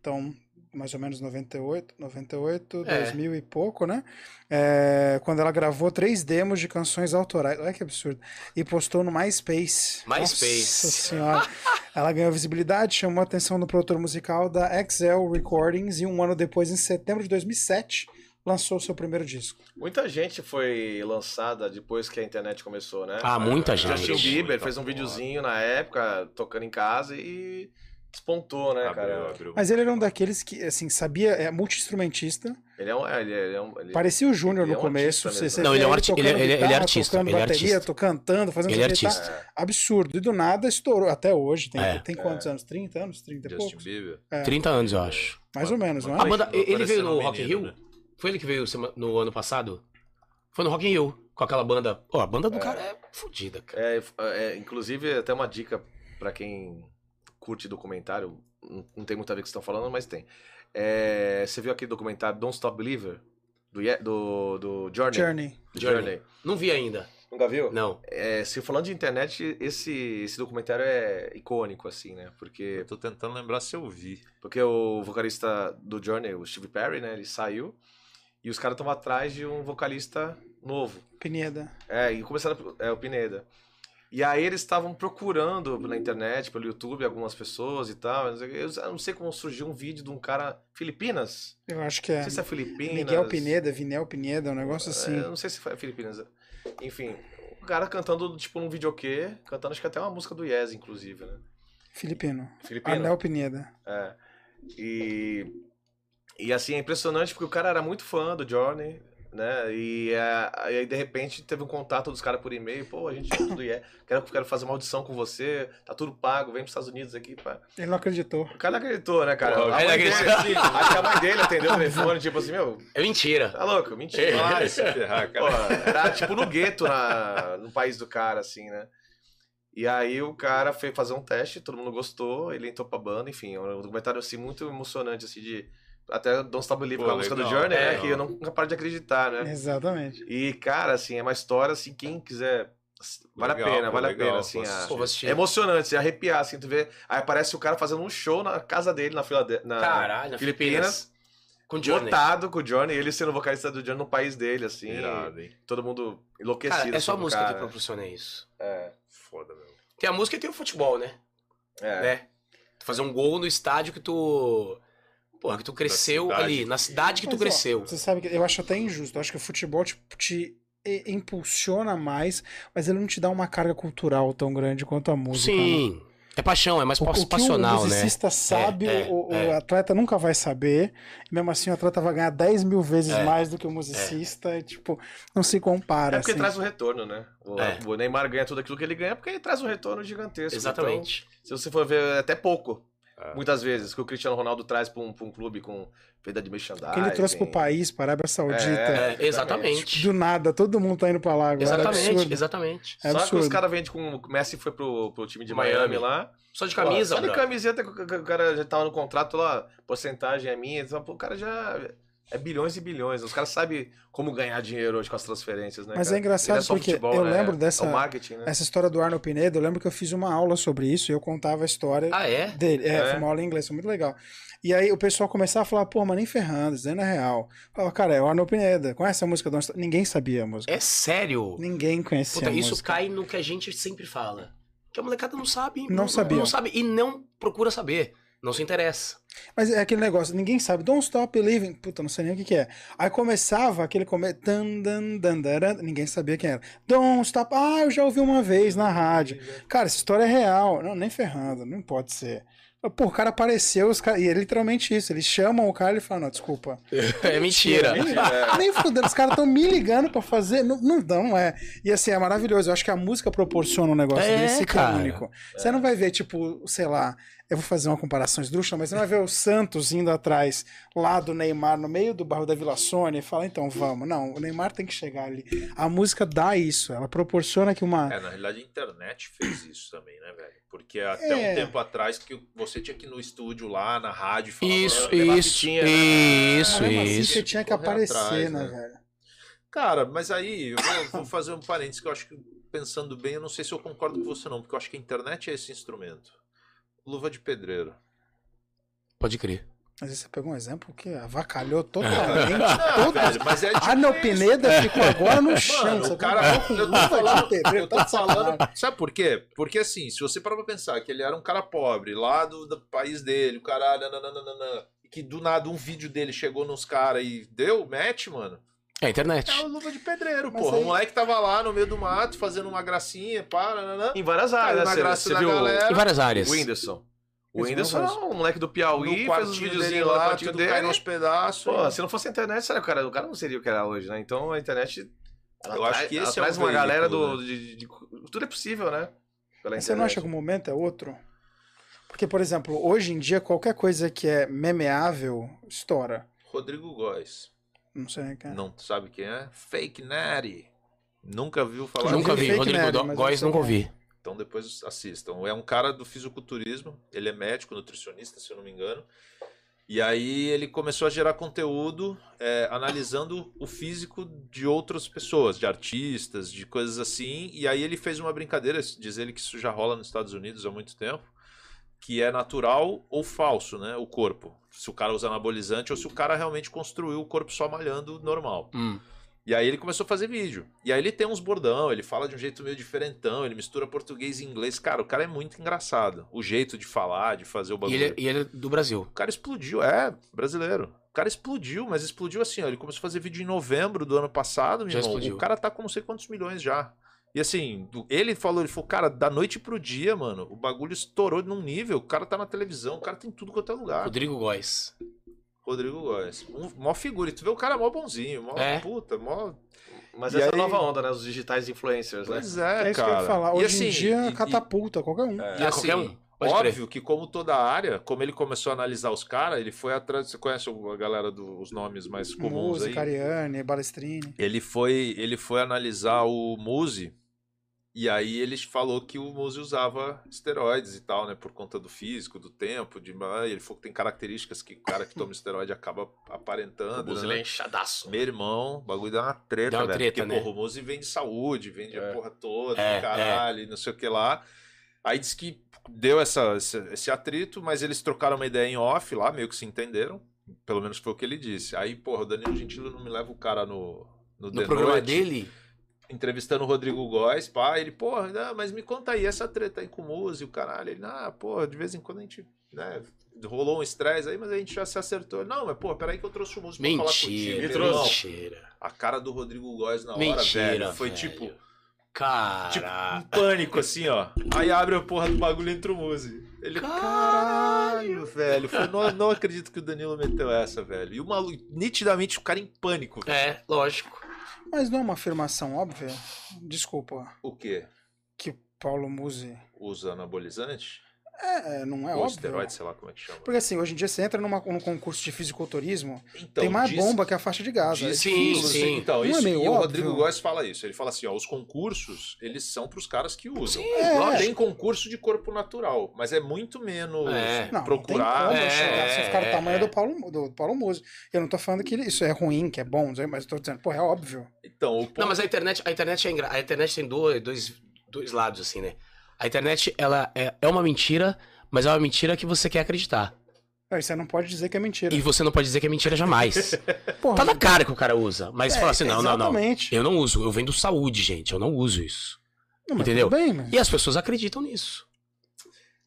Então, mais ou menos 98, 98, É. 2000 e pouco, né? É, quando ela gravou três demos de canções autorais. Olha que absurdo. E postou no MySpace. MySpace. Nossa senhora. ela ganhou visibilidade, chamou a atenção do produtor musical da XL Recordings e um ano depois, em setembro de 2007, lançou seu primeiro disco. Muita gente foi lançada depois que a internet começou, né? Ah, muita gente. Justin Bieber fez um videozinho na época, tocando em casa e despontou, né, abriu, cara? abriu. Mas ele era um daqueles que, assim, sabia, é multi-instrumentista. Ele é um. é, Ele é, ele é um ele- Parecia o Júnior ele no é um começo. artista Você, você né? Não, ele é um arti- tocando ele é- ele é guitarra, artista, Tocando ele é bateria, artista. tô cantando, fazendo Ele é tá artista. Absurdo. E do nada estourou. Até hoje. Tem, É. tem quantos anos? 30 anos? 30 e Justin poucos? Bieber. 30 anos, eu acho. Mais ou menos, não A é? banda, ele veio no Rock Rio? né? Foi ele que veio no ano passado? Foi no Rock in Rio, com aquela banda. Pô, a banda do cara é fodida, cara. É, é, inclusive, até uma dica pra quem curte documentário, não, não tem muito a ver com o que vocês estão falando, mas tem. É, você viu aquele documentário Don't Stop Believer? Do, do, do Journey? Journey. Journey. Journey. Não vi ainda. Nunca viu? Não. É, se falando de internet, esse, esse documentário é icônico, assim, né? Porque, Eu tô tentando lembrar se eu vi. porque o vocalista do Journey, o Steve Perry, né? Ele saiu e os caras estavam atrás de um vocalista novo. Pineda. É, e começaram é, o Pineda. E aí eles estavam procurando na internet, pelo YouTube, algumas pessoas e tal. Eu não sei como surgiu um vídeo de um cara. Filipinas? Eu acho que Não é. sei se é Filipinas. Miguel Pineda, Vinel Pineda, um negócio É, assim. eu não sei se foi Filipinas. Enfim, O cara cantando, tipo, num videokê, cantando acho que até uma música do Yes, inclusive, né? Filipino. Filipino. Anel Pineda. É. E, e assim, é impressionante porque o cara era muito fã do Johnny, né? E, é, aí, de repente, teve um contato dos caras por e-mail. Pô, a gente é tudo é. Quero, quero fazer uma audição com você. Tá tudo pago, vem pros Estados Unidos aqui. Pá. Ele não acreditou. O cara não acreditou, né, cara? Pô, a ele mãe dele, acreditou. acho que a mãe dele atendeu o telefone, tipo assim, meu, É mentira. tá louco? Mentira. Vai se ferrar, Pô, cara. era tipo no gueto na, no país do cara, assim, né? E aí o cara foi fazer um teste, todo mundo gostou, ele entrou pra banda, enfim, é um documentário assim muito emocionante, assim, de. Até Don't Stop Believe, Pô, com a música do Journey, né? legal. Que eu nunca paro de acreditar, né? Exatamente. E, cara, assim, é uma história, assim, quem quiser. Vale Legal, a pena, pô, vale legal, a pena, assim. a-. É emocionante, se arrepiar, assim, tu vê. Aí aparece o cara fazendo um show na casa dele, na Filade... na Caralho, na Filipinas, Com o Johnny. lotado com o Johnny, ele sendo vocalista do Johnny no país dele, assim. Irado? Todo mundo enlouquecido. Cara, é só a assim, música que cara. proporciona isso. É, Foda, meu. Tem a música e tem o futebol, né? é. né? Tu fazer um gol no estádio que tu. Porra, que tu cresceu cidade. ali, na cidade que tu Mas, ó, cresceu. Você sabe que eu acho até injusto. Eu acho que o futebol te, te impulsiona mais, mas ele não te dá uma carga cultural tão grande quanto a música. né? Sim. É paixão, é mais O, o que o passional, né? musicista sabe, É, é, o, o é. atleta nunca vai saber. E mesmo assim, o atleta vai ganhar 10 mil vezes É. mais do que o musicista. E, tipo, não se compara. É porque assim. traz um retorno, né? O, É. o Neymar ganha tudo aquilo que ele ganha porque ele traz um retorno gigantesco. Exatamente. Então, se você for ver, é até pouco. É. Muitas vezes, que o Cristiano Ronaldo traz pra um, pra um clube com venda de merchandising. O que ele trouxe pro país, para a Arábia Saudita. É, É, exatamente. Do nada, todo mundo tá indo pra lá agora. É Exatamente, absurdo. exatamente. É Só que absurdo. os caras vendem com. O Messi foi pro, pro time de Miami. Miami, lá. Só de Pô, camisa, Só de bro. camiseta, que o o cara já tava no contrato lá, porcentagem é minha. Então, pô, o cara já. É bilhões e bilhões. Os caras sabem como ganhar dinheiro hoje com as transferências, né? Mas cara? é engraçado só porque futebol, eu né? lembro dessa- É o marketing, né? Essa história do Arno Pinedo, eu lembro que eu fiz uma aula sobre isso e eu contava a história Ah, é? dele. É, É? foi uma aula em inglês, foi muito legal. E aí o pessoal começava a falar, pô, mas nem daí não é real. Falava, cara, é o Arno Pineda. Conhece a música? Don't Stop? Ninguém sabia a música. É sério? Ninguém conhecia Puta, a isso música. cai no que a gente sempre fala. Que a molecada não sabe. Não sabia. Não sabe e não procura saber. Não se interessa. Mas é aquele negócio, ninguém sabe. Don't Stop Believing. Puta, não sei nem o que, que é. Aí começava aquele come... dan, dan, dan, ninguém sabia quem era. Don't Stop. Ah, eu já ouvi uma vez na rádio. Cara, essa história é real. Não, nem ferrando, não pode ser. Pô, o cara apareceu, os cara... e é literalmente isso. Eles chamam o cara e falam, não, desculpa. É mentira. Nem fudendo, os caras estão me ligando pra fazer. Não, não, não é. E assim, é maravilhoso. Eu acho que a música proporciona um negócio É, desse que é cara. único. Você não vai ver, tipo, sei lá, eu vou fazer uma comparação esdrúxula, mas você não vai ver o Santos indo atrás lá do Neymar no meio do bairro da Vila Sônia e falar, então vamos. Não, o Neymar tem que chegar ali. A música dá isso, ela proporciona que uma. É, na realidade a internet fez isso também, né, velho? Porque até É. um tempo atrás que você tinha que ir no estúdio lá, na rádio, falar. Isso, levar isso, fitinha, né? isso, Mas mesmo assim, isso. você tinha que aparecer, atrás, né, né? velho? Cara, mas aí eu vou, vou fazer um parênteses que eu acho que, pensando bem, eu não sei se eu concordo com você não, porque eu acho que a internet é esse instrumento. Luva de pedreiro. Pode crer. Mas aí você pegou um exemplo que avacalhou totalmente Não, todos. velho, mas é A Neo difícil. Pineda ficou agora no chão. Mano, o cara, colocou com eu tô falando, eu tá tô sacanagem. falando, sabe por quê? Porque assim, se você parar pra pensar que ele era um cara pobre, lá do, do país dele, o cara, nananana, e que do nada um vídeo dele chegou nos caras e deu match, mano, É a internet. é uma luva de pedreiro, Mas porra. aí- O moleque tava lá no meio do mato, fazendo uma gracinha, pá, nananã. Em várias Caiu áreas, né? Graça você viu galera. Em várias áreas. o Whindersson. O Whindersson não é um moleque do Piauí, fez os videozinhos lá, quartinho tudo dele. caindo aos pedaços. Pô, e- se não fosse a internet, sério, cara, o cara não seria o que era hoje, né? Então a internet. ela Eu acho que ela esse é traz o uma galera veículo, do. De, de- tudo é possível, né? Pela você não acha que o momento é outro? Porque, por exemplo, hoje em dia, qualquer coisa que é memeável, estoura. Rodrigo Góes. Não sei é. Não sabe quem é? Fake Natty. Nunca viu falar Nunca vi Rodrigo mas Góes nunca ouvi. Então depois assistam. É um cara do fisiculturismo, ele é médico, nutricionista, se eu não me engano. E aí ele começou a gerar conteúdo é, analisando o físico de outras pessoas, de artistas, de coisas assim. E aí ele fez uma brincadeira, diz ele que isso já rola nos Estados Unidos há muito tempo, que é natural ou falso, né? O corpo. Se o cara usa anabolizante ou se o cara realmente construiu o corpo só malhando normal. Hum. E aí ele começou a fazer vídeo. E aí ele tem uns bordão, ele fala de um jeito meio diferentão, ele mistura português e inglês. Cara, o cara é muito engraçado. O jeito de falar, de fazer o E bagulho. ele, e ele é do Brasil. O cara explodiu, é, brasileiro. O cara explodiu, mas explodiu assim, ó. Ele começou a fazer vídeo em novembro do ano passado, meu Já irmão. explodiu. O cara tá com não sei quantos milhões já. E assim, do- ele falou, ele falou, cara, da noite pro dia, mano, o bagulho estourou num nível, o cara tá na televisão, o cara tem tudo quanto é lugar. Rodrigo Góes. Rodrigo Góes. Um, mó figura. E tu vê o cara mó bonzinho, mó É. puta, mó. Mas E essa é aí- a nova onda, né? Os digitais influencers, né? Pois é, É isso cara. que eu ia falar. E Hoje assim, em dia e- e- catapulta qualquer um. E Ah, assim, qualquer um. Pode crer. óbvio que como toda área, como ele começou a analisar os caras, ele foi atrás, você conhece a galera dos nomes mais comuns Música, aí? Ariane, Balestrini. Ele foi, ele foi analisar o Muzi e aí ele falou que o Muzi usava esteroides e tal, né, por conta do físico, do tempo, de ah, ele falou que tem características que o cara que toma esteroide acaba O aparentando, Buzz, né? ele é inchadaço. Meu irmão, o bagulho dá uma treta, Dá uma velho. treta, porque, né? porra, o Muzi vende saúde, vende É. a porra toda, É, caralho, e não sei o que lá. Aí disse que deu essa, esse, esse atrito, mas eles trocaram uma ideia em off lá, meio que se entenderam. Pelo menos foi o que ele disse. Aí, porra, o Danilo Gentili não me leva o cara no, no, No programa Noite, dele, entrevistando o Rodrigo Góes, pá, ele, porra, não, mas me conta aí, essa treta aí com o Muzi, o caralho. Ele, ah, porra, de vez em quando a gente, né, rolou um estresse aí, mas a gente já se acertou. Não, mas, pô, peraí que eu trouxe o Muzi pra falar contigo. mentira, trouxe. mentira. A cara do Rodrigo Góes na hora, Mentira, velho, foi velho. tipo, tipo, um Cara. pânico, assim, ó. Aí abre a porra do bagulho entre o Muzi. Ele, caralho, velho. Foi, não, não acredito que o Danilo meteu essa, velho. E o maluco, nitidamente, o cara em pânico. velho. É, lógico. Mas não é uma afirmação óbvia? Desculpa. O quê? Que Paulo Musi. Usa anabolizante? É, não é Ou óbvio. esteroide, sei lá como é que chama. Porque assim, hoje em dia você entra numa, num concurso de fisiculturismo, Então, tem mais diz- bomba que a faixa de Gaza. diz Sim, que, sim. inclusive, Então, Não é isso, meio e o óbvio? Rodrigo Góes fala isso. Ele fala assim, ó, os concursos, eles são pros caras que usam. É. Lógico, Tem concurso de corpo natural, mas é muito menos É. Não, procurado. não tem como É, chegar, você ficar é, no tamanho é. do Paulo, do Paulo Musi. Eu não tô falando que isso é ruim, que é bom, mas eu tô dizendo, pô, é óbvio. Então, o ponto... Não, mas a internet, a internet é engra... A internet tem dois, dois, dois lados, assim, né? A internet, ela é, é uma mentira, mas é uma mentira que você quer acreditar. Aí você não pode dizer que é mentira. E você não pode dizer que é mentira jamais. Porra, tá na cara que o cara usa. Mas é, fala assim, não, não, não. Exatamente. Eu não uso, eu vendo saúde, gente. Eu não uso isso. Não, entendeu? Bem, mas... E as pessoas acreditam nisso.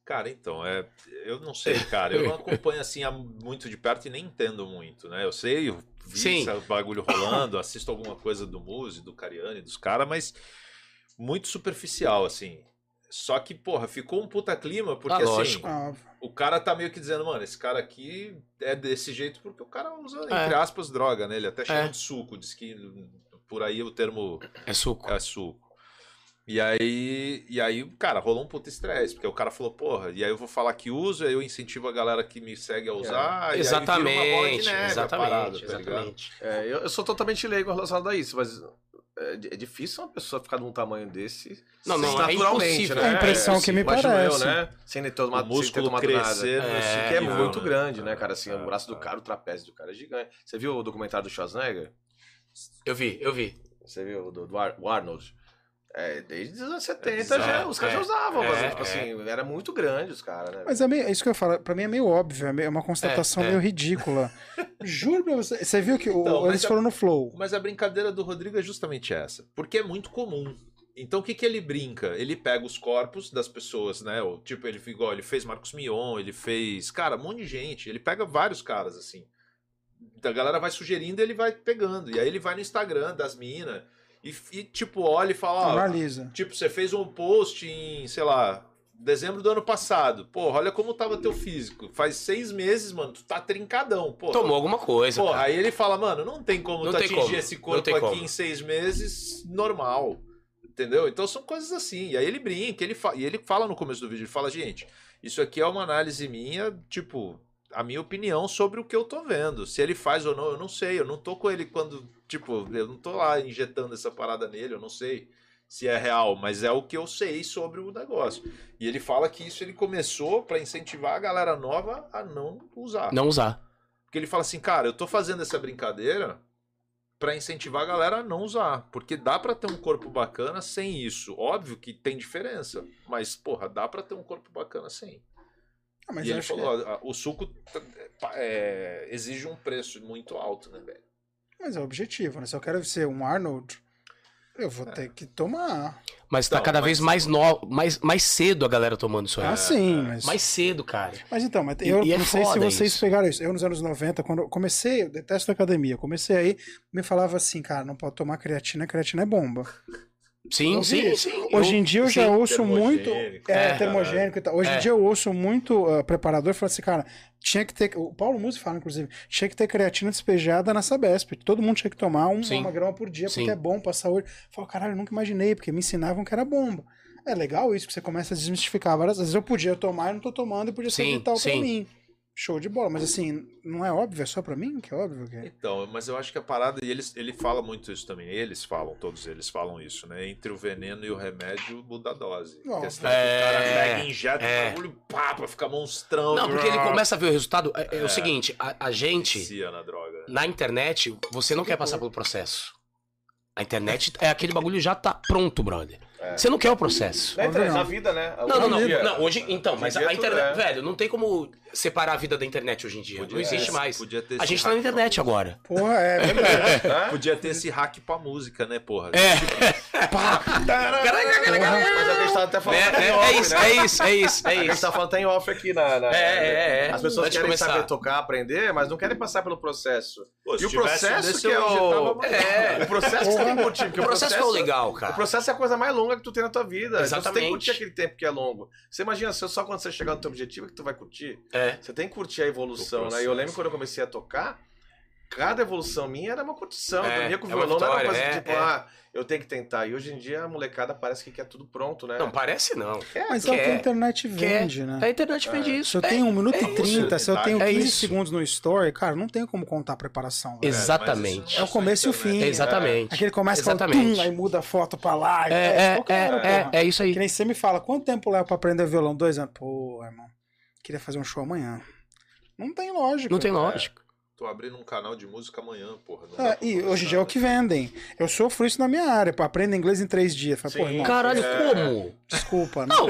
Cara, então, é, eu não sei, cara. Eu não acompanho assim muito de perto e nem entendo muito, né? Eu sei, eu vi Sim. esse bagulho rolando, assisto alguma coisa do Muzi, do Cariani, dos caras, mas muito superficial, assim. Só que, porra, ficou um puta clima, porque Ah, assim, lógico. Ah, o cara tá meio que dizendo, mano, esse cara aqui é desse jeito porque o cara usa, É. entre aspas, droga, né? Ele até chama É. de suco, diz que por aí o termo É suco. é suco. E aí, e aí, cara, rolou um puta estresse, porque o cara falou, porra, e aí eu vou falar que uso, aí eu incentivo a galera que me segue a usar, e uma bola de exatamente, neve a exatamente, parada, tá exatamente. É, eu, eu sou totalmente leigo relacionado a isso, mas é, é difícil uma pessoa ficar de um tamanho desse Não, não, é naturalmente, impossível. né? É a impressão que me Imagino parece. eu, né? Sem ter tomado, O sem ter músculo nada. crescer no É, Que é nível, muito né? grande, né, cara? Assim, É, o braço do é. cara, o trapézio do cara é gigante. Você viu o documentário do Schwarzenegger? Eu vi, eu vi. Você viu o do, do Ar- o Arnold? É, desde os anos 70 bizarro. já, os caras É, já usavam, é, mas, tipo é. assim, era muito grande os caras, né? Mas é, meio, é isso que eu falo, pra mim é meio óbvio, é, meio- é uma constatação É, é. meio ridícula. Juro pra você. Você viu que o- Então, mas eles a- foram no Flow. Mas a brincadeira do Rodrigo é justamente essa, porque é muito comum. Então o que, que ele brinca? Ele pega os corpos das pessoas, né? O, tipo, ele, igual, ele fez Marcos Mion, ele fez. Cara, um monte de gente. Ele pega vários caras, assim. A galera vai sugerindo e ele vai pegando. E aí ele vai no Instagram das minas e, e, tipo, olha e fala: ó, Analisa. Tipo, você fez um post em, sei lá, dezembro do ano passado. Porra, olha como tava teu físico. Faz seis meses, mano, tu tá trincadão. Porra, Tomou alguma coisa, Porra, cara. aí ele fala, mano, não tem como Não tu tem atingir como, esse corpo aqui como. em seis meses normal. Entendeu? Então são coisas assim. E aí ele brinca, ele fa... e ele fala no começo do vídeo, ele fala, gente, isso aqui é uma análise minha, tipo, a minha opinião sobre o que eu tô vendo. Se ele faz ou não, eu não sei. Eu não tô com ele quando, tipo, eu não tô lá injetando essa parada nele, eu não sei se é real, mas é o que eu sei sobre o negócio. E ele fala que isso ele começou pra incentivar a galera nova a não usar. Não usar. Porque ele fala assim, cara, eu tô fazendo essa brincadeira pra incentivar a galera a não usar. Porque dá pra ter um corpo bacana sem isso. Óbvio que tem diferença. Mas, porra, dá pra ter um corpo bacana sem. Ah, mas e ele acho que- falou, ó, o suco é, exige um preço muito alto, né, velho? Mas é o objetivo, né? Se eu quero ser um Arnold, eu vou ter que tomar. Mas tá Então, cada mas- vez mais, no... mais, mais cedo a galera tomando isso aí. Ah, sim, mas. Mais cedo, cara. Mas então, mas E- eu e é não sei se vocês isso. pegaram isso. Eu, nos anos 90, quando eu comecei, eu detesto academia, comecei aí, me falava assim, cara, não pode tomar creatina, creatina é bomba. Sim, Eu sim, sim. Hoje em dia eu já sim. ouço muito. Termogênico, É, É. termogênico e tal. Hoje em É. dia eu ouço muito uh, preparador falando assim, cara, tinha que ter. O Paulo Musi fala, inclusive, tinha que ter creatina despejada na Sabesp. Todo mundo tinha que tomar um, uma grama por dia, porque Sim. é bom pra saúde. Eu falo, caralho, eu nunca imaginei, porque me ensinavam que era bomba. É legal isso, que você começa a desmistificar várias vezes. Eu podia tomar e não tô tomando, e podia ser Sim, vital pra mim. Show de bola. Mas assim, não é óbvio, é só pra mim que é óbvio que é. Então, mas eu acho que a parada, e eles, ele fala muito isso também, eles falam, todos eles falam isso, né? Entre o veneno e o remédio, muda a dose. A questão é, é, que o cara pega e injeta é. o bagulho, pá, pra ficar monstrão. Não, porque ele começa a ver o resultado. É, é É. o seguinte, a, a gente, na droga. na internet, você não quer passar pelo processo. A internet é aquele bagulho já tá pronto, brother. É. Você não quer o processo. Na, internet, não. na vida, né? Não, não, não. Não, hoje, então, mas a tudo internet, é. velho, não tem como separar a vida da internet hoje em dia. Podia não existe ter- mais. Podia ter A gente tá na internet agora. Porra, é verdade. Hã? Podia ter esse hack pra música, né, porra? É. Mas a gente tá até É, falando é, é off, isso, né? é isso, é isso, é A gente tá falando até em off aqui na. na- É, é, é. As pessoas Antes querem começar. saber tocar, aprender, mas não querem passar pelo processo. Pô, e o processo que é o. É, o processo que você tem que curtir. O processo é o legal, cara. O processo é a coisa mais longa que tu tem na tua vida. Então você tem Exatamente. que curtir aquele tempo que é longo. Você imagina, se só quando você chegar no teu objetivo é que tu vai curtir. É. Você tem que curtir a evolução, O né? E eu lembro quando eu comecei a tocar, cada evolução minha era uma curtição. É, eu dormia com é uma violão, não era uma coisa é, tipo, é. ah, eu tenho que tentar. E hoje em dia a molecada parece que quer tudo pronto, né? Não, parece não. Mas é o que a Quer, internet quer. vende, né? A internet vende isso. Se eu É, tenho 1 minuto é e 30, se eu tenho É 15 isso. segundos no story, cara, não tem como contar a preparação. velho. Exatamente. É o começo e o fim. Exatamente. Aquele começa com Exatamente. tum, aí muda a foto pra lá. e É, é, é, é, é isso aí. Que nem você me fala, quanto tempo leva pra aprender violão? Dois anos. Pô, irmão, queria fazer um show amanhã. Não tem lógica. Não tem lógica. Tô abrindo um canal de música amanhã, porra. não É, e hoje em dia é o né? que vendem. Eu sofro isso na minha área. Pô, aprenda inglês em três dias. Fala, Sim. Caralho, É. como? desculpa. né? Não,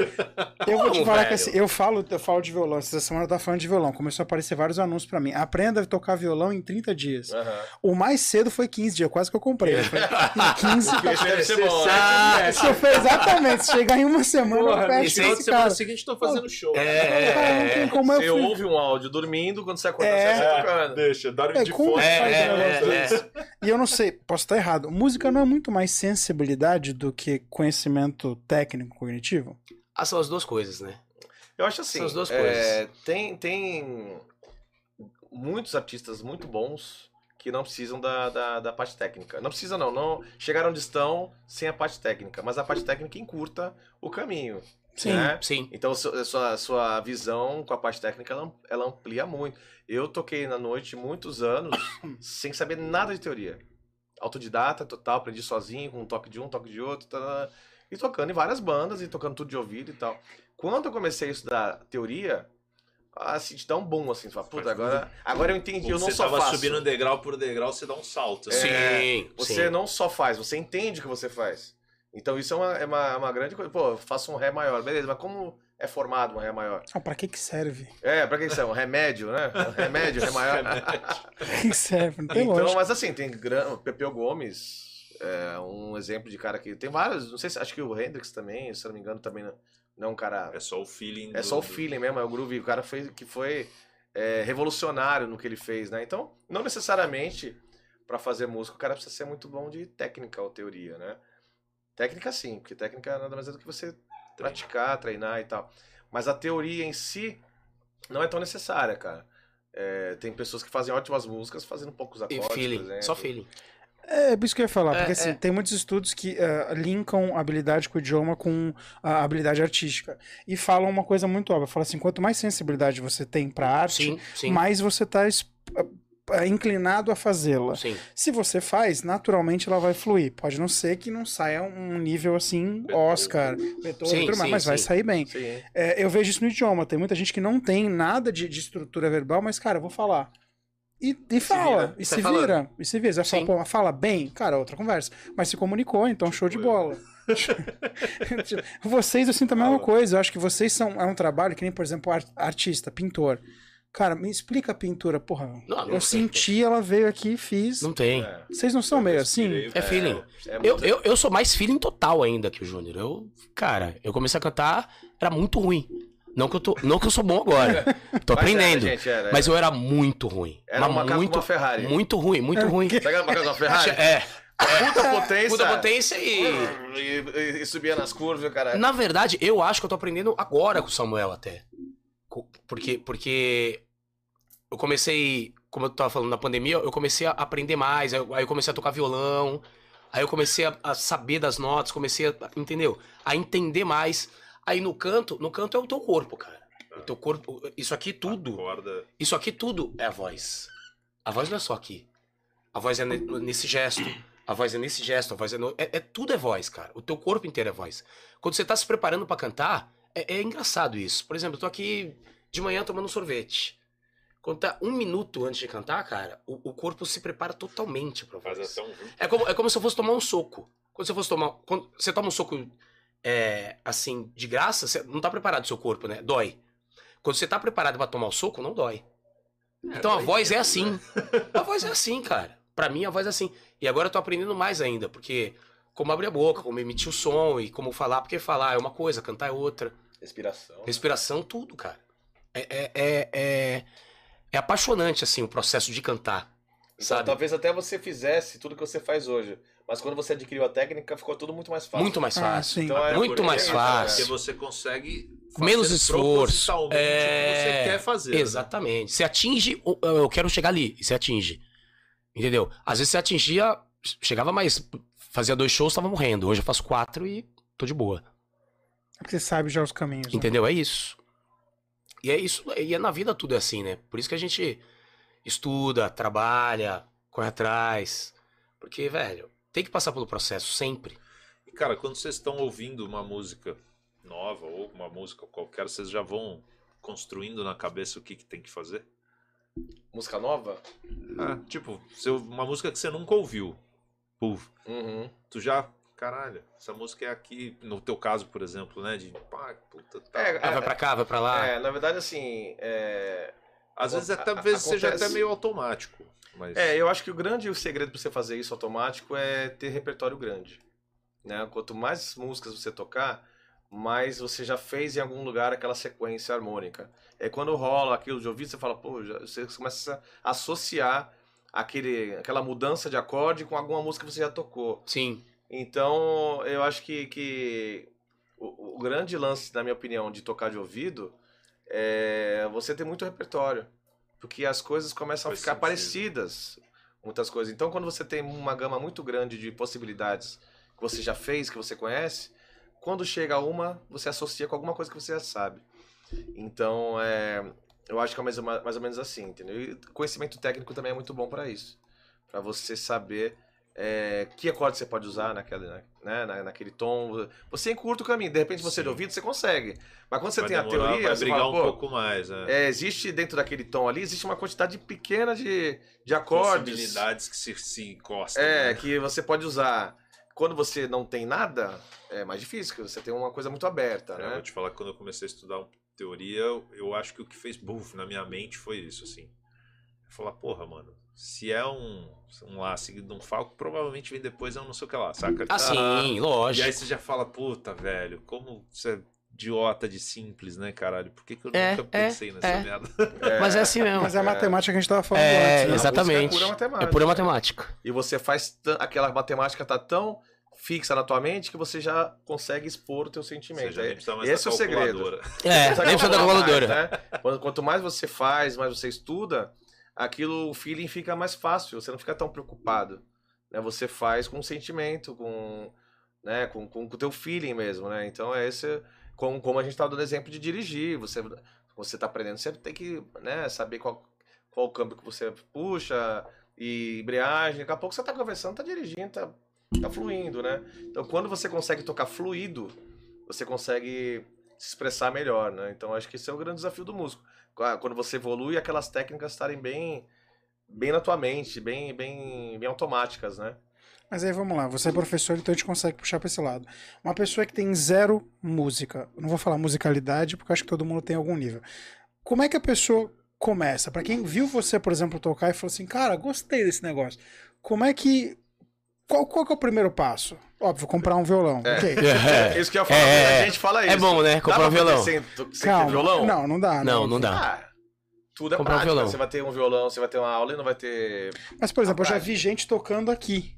Eu vou te falar que assim, eu falo, eu falo de violão. Essa semana eu tava falando de violão. Começou a aparecer vários anúncios pra mim. Aprenda a tocar violão em 30 dias. Aham. O mais cedo foi 15 dias, quase que eu comprei. Eu falei, em 15 Esse deve ser bom, né? Ah, Se eu for exatamente, se chegar em uma semana, eu Porra, fecho esse semana cara. seguinte tô fazendo show. É, Cara, não tem como Você eu fui. ouve um áudio dormindo, quando você acorda, É. você tá tocando. Deixa, É, de como. É, é? E eu não sei, posso estar errado. Música não é muito mais sensibilidade do que conhecimento técnico cognitivo? Ah, são as duas coisas, né? Eu acho assim, São as duas é, tem, tem muitos artistas muito bons que não precisam da, da, da parte técnica. Não precisa não, não chegaram onde estão sem a parte técnica, mas a parte técnica encurta o caminho. Sim, né? sim. Então a sua, sua visão com a parte técnica ela, ela amplia muito. Eu toquei na noite muitos anos sem saber nada de teoria. Autodidata total, aprendi sozinho, com um toque de um, toque de outro, tá, e tocando em várias bandas e tocando tudo de ouvido e tal. Quando eu comecei a estudar teoria, assim, te dá um boom, assim, você fala, puta, agora, agora eu entendi, eu não você só tava faço. subindo degrau por degrau, você dá um salto. né? Sim, Você sim. não só faz, você entende o que você faz. Então isso é uma, é uma, uma grande coisa. Pô, eu faço um Ré maior, beleza, mas como é formado um Ré maior? Ah, pra que que serve? É, pra que isso é? Um remédio, né? Um remédio, Ré maior. Pra que que serve? Não tem então, lógica. mas assim, tem gran... Pepeu Gomes, é um exemplo de cara que. Tem vários, não sei se. Acho que o Hendrix também, se eu não me engano, também não, não é um cara. É só o feeling. É do- só o feeling mesmo, é o groove. O cara foi, que foi é, revolucionário no que ele fez, né? Então, não necessariamente pra fazer música o cara precisa ser muito bom de técnica ou teoria, né? Técnica sim, porque técnica nada mais é do que você praticar, treinar e tal. Mas a teoria em si não é tão necessária, cara. É, tem pessoas que fazem ótimas músicas fazendo poucos E acordes, por feeling, exemplo. só feeling. É, é isso que eu ia falar, porque É, assim, é. tem muitos estudos que eh, linkam a habilidade com o idioma com a habilidade artística. E falam uma coisa muito óbvia, falam assim, quanto mais sensibilidade você tem pra arte, Sim, sim. mais você tá eh, inclinado a fazê-la. Se você faz, naturalmente ela vai fluir. Pode não ser que não saia um nível assim, Oscar, Beethoven, Sim, sim, mas vai sim. sair bem. Sim. É, eu vejo isso no idioma. Tem muita gente que não tem nada de, de estrutura verbal, mas, cara, eu vou falar. E, e fala, vira. e Sai se vira, e se vira. Você vai falar, Sim. pô, mas fala bem, cara, outra conversa. Mas se comunicou, então show de bola. Tipo, vocês, eu sinto a mesma coisa. Eu acho que vocês são. É um trabalho que nem, por exemplo, ar- artista, pintor. Cara, me explica a pintura, porra. Não, não eu sei. senti, ela veio aqui e fiz. Não tem. É, Vocês não são meio assim? Respirei, É feeling. é Eu, muito- eu, eu sou mais feeling total ainda que o Júnior. Eu, cara, eu comecei a cantar, era muito ruim. Não que eu, tô, não que eu sou bom agora. Tô Mas era, aprendendo. gente, era, Mas eu era muito ruim. Era um macaco muito, com uma Ferrari. muito ruim, muito ruim. Sabe aquela macaco com uma Ferrari? É, puta potência. Puta potência e. E, e- e subia nas curvas, cara. Na verdade, eu acho que eu tô aprendendo agora com o Samuel até. Porque, porque eu comecei, como eu tava falando na pandemia, eu comecei a aprender mais, aí eu comecei a tocar violão, aí eu comecei a, a saber das notas, comecei a, entendeu? A entender mais. Aí no canto, no canto é o teu corpo, cara. O teu corpo, isso aqui tudo, isso aqui tudo é a voz. A voz não é só aqui. A voz é ne- nesse gesto. A voz é nesse gesto. A voz é, no... é, é- tudo é voz, cara. O teu corpo inteiro é voz. Quando você tá se preparando pra cantar, é, é engraçado isso. Por exemplo, eu tô aqui de manhã tomando um sorvete. Quando tá um minuto antes de cantar, cara, o, o corpo se prepara totalmente pra Faz voz. até um. É como, é como se eu fosse tomar um soco. Quando você fosse tomar. Quando você toma um soco é, assim, de graça, você não tá preparado o seu corpo, né? Dói. Quando você tá preparado pra tomar o soco, não dói. Então a voz é assim. A voz é assim, cara. Pra mim a voz é assim. E agora eu tô aprendendo mais ainda, porque como abrir a boca, como emitir o som e como falar, porque falar é uma coisa, cantar é outra. Respiração. Respiração, tudo, cara. É, é, é, é, é apaixonante, assim, o processo de cantar. Então, Sabe? talvez até você fizesse tudo que você faz hoje. Mas quando você adquiriu a técnica, ficou tudo muito mais fácil. Muito mais Ah, fácil. Então, é Muito mais fácil. Porque você consegue. fazer Menos esforço. É, o que você quer fazer. né? Exatamente. Você atinge. o- Eu quero chegar ali. E você atinge. Entendeu? Às vezes você atingia. Chegava mais. Fazia dois shows, tava morrendo. Hoje eu faço quatro e tô de boa. É Porque você sabe já os caminhos. né? Entendeu? É isso. E é isso. E é na vida tudo é assim, né? Por isso que a gente estuda, trabalha, corre atrás. Porque, velho, tem que passar pelo processo sempre. E, cara, quando vocês estão ouvindo uma música nova ou uma música qualquer, vocês já vão construindo na cabeça o que, que tem que fazer? Música nova? Ah, tipo, uma música que você nunca ouviu. Puf, Uhum. tu já. Caralho, essa música é aqui, no teu caso, por exemplo, né? De pá, puta, tá. É, Ah, vai pra cá, vai pra lá. É, na verdade, assim. É, Às vezes até a- vezes seja até meio automático. Mas é, eu acho que o grande segredo pra você fazer isso automático é ter repertório grande. Né? Quanto mais músicas você tocar, mais você já fez em algum lugar aquela sequência harmônica. É quando rola aquilo de ouvido, você fala, pô, já- você começa a associar aquele, aquela mudança de acorde com alguma música que você já tocou. Sim. Então, eu acho que, que o, o grande lance, na minha opinião, de tocar de ouvido é você ter muito repertório. Porque as coisas começam Faz a ficar sentido. parecidas, muitas coisas. Então, quando você tem uma gama muito grande de possibilidades que você já fez, que você conhece, quando chega uma, você associa com alguma coisa que você já sabe. Então, é, eu acho que é mais, ou- mais ou menos assim, entendeu? E conhecimento técnico também é muito bom para isso. para você saber é, que acorde você pode usar naquele, né, na- naquele tom. Você encurta o caminho. De repente, você de Sim. ouvido, você consegue. Mas quando você vai tem a demorar, teoria, vai você brigar fala, um pouco mais, né? é, existe dentro daquele tom ali, existe uma quantidade pequena de, de acordes. Possibilidades que se, se encostam. É, né? que você pode usar. Quando você não tem nada, é mais difícil, porque você tem uma coisa muito aberta, É, eu né? vou te falar que quando eu comecei a estudar teoria, eu, eu acho que o que fez buff na minha mente foi isso, assim. Eu falar, porra, mano, se é um, um lá seguido de um falco, provavelmente vem depois é um não sei o que lá, saca? Ah, sim, E lógico. aí você já fala, puta, velho, como você é idiota de simples, né, caralho? Por que, que eu É, nunca é, pensei nessa é. merda? Mas é assim mesmo. Mas é a matemática que a gente tava falando É, antes, né? exatamente. música é pura matemática. É pura matemática. E você faz. Aquela matemática tá tão fixa na tua mente que você já consegue expor o teu sentimento. seja, É- esse é o segredo. calculadora. É, nem precisa da calcula mais, calculadora. né? Quanto mais você faz, mais você estuda, aquilo, o feeling fica mais fácil, você não fica tão preocupado. Né? Você faz com sentimento, com, né? com, com, o teu feeling mesmo, né? Então é esse, como, como a gente estava dando exemplo de dirigir, você você está aprendendo, você tem que né, saber qual, qual câmbio que você puxa, e embreagem, daqui a pouco você está conversando, está dirigindo, tá, tá fluindo, né? Então quando você consegue tocar fluido, você consegue se expressar melhor, né? Então acho que esse é o grande desafio do músico. Qua- Quando você evolui, aquelas técnicas estarem bem bem na tua mente, bem bem bem automáticas, né? Mas aí vamos lá, você é professor, então a gente consegue puxar pra esse lado. Uma pessoa que tem zero música, não vou falar musicalidade, porque acho que todo mundo tem algum nível. Como é que a pessoa começa? Pra quem viu você, por exemplo, tocar e falou assim, cara, gostei desse negócio. Como é que. Qual, qual que é o primeiro passo? Óbvio, comprar um violão. É. ok. É, Isso que eu ia falar, É, muita é. gente fala isso. É bom, né? Comprar pra um violão. Sem, sem violão? Não, não dá. Não, não dá. Ah, tudo é Comprar um prática. violão. Você vai ter um violão, você vai ter uma aula e não vai ter. Mas, por exemplo, eu já vi gente tocando aqui.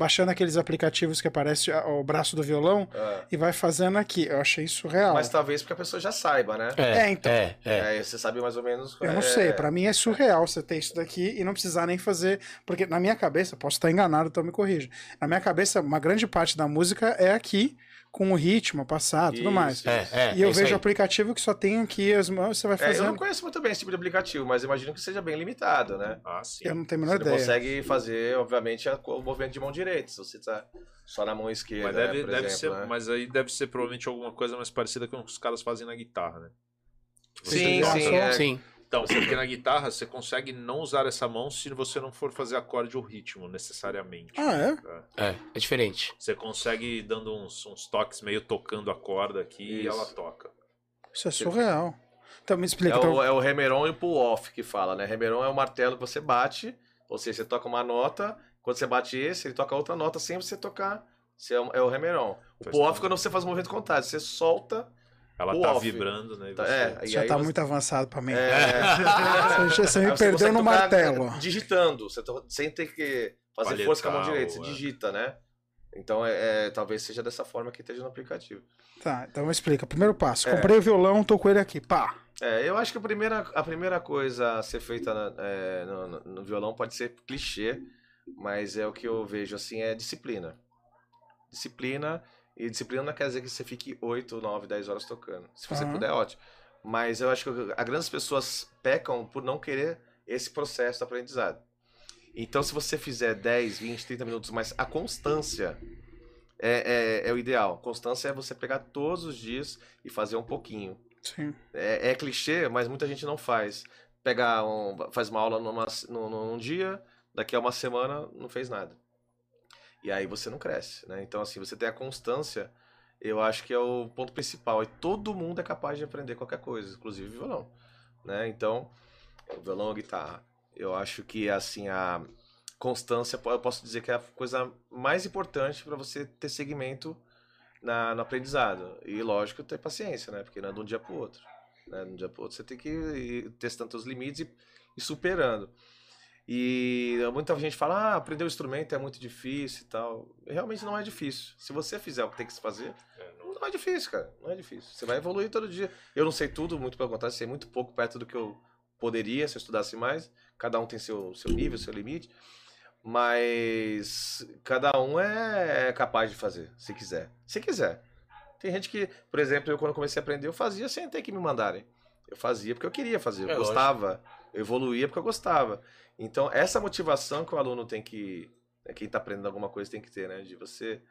Baixando aqueles aplicativos que aparece o braço do violão É. e vai fazendo aqui. Eu achei surreal. Mas talvez porque a pessoa já saiba, né? É, É, então. É, é. Aí você sabe mais ou menos. Eu não é, sei, pra mim é surreal você ter isso daqui e não precisar nem fazer. Porque na minha cabeça, posso estar enganado, então me corrija. Na minha cabeça, uma grande parte da música é aqui, com o ritmo, passar, tudo Isso, mais. É, é, E eu é vejo aplicativo que só tem aqui as mãos, você vai É, eu não conheço muito bem esse tipo de aplicativo, mas imagino que seja bem limitado, né? Ah, sim. Eu não tenho a Você menor não ideia. consegue fazer, obviamente, o movimento de mão direita, se você tá só na mão Mas, esquerda, deve, né, por deve exemplo, ser, né? mas aí deve ser provavelmente alguma coisa mais parecida com o que os caras fazem na guitarra, né? Sim, Ah, sim, é. Sim. Então, porque na guitarra você consegue não usar essa mão se você não for fazer acorde ou ritmo, necessariamente. Ah, é? É, é diferente. Você consegue dando uns, uns toques meio tocando a corda aqui e Isso. ela toca. Isso é surreal. Então me explica. É então- o, é o remeron e o pull-off que fala, né? Remeron é o martelo que você bate, ou seja, você toca uma nota, quando você bate esse, ele toca outra nota sem você tocar. Você é, o- é o remeron. O pull-off tempo. quando você faz o movimento contrário, você solta. Ela O tá off. vibrando, né? Tá- você- é, e já aí tá você- muito avançado pra mim. É, Você, você me perdeu no martelo. Digitando, você to- sem ter que fazer força com a mão direita, você é. digita, né? Então, é, é, talvez seja dessa forma que esteja no aplicativo. Tá, então me explica. Primeiro passo. É. Comprei o violão, tô com ele aqui. Pá. É, eu acho que a primeira, a primeira coisa a ser feita na- é, no, no- no violão pode ser clichê, mas é o que eu vejo assim, é disciplina. Disciplina, e disciplina não quer dizer que você fique 8, 9, 10 horas tocando. Se você Aham. puder, é ótimo. Mas eu acho que a grandes pessoas pecam por não querer esse processo de aprendizado. Então, se você fizer 10, 20, 30 minutos, mas a constância é, é, é o ideal. Constância é você pegar todos os dias e fazer um pouquinho. Sim. É, é clichê, mas muita gente não faz. Pega um, faz uma aula numa, num, num dia, daqui a uma semana não fez nada. E aí você não cresce, né? Então, assim, você ter a constância, eu acho que é o ponto principal. E todo mundo é capaz de aprender qualquer coisa, inclusive violão, né? Então, violão, a guitarra. Eu acho que, assim, a constância, eu posso dizer que é a coisa mais importante para você ter segmento na, no aprendizado. E, lógico, ter paciência, né? Porque não é de um dia para o outro. Né? De um dia para outro você tem que ir testando seus limites e, e superando. E muita gente fala, ah, aprender o instrumento é muito difícil e tal. Realmente não é difícil. Se você fizer o que tem que se fazer, É, não- é difícil, cara. Não é difícil. Você vai evoluir todo dia. Eu não sei tudo, muito pelo contrário, sei muito pouco perto do que eu poderia se eu estudasse mais. Cada um tem seu, seu nível, seu limite. Mas cada um é capaz de fazer, se quiser. Se quiser. Tem gente que, por exemplo, eu quando comecei a aprender, eu fazia sem ter que me mandarem. Eu fazia porque eu queria fazer, eu É, lógico. Eu evoluía porque eu gostava. Então, essa motivação que o aluno tem que. né, Quem está aprendendo alguma coisa tem que ter, né? De você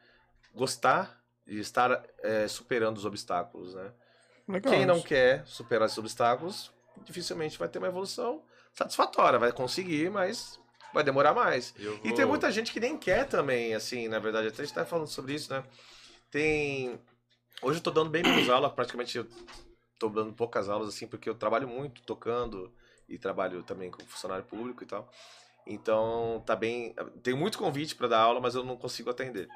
gostar de estar é, superando os obstáculos, né? Legal. Quem não quer superar esses obstáculos, dificilmente vai ter uma evolução satisfatória. Vai conseguir, mas vai demorar mais. Eu E vou- tem muita gente que nem quer também, assim, na verdade. Até a gente tá falando sobre isso, né? Tem. Hoje eu tô dando bem menos aula, praticamente eu tô dando poucas aulas, assim, porque eu trabalho muito tocando e trabalho também como funcionário público e tal. Então, tá bem. Tem muito convite para dar aula, mas eu não consigo atender.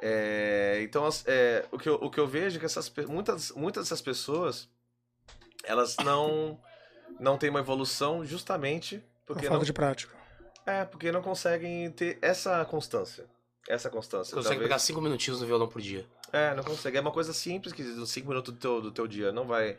É, então, é, o, que eu, o que eu vejo é que essas, muitas, muitas dessas pessoas elas não, não têm uma evolução justamente Por porque falta não, de prática. é, porque não conseguem ter essa constância. Essa constância. Consegue talvez. pegar cinco minutinhos no violão por dia. É, não consegue. É uma coisa simples, que 5 minutos do teu, do teu dia não vai,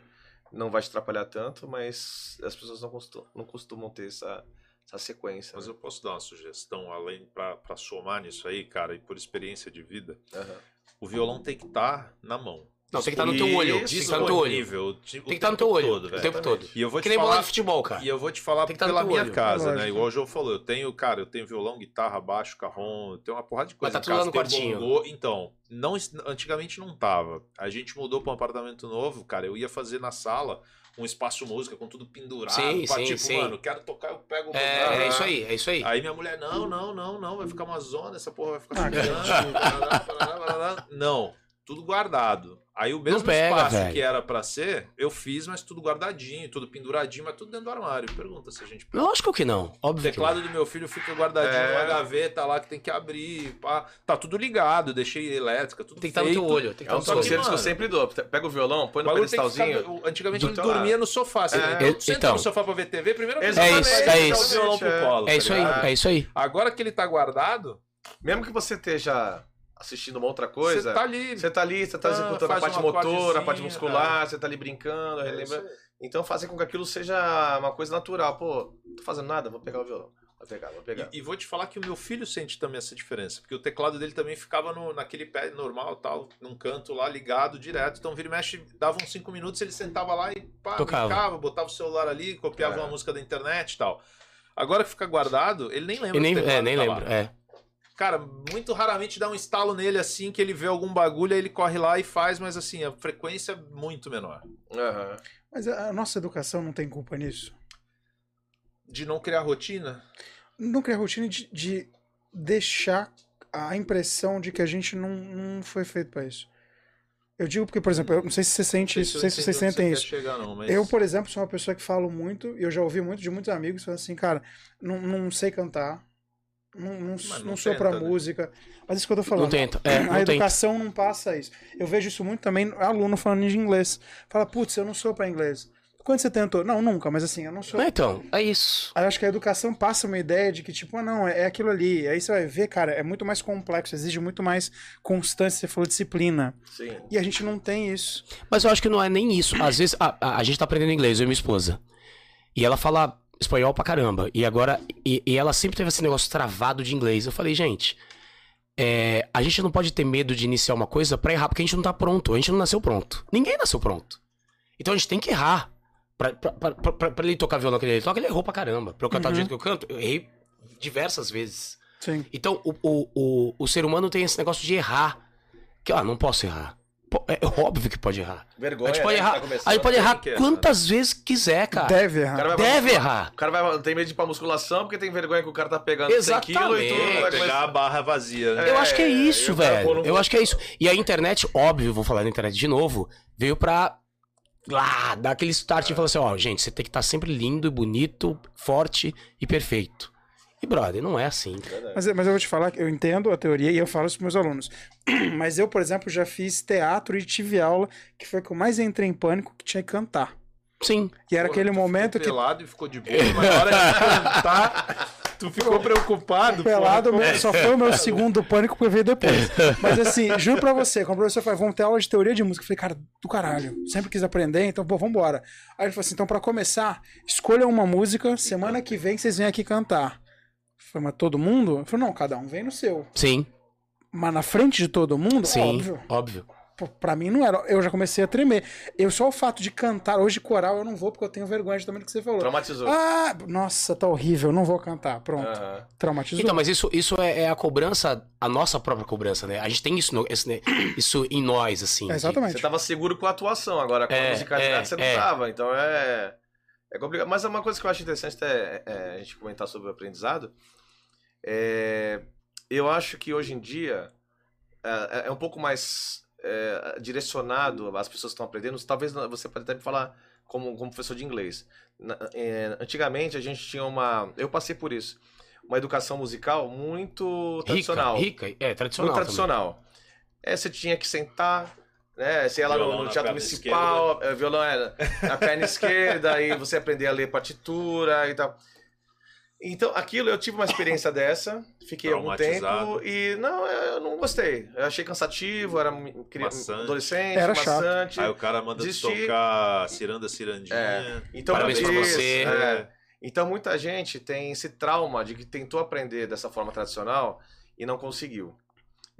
não vai te atrapalhar tanto, mas as pessoas não costumam, não costumam ter essa, essa sequência. Mas né? eu posso dar uma sugestão, além pra somar nisso aí, cara, e por experiência de vida. Aham. O violão tem que estar na mão. Não, tem que estar no teu olho. Tem que estar no teu olho. Disponível, Tem que estar no teu olho Todo, o tempo todo. E eu vou Que te nem bola falar, de futebol, cara. E eu vou te falar Tem que tá no pela teu minha olho. casa, Lógico. né? Igual o João falou, eu tenho, cara, eu tenho violão, guitarra, baixo, carrom, eu tenho uma porrada de coisa tá em tudo lá casa, no quartinho. bongô. Então, não, antigamente não tava. A gente mudou para um apartamento novo, cara, eu ia fazer na sala um espaço música com tudo pendurado, Sim, pra, sim, tipo, sim. mano, quero tocar, eu pego o É, é isso aí, é isso aí. Aí minha mulher, não, não, não, não, vai ficar uma zona, essa porra vai ficar Ah. Não, tudo guardado. Aí o mesmo pega, espaço velho. que era pra ser, eu fiz, mas tudo guardadinho, tudo penduradinho, mas tudo dentro do armário. Pergunta se a gente pega. Lógico que não. O Óbvio que não. teclado do meu filho fica guardadinho É. numa gaveta lá que tem que abrir. Pá. Tá tudo ligado, deixei elétrica, tudo Tem que estar no feito. teu olho. Tem que É um dos no conselhos que eu sempre dou. Pega o violão, põe O no bagulho tem que pedestalzinho. ficar- Antigamente ele teu dormia lado. no sofá. Você, É. então, senta Então. no sofá pra ver TV, Exatamente, que É isso, faz é jogar isso. o violão pro É. colo, É tá isso aí, é isso aí. Agora que ele tá guardado, mesmo que você esteja assistindo uma outra coisa, Você tá ali. você tá ali, você tá Ah, executando a parte motora, a parte muscular, você tá ali brincando, É. Então fazer com que aquilo seja uma coisa natural. Pô, tô fazendo nada, vou pegar o violão. Vou pegar, vou pegar. E, e vou te falar que o meu filho sente também essa diferença, porque o teclado dele também ficava no, naquele pé normal, tal, num canto lá ligado direto. Então vira e mexe, dava uns 5 minutos, ele sentava lá e pá, Tocava. brincava, botava o celular ali, copiava É. uma música da internet e tal. Agora que fica guardado, ele nem lembra. E nem, é, nem tá lá. lembro. É. Cara, muito raramente dá um estalo nele assim que ele vê algum bagulho, aí ele corre lá e faz, mas assim, a frequência é muito menor. Aham. Mas a nossa educação não tem culpa nisso? De não criar rotina, Não criar rotina de, de deixar a impressão de que a gente não, não foi feito pra isso. Eu digo porque, por exemplo, eu não sei se você sente isso, não sei se vocês sentem você isso. quer Chegar, não, mas... Eu, por exemplo, sou uma pessoa que falo muito, e eu já ouvi muito de muitos amigos falando assim, cara, não, não sei cantar, não, não, não não sou pra né? música. Mas isso que eu tô falando. Não tenta. É, a tenta. educação não passa isso. Eu vejo isso muito também, aluno falando de inglês. Fala, putz, eu não sou pra inglês. Quando você tentou? Não, nunca, mas assim, eu não sou. Não, então, é isso. Aí eu acho que a educação passa uma ideia de que, tipo, ah, não, é, é aquilo ali. Aí você vai ver, cara, é muito mais complexo, exige muito mais constância, você falou disciplina. Sim. E a gente não tem isso. Mas eu acho que não é nem isso. Às vezes, a, a, a gente tá aprendendo inglês, eu e minha esposa. E ela fala espanhol pra caramba. E agora, e, e ela sempre teve esse negócio travado de inglês. Eu falei, gente, é, a gente não pode ter medo de iniciar uma coisa pra errar, porque a gente não tá pronto. A gente não nasceu pronto. Ninguém nasceu pronto. Então a gente tem que errar. Pra, pra, pra, pra- pra ele tocar violão que ele toca, ele errou pra caramba. Pra eu cantar do Uhum. jeito que eu canto, eu errei diversas vezes. Sim. Então, o, o, o, o ser humano tem esse negócio de errar. Que, ah, não posso errar. Pô, é óbvio que pode errar. Vergonha. a gente pode né, errar, tá a gente pode errar que errar. quantas vezes quiser, cara. Deve errar. cara pra Deve errar. O cara vai, tem medo de ir pra musculação porque tem vergonha que o cara tá pegando 100 quilos e tudo. Exatamente. Vai pegar a barra vazia, né? Eu acho que é É, isso, eu velho. no- Eu acho que é isso. E a internet, óbvio, vou falar da internet de novo, veio pra lá, dar aquele start e falar assim, ó, gente, você tem que estar sempre lindo e bonito, forte e perfeito. E, brother, não é assim. Mas, mas eu vou te falar que eu entendo a teoria e eu falo isso pros meus alunos. Mas eu, por exemplo, já fiz teatro e tive aula que foi que eu mais entrei em pânico que tinha que cantar. Sim. E era Porra, aquele momento ficou que pelado e ficou de boa, mas na hora de cantar, tu ficou preocupado. pelado meu- só foi o meu segundo pânico que veio depois. Mas assim, juro pra você, quando o professor falou, vamos ter aula de teoria de música, eu falei, cara, do caralho, sempre quis aprender, então, pô, vambora. Aí ele falou assim, então pra começar, escolha uma música, semana que vem vocês vêm aqui cantar. Falei, mas todo mundo? Eu falei, não, cada um vem no seu. Sim, Mas na frente de todo mundo, sim, óbvio. óbvio. Pô, Pra mim não era. Eu já comecei a tremer. Eu só o fato de cantar hoje coral eu não vou porque eu tenho vergonha de também do que você falou. Traumatizou. Ah, nossa, tá horrível, não vou cantar. Pronto. Traumatizou. Então, mas isso, isso é, é a cobrança, a nossa própria cobrança, né? A gente tem isso, no- esse, né, isso em nós, assim. É, de- exatamente. Você tava seguro com a atuação, agora com a É, musicalidade é, você não é. tava. Então é. É complicado. Mas uma coisa que eu acho interessante é, é a gente comentar sobre o aprendizado. É, eu acho que hoje em dia é, é um pouco mais é, direcionado às pessoas que estão aprendendo. Talvez você pode até me falar como, como professor de inglês. Na- é, antigamente a gente tinha uma. Eu passei por isso. Uma educação musical muito Rica, tradicional. rica, é, tradicional. Muito tradicional. É, você tinha que sentar, né? Você ia lá no, Violão no teatro perna municipal, é, violão era na perna esquerda, aí você aprender a ler partitura e tal. Então, aquilo eu tive uma experiência dessa, fiquei algum tempo e não, eu não gostei. Eu achei cansativo, era cri- Maçante. adolescente, Era chato. maçante. Aí o cara manda tocar Ciranda Cirandinha. É. Então, Parabéns pra isso, você. é. Então, muita gente tem esse trauma de que tentou aprender dessa forma tradicional e não conseguiu.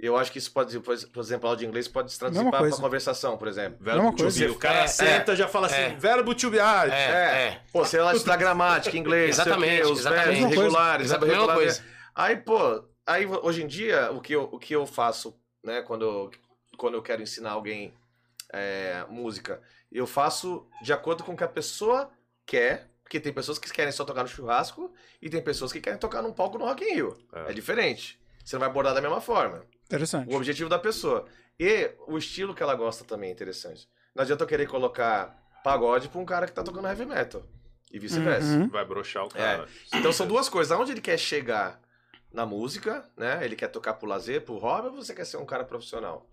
Eu acho que isso pode, por exemplo, aula de inglês pode se traduzir para conversação, por exemplo. Verbo to coisa. be. O cara É, senta e já fala assim, é. verbo to be. Ah, É, É. é. Pô, sei lá, estudar gramática, inglês, sei o quê, Exatamente, os exatamente. verbos regulares, verbo mesma regular. coisa. Aí, pô, aí hoje em dia, o que eu, o que eu faço, né, quando eu, quando eu quero ensinar alguém é, música, eu faço de acordo com o que a pessoa quer, porque tem pessoas que querem só tocar no churrasco e tem pessoas que querem tocar num palco no Rock in Rio. É. É diferente. Você não vai abordar da mesma forma. Interessante. O objetivo da pessoa. E o estilo que ela gosta também é interessante. Não adianta eu querer colocar pagode pra um cara que tá tocando heavy metal. E vice-versa. Uhum. Vai broxar o cara. Então são duas coisas. Aonde ele quer chegar na música, né? Ele quer tocar pro lazer, pro hobby, ou você quer ser um cara profissional,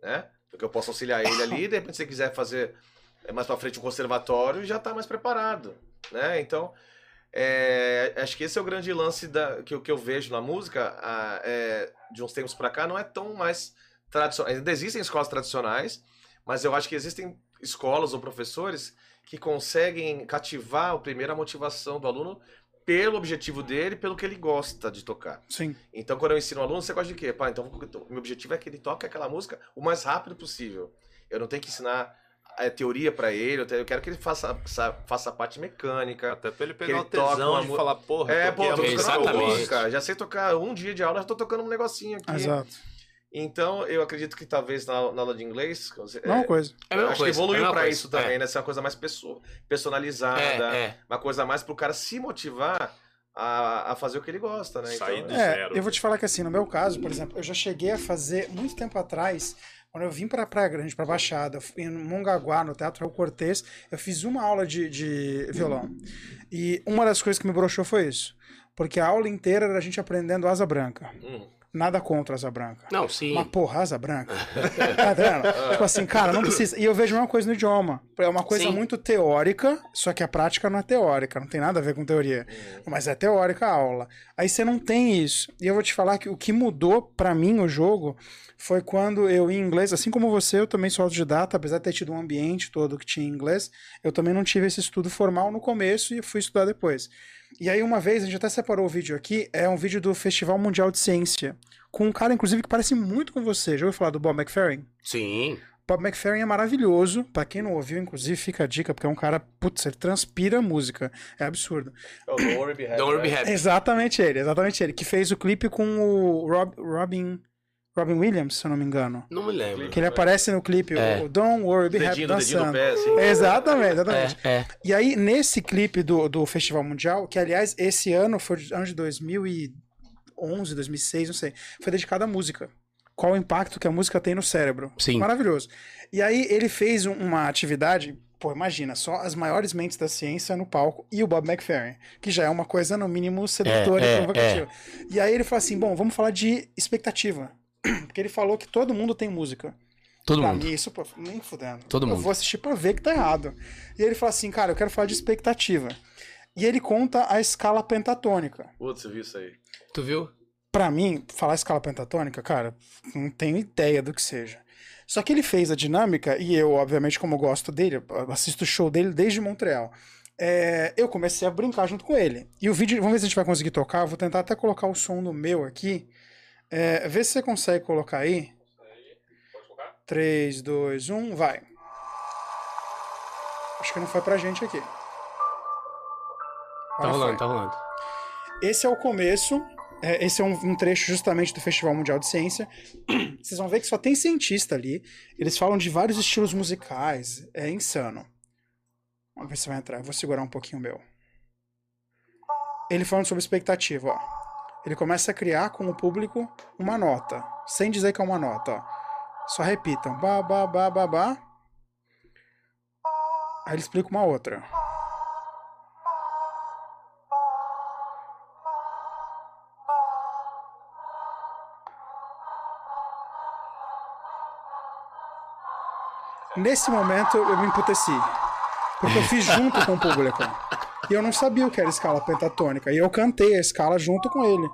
né? Porque eu posso auxiliar ele ali, de repente se você quiser fazer eh, mais pra frente um conservatório, já tá mais preparado, né? Então, é, acho que esse é o grande lance da, que, eu- que eu vejo na música ah, é, de uns tempos pra cá, não é tão mais tradicional. Ainda existem escolas tradicionais, mas eu acho que existem escolas ou professores que conseguem cativar o primeiro a motivação do aluno pelo objetivo dele, pelo que ele gosta de tocar. Sim. Então, quando eu ensino o aluno, você gosta de quê? Pá, então, meu objetivo é que ele toque aquela música o mais rápido possível. Eu não tenho que ensinar a teoria pra ele, eu quero que ele faça, sa- faça a parte mecânica. Até pra ele pegar ele o tesão uma de mu- falar, porra, É, pô, tô tocando Exatamente. música. Já sei tocar um dia de aula, já tô tocando um negocinho aqui. Exato. Então, eu acredito que talvez na, na aula de inglês. você- Não é uma é, coisa. É acho coisa, que evoluiu é a mesma pra coisa. isso também, né? Ser uma coisa mais perso- personalizada. É, é. Uma coisa mais pro cara se motivar a, a fazer o que ele gosta, né? Sair Então, do É, zero. eu vou te falar que assim, no meu caso, por exemplo, eu já cheguei a fazer muito tempo atrás, quando eu vim pra Praia Grande, pra Baixada, em Mongaguá, no Teatro Raul Cortez, eu fiz uma aula de, de violão. E uma das coisas que me broxou foi isso. Porque a aula inteira era a gente aprendendo asa branca. hum. Nada contra asa branca. Não, sim. Uma porra, asa branca. tá tipo assim, cara, não precisa. E eu vejo a mesma coisa no idioma. É uma coisa Sim. muito teórica, só que a prática não é teórica, não tem nada a ver com teoria. Mas é teórica a aula. Aí você não tem isso. E eu vou te falar que o que mudou pra mim o jogo foi quando eu, em inglês, assim como você, eu também sou autodidata, apesar de ter tido um ambiente todo que tinha inglês, eu também não tive esse estudo formal no começo e fui estudar depois. E aí, uma vez, a gente até separou o vídeo aqui, é um vídeo do Festival Mundial de Ciência, com um cara, inclusive, que parece muito com você. Já ouviu falar do Bob McFerrin? Sim. Bob McFerrin é maravilhoso. Pra quem não ouviu, inclusive, fica a dica, porque é um cara, putz, ele transpira música. É absurdo. É o Don't Worry Be Happy. Don't worry, be né? happy. Exatamente ele, exatamente ele. Que fez o clipe com o Rob- Robin, Robin Williams, se eu não me engano. Não me lembro. Que ele aparece no clipe, É. o Don't Worry Be Happy dançando. pé, assim. Exatamente, exatamente. É, é. E aí, nesse clipe do, do Festival Mundial, que aliás, esse ano foi de- ano de 2011, 2006, não sei, foi dedicado à música. Qual o impacto que a música tem no cérebro. Sim. Maravilhoso. E aí, ele fez um- uma atividade, pô, imagina, só as maiores mentes da ciência no palco e o Bob McFerrin, que já é uma coisa, no mínimo, sedutora É, e é, provocativa. E aí ele falou assim: bom, vamos falar de expectativa. Porque ele falou que todo mundo tem música. Todo Pra mundo. mim, isso, pô, nem fudendo. Todo eu mundo. vou assistir pra ver que tá errado. E ele fala assim, cara, eu quero falar de expectativa. E ele conta a escala pentatônica. Putz, eu vi isso aí. Tu viu? Pra mim, falar escala pentatônica, cara, não tenho ideia do que seja. Só que ele fez a dinâmica, e eu, obviamente, como eu gosto dele, eu assisto o show dele desde Montreal. é, eu comecei a brincar junto com ele. E o vídeo, vamos ver se a gente vai conseguir tocar. Eu vou tentar até colocar o som no meu aqui. É, vê se você consegue colocar aí. 3, 2, 1, vai. Acho que não foi pra gente aqui. Tá Agora rolando, foi. tá rolando. Esse é o começo. é, esse é um, um trecho justamente do Festival Mundial de Ciência. Vocês vão ver que só tem cientista ali. Eles falam de vários estilos musicais. É insano. Vamos ver se vai entrar. Eu vou segurar um pouquinho o meu. Ele falando sobre expectativa, ó. Ele começa a criar com o público uma nota, sem dizer que é uma nota, ó. Só repitam. Ba, ba, ba, ba, ba. Aí ele explica uma outra. Nesse momento eu me emputeci. Porque eu fiz junto com o público. E eu não sabia o que era escala pentatônica. E eu cantei a escala junto com ele.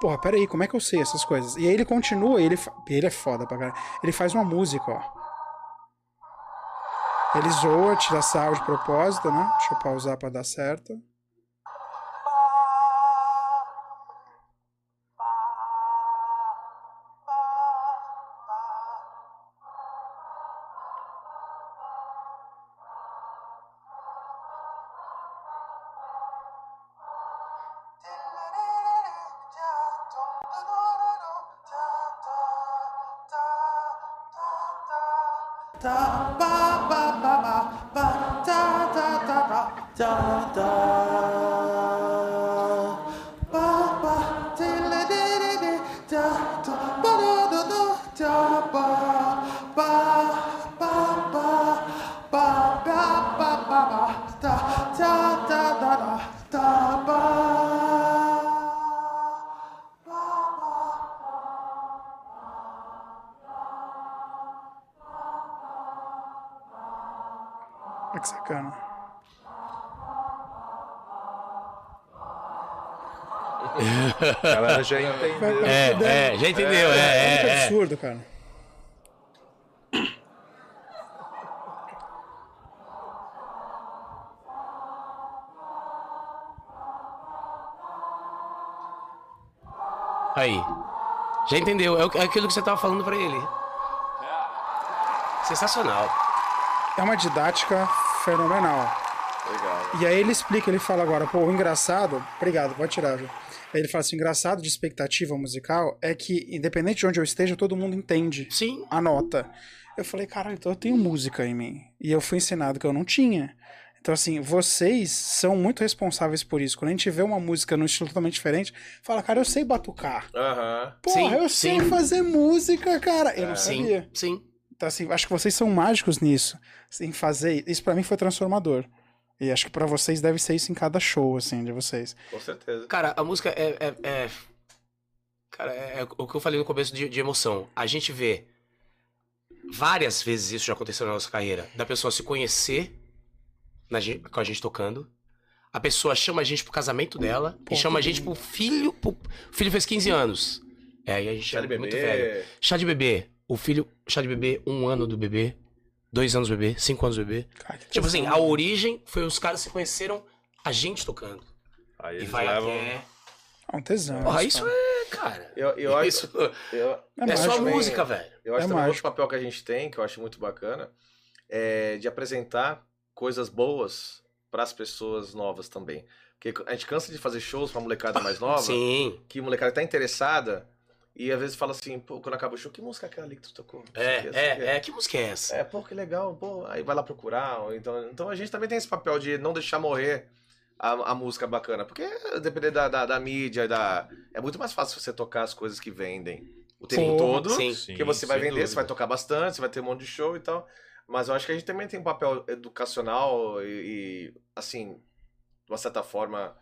Porra, peraí, como é que eu sei essas coisas? E aí ele continua, ele, fa- ele é foda pra caralho. Ele faz uma música, ó. Ele zoa, tira sal de propósito, né? Deixa eu pausar pra dar certo. Olha Já entendeu. É, é, já entendeu, é, É muito é, é. absurdo, cara. Aí. Já entendeu, é o- é aquilo que você tava falando pra ele. Sensacional. É uma didática fenomenal. Legal. E aí ele explica, ele fala agora, pô, o engraçado, obrigado, pode tirar, viu? Aí ele fala assim, o engraçado de expectativa musical é que, independente de onde eu esteja, todo mundo entende Sim. a nota. Eu falei, cara, então eu tenho música em mim. E eu fui ensinado que eu não tinha. Então, assim, vocês são muito responsáveis por isso. Quando a gente vê uma música num estilo totalmente diferente, fala, cara, eu sei batucar. Aham. Porra, Sim, eu sei sim. fazer música, cara. Eu não Sim, sabia. sim. Então, assim, acho que vocês são mágicos nisso. Em fazer. Isso pra mim foi transformador. E acho que pra vocês deve ser isso em cada show, assim, de vocês. Com certeza. Cara, a música é. é- é- Cara, é, é o que eu falei no começo de, de emoção. A gente vê várias vezes isso já aconteceu na nossa carreira. Da pessoa se conhecer na com a gente tocando. A pessoa chama a gente pro casamento dela Pô, e chama a gente pro filho. pro- O filho fez 15 anos. É, aí a gente Chá de é muito velho. bebê. Chá de bebê. O filho, chá de bebê, um ano do bebê, dois anos bebê, cinco anos bebê. Cara, Tipo assim, a origem foi os caras se conheceram a gente tocando. Aí E vai levam. até. É um tesão. Porra, cara. isso é, cara. Eu, eu acho. isso Eu, É é só música, velho. Eu acho É também outro papel que a gente tem, que eu acho muito bacana, é de apresentar coisas boas para as pessoas novas também. Porque a gente cansa de fazer shows pra molecada mais nova, Sim. que a molecada tá interessada, e às vezes fala assim, pô, quando acaba o show, que música é aquela ali que tu tocou? É, que, sei o que. é, é. Que música é essa? É, pô, que legal, pô, aí vai lá procurar. Então, então a gente também tem esse papel de não deixar morrer a, a música bacana. Porque depender da, da, da mídia, da, é muito mais fácil você tocar as coisas que vendem o tempo Porra, todo. Sim. Sim, Porque você vai vender, você vai dúvida. tocar bastante, você vai ter um monte de show e tal. Mas eu acho que a gente também tem um papel educacional e, e, assim, de uma certa forma,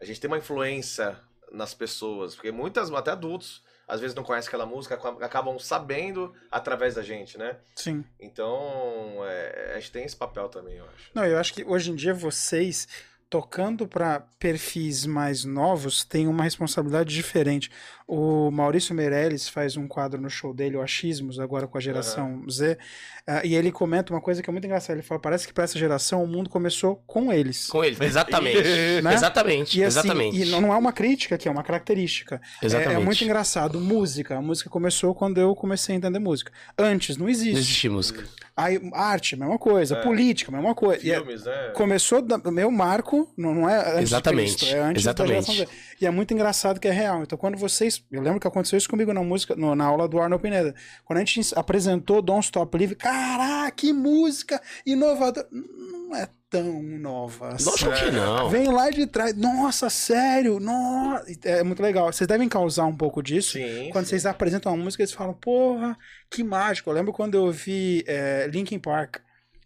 a gente tem uma influência nas pessoas. Porque muitas, até adultos, às vezes não conhecem aquela música, acabam- sabendo através da gente, né? Sim. Então, é, a gente tem esse papel também, eu acho. Não, eu acho que hoje em dia vocês, tocando para perfis mais novos, têm uma responsabilidade diferente. O Maurício Meirelles faz um quadro no show dele, o Achismos, agora com a geração Z, ah, e ele comenta uma coisa que é muito engraçada. Ele fala: parece que para essa geração o mundo começou com eles. Com ele. Exatamente. Né? Exatamente. E, assim, exatamente. e não é uma crítica aqui, é uma característica. É- Exatamente. É, muito engraçado. Música. A música começou quando eu comecei a entender música. Antes, não existe. Não existe música. Aí, arte, mesma coisa. É. Política, mesma coisa. É- Filmes, né? começou da- meu marco, não, não é antes Exatamente, de Cristo, é antes exatamente. da geração Z. E é muito engraçado que é real. Então, quando vocês. Eu lembro que aconteceu isso comigo na música, no- na aula do Arnold Pineda. Quando a gente apresentou Don't Stop Live, caraca, que música inovadora. Não é tão nova assim. Lógico que não. Vem lá de trás. Nossa, sério? Nossa. É muito legal. Vocês devem causar um pouco disso. Sim. Quando sim. vocês apresentam uma música, eles falam, porra, que mágico. Eu lembro quando eu vi é, Linkin Park,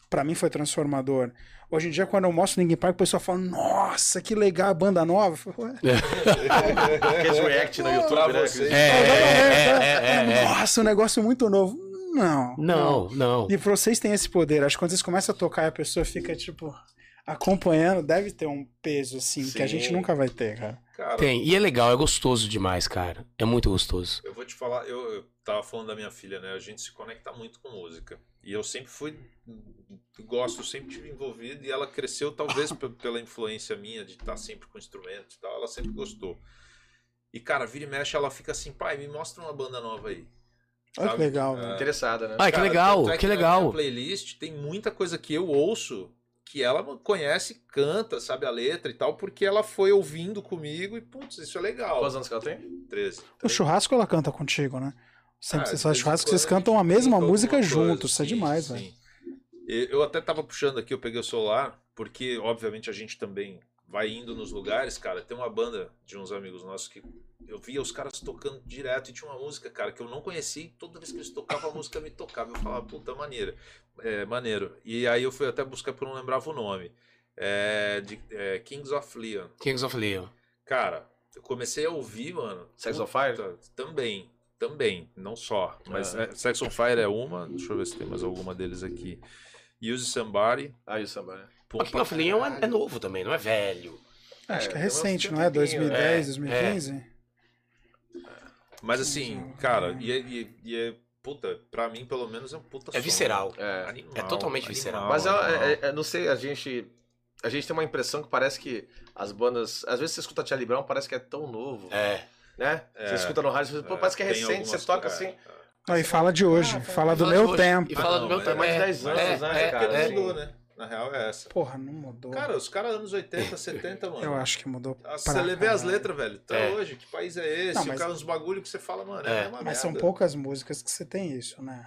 pra mim foi transformador. Hoje em dia, quando eu mostro Linkin Park, o pessoal fala, nossa, que legal, a banda nova. Eu falo, "Ué, Aqueles react no YouTube, né? você. É, é, é, é, é. Nossa, um negócio muito novo. Não. Não, não. E vocês têm esse poder. Acho que quando vocês começam a tocar e a pessoa fica, tipo, acompanhando, deve ter um peso, assim, que a Sim. gente nunca vai ter, cara. Cara, Tem. E é legal, é gostoso demais, cara. É muito gostoso. eu vou te falar, eu, eu tava falando da minha filha, né? A gente se conecta muito com música. E eu sempre fui. Gosto, sempre tive envolvido. E ela cresceu, talvez pe- pela influência minha de estar sempre com instrumentos e tal. Ela sempre gostou. E, cara, vira e mexe, ela fica assim, pai, me mostra uma banda nova aí. Olha que legal, É. velho. Interessada, né? Ah, que legal, é que na legal. playlist tem muita coisa que eu ouço que ela conhece, canta, sabe a letra e tal, porque ela foi ouvindo comigo e, putz, isso é legal. Quantos anos que ela tem? 13. O churrasco ela canta contigo, né? Sempre Ah, que vocês fazem churrasco, vocês cantam a mesma música juntos. Isso é demais, velho. Eu até tava puxando aqui, eu peguei o celular, porque obviamente a gente também vai indo nos lugares, cara. Tem uma banda de uns amigos nossos que eu via os caras tocando direto e tinha uma música, cara, que eu não conhecia e toda vez que eles tocavam a música me tocava. Eu falava, puta, maneira, é, maneiro. E aí eu fui até buscar porque eu não lembrava o nome. É, de, é, Kings of Leon. Kings of Leon. Cara, eu comecei a ouvir, mano. Sex on Fire? Também, também, não só. Mas Ah. é, Sex on Fire é uma, deixa eu ver se tem mais alguma deles aqui. Use Somebody. Ah, samba, né? O King of Leon é, é novo também, não é velho. Acho que é recente, não é? tempinho, 2010, é, 2015? Mas assim, cara, e é, e- e é- Puta, pra mim, pelo menos, é um puta É som. visceral. É. Animal, É totalmente animal, visceral. Mas é- é- não sei, a gente. A gente tem uma impressão que parece que as bandas. Às vezes você escuta Charlie Brown, parece que é tão novo. É. Né? É. Você escuta no rádio, você, pô, parece que é recente, você toca assim. É. Não, e fala de hoje, Ah, fala do fala meu de hoje. tempo. E fala não, do meu mas Tem mais de tempo. 10 É, anos, é, né, é, cara? É. não mudou, né? Na real é essa. Porra, não mudou. Cara, os caras anos 80, 70, mano. eu acho que mudou. Ah, Se pra você vê as letras, velho, até É. hoje, que país é esse? Não, mas- Cara, uns bagulho que você fala, mano, é, É. a mesma Mas são merda. poucas músicas que você tem isso, né?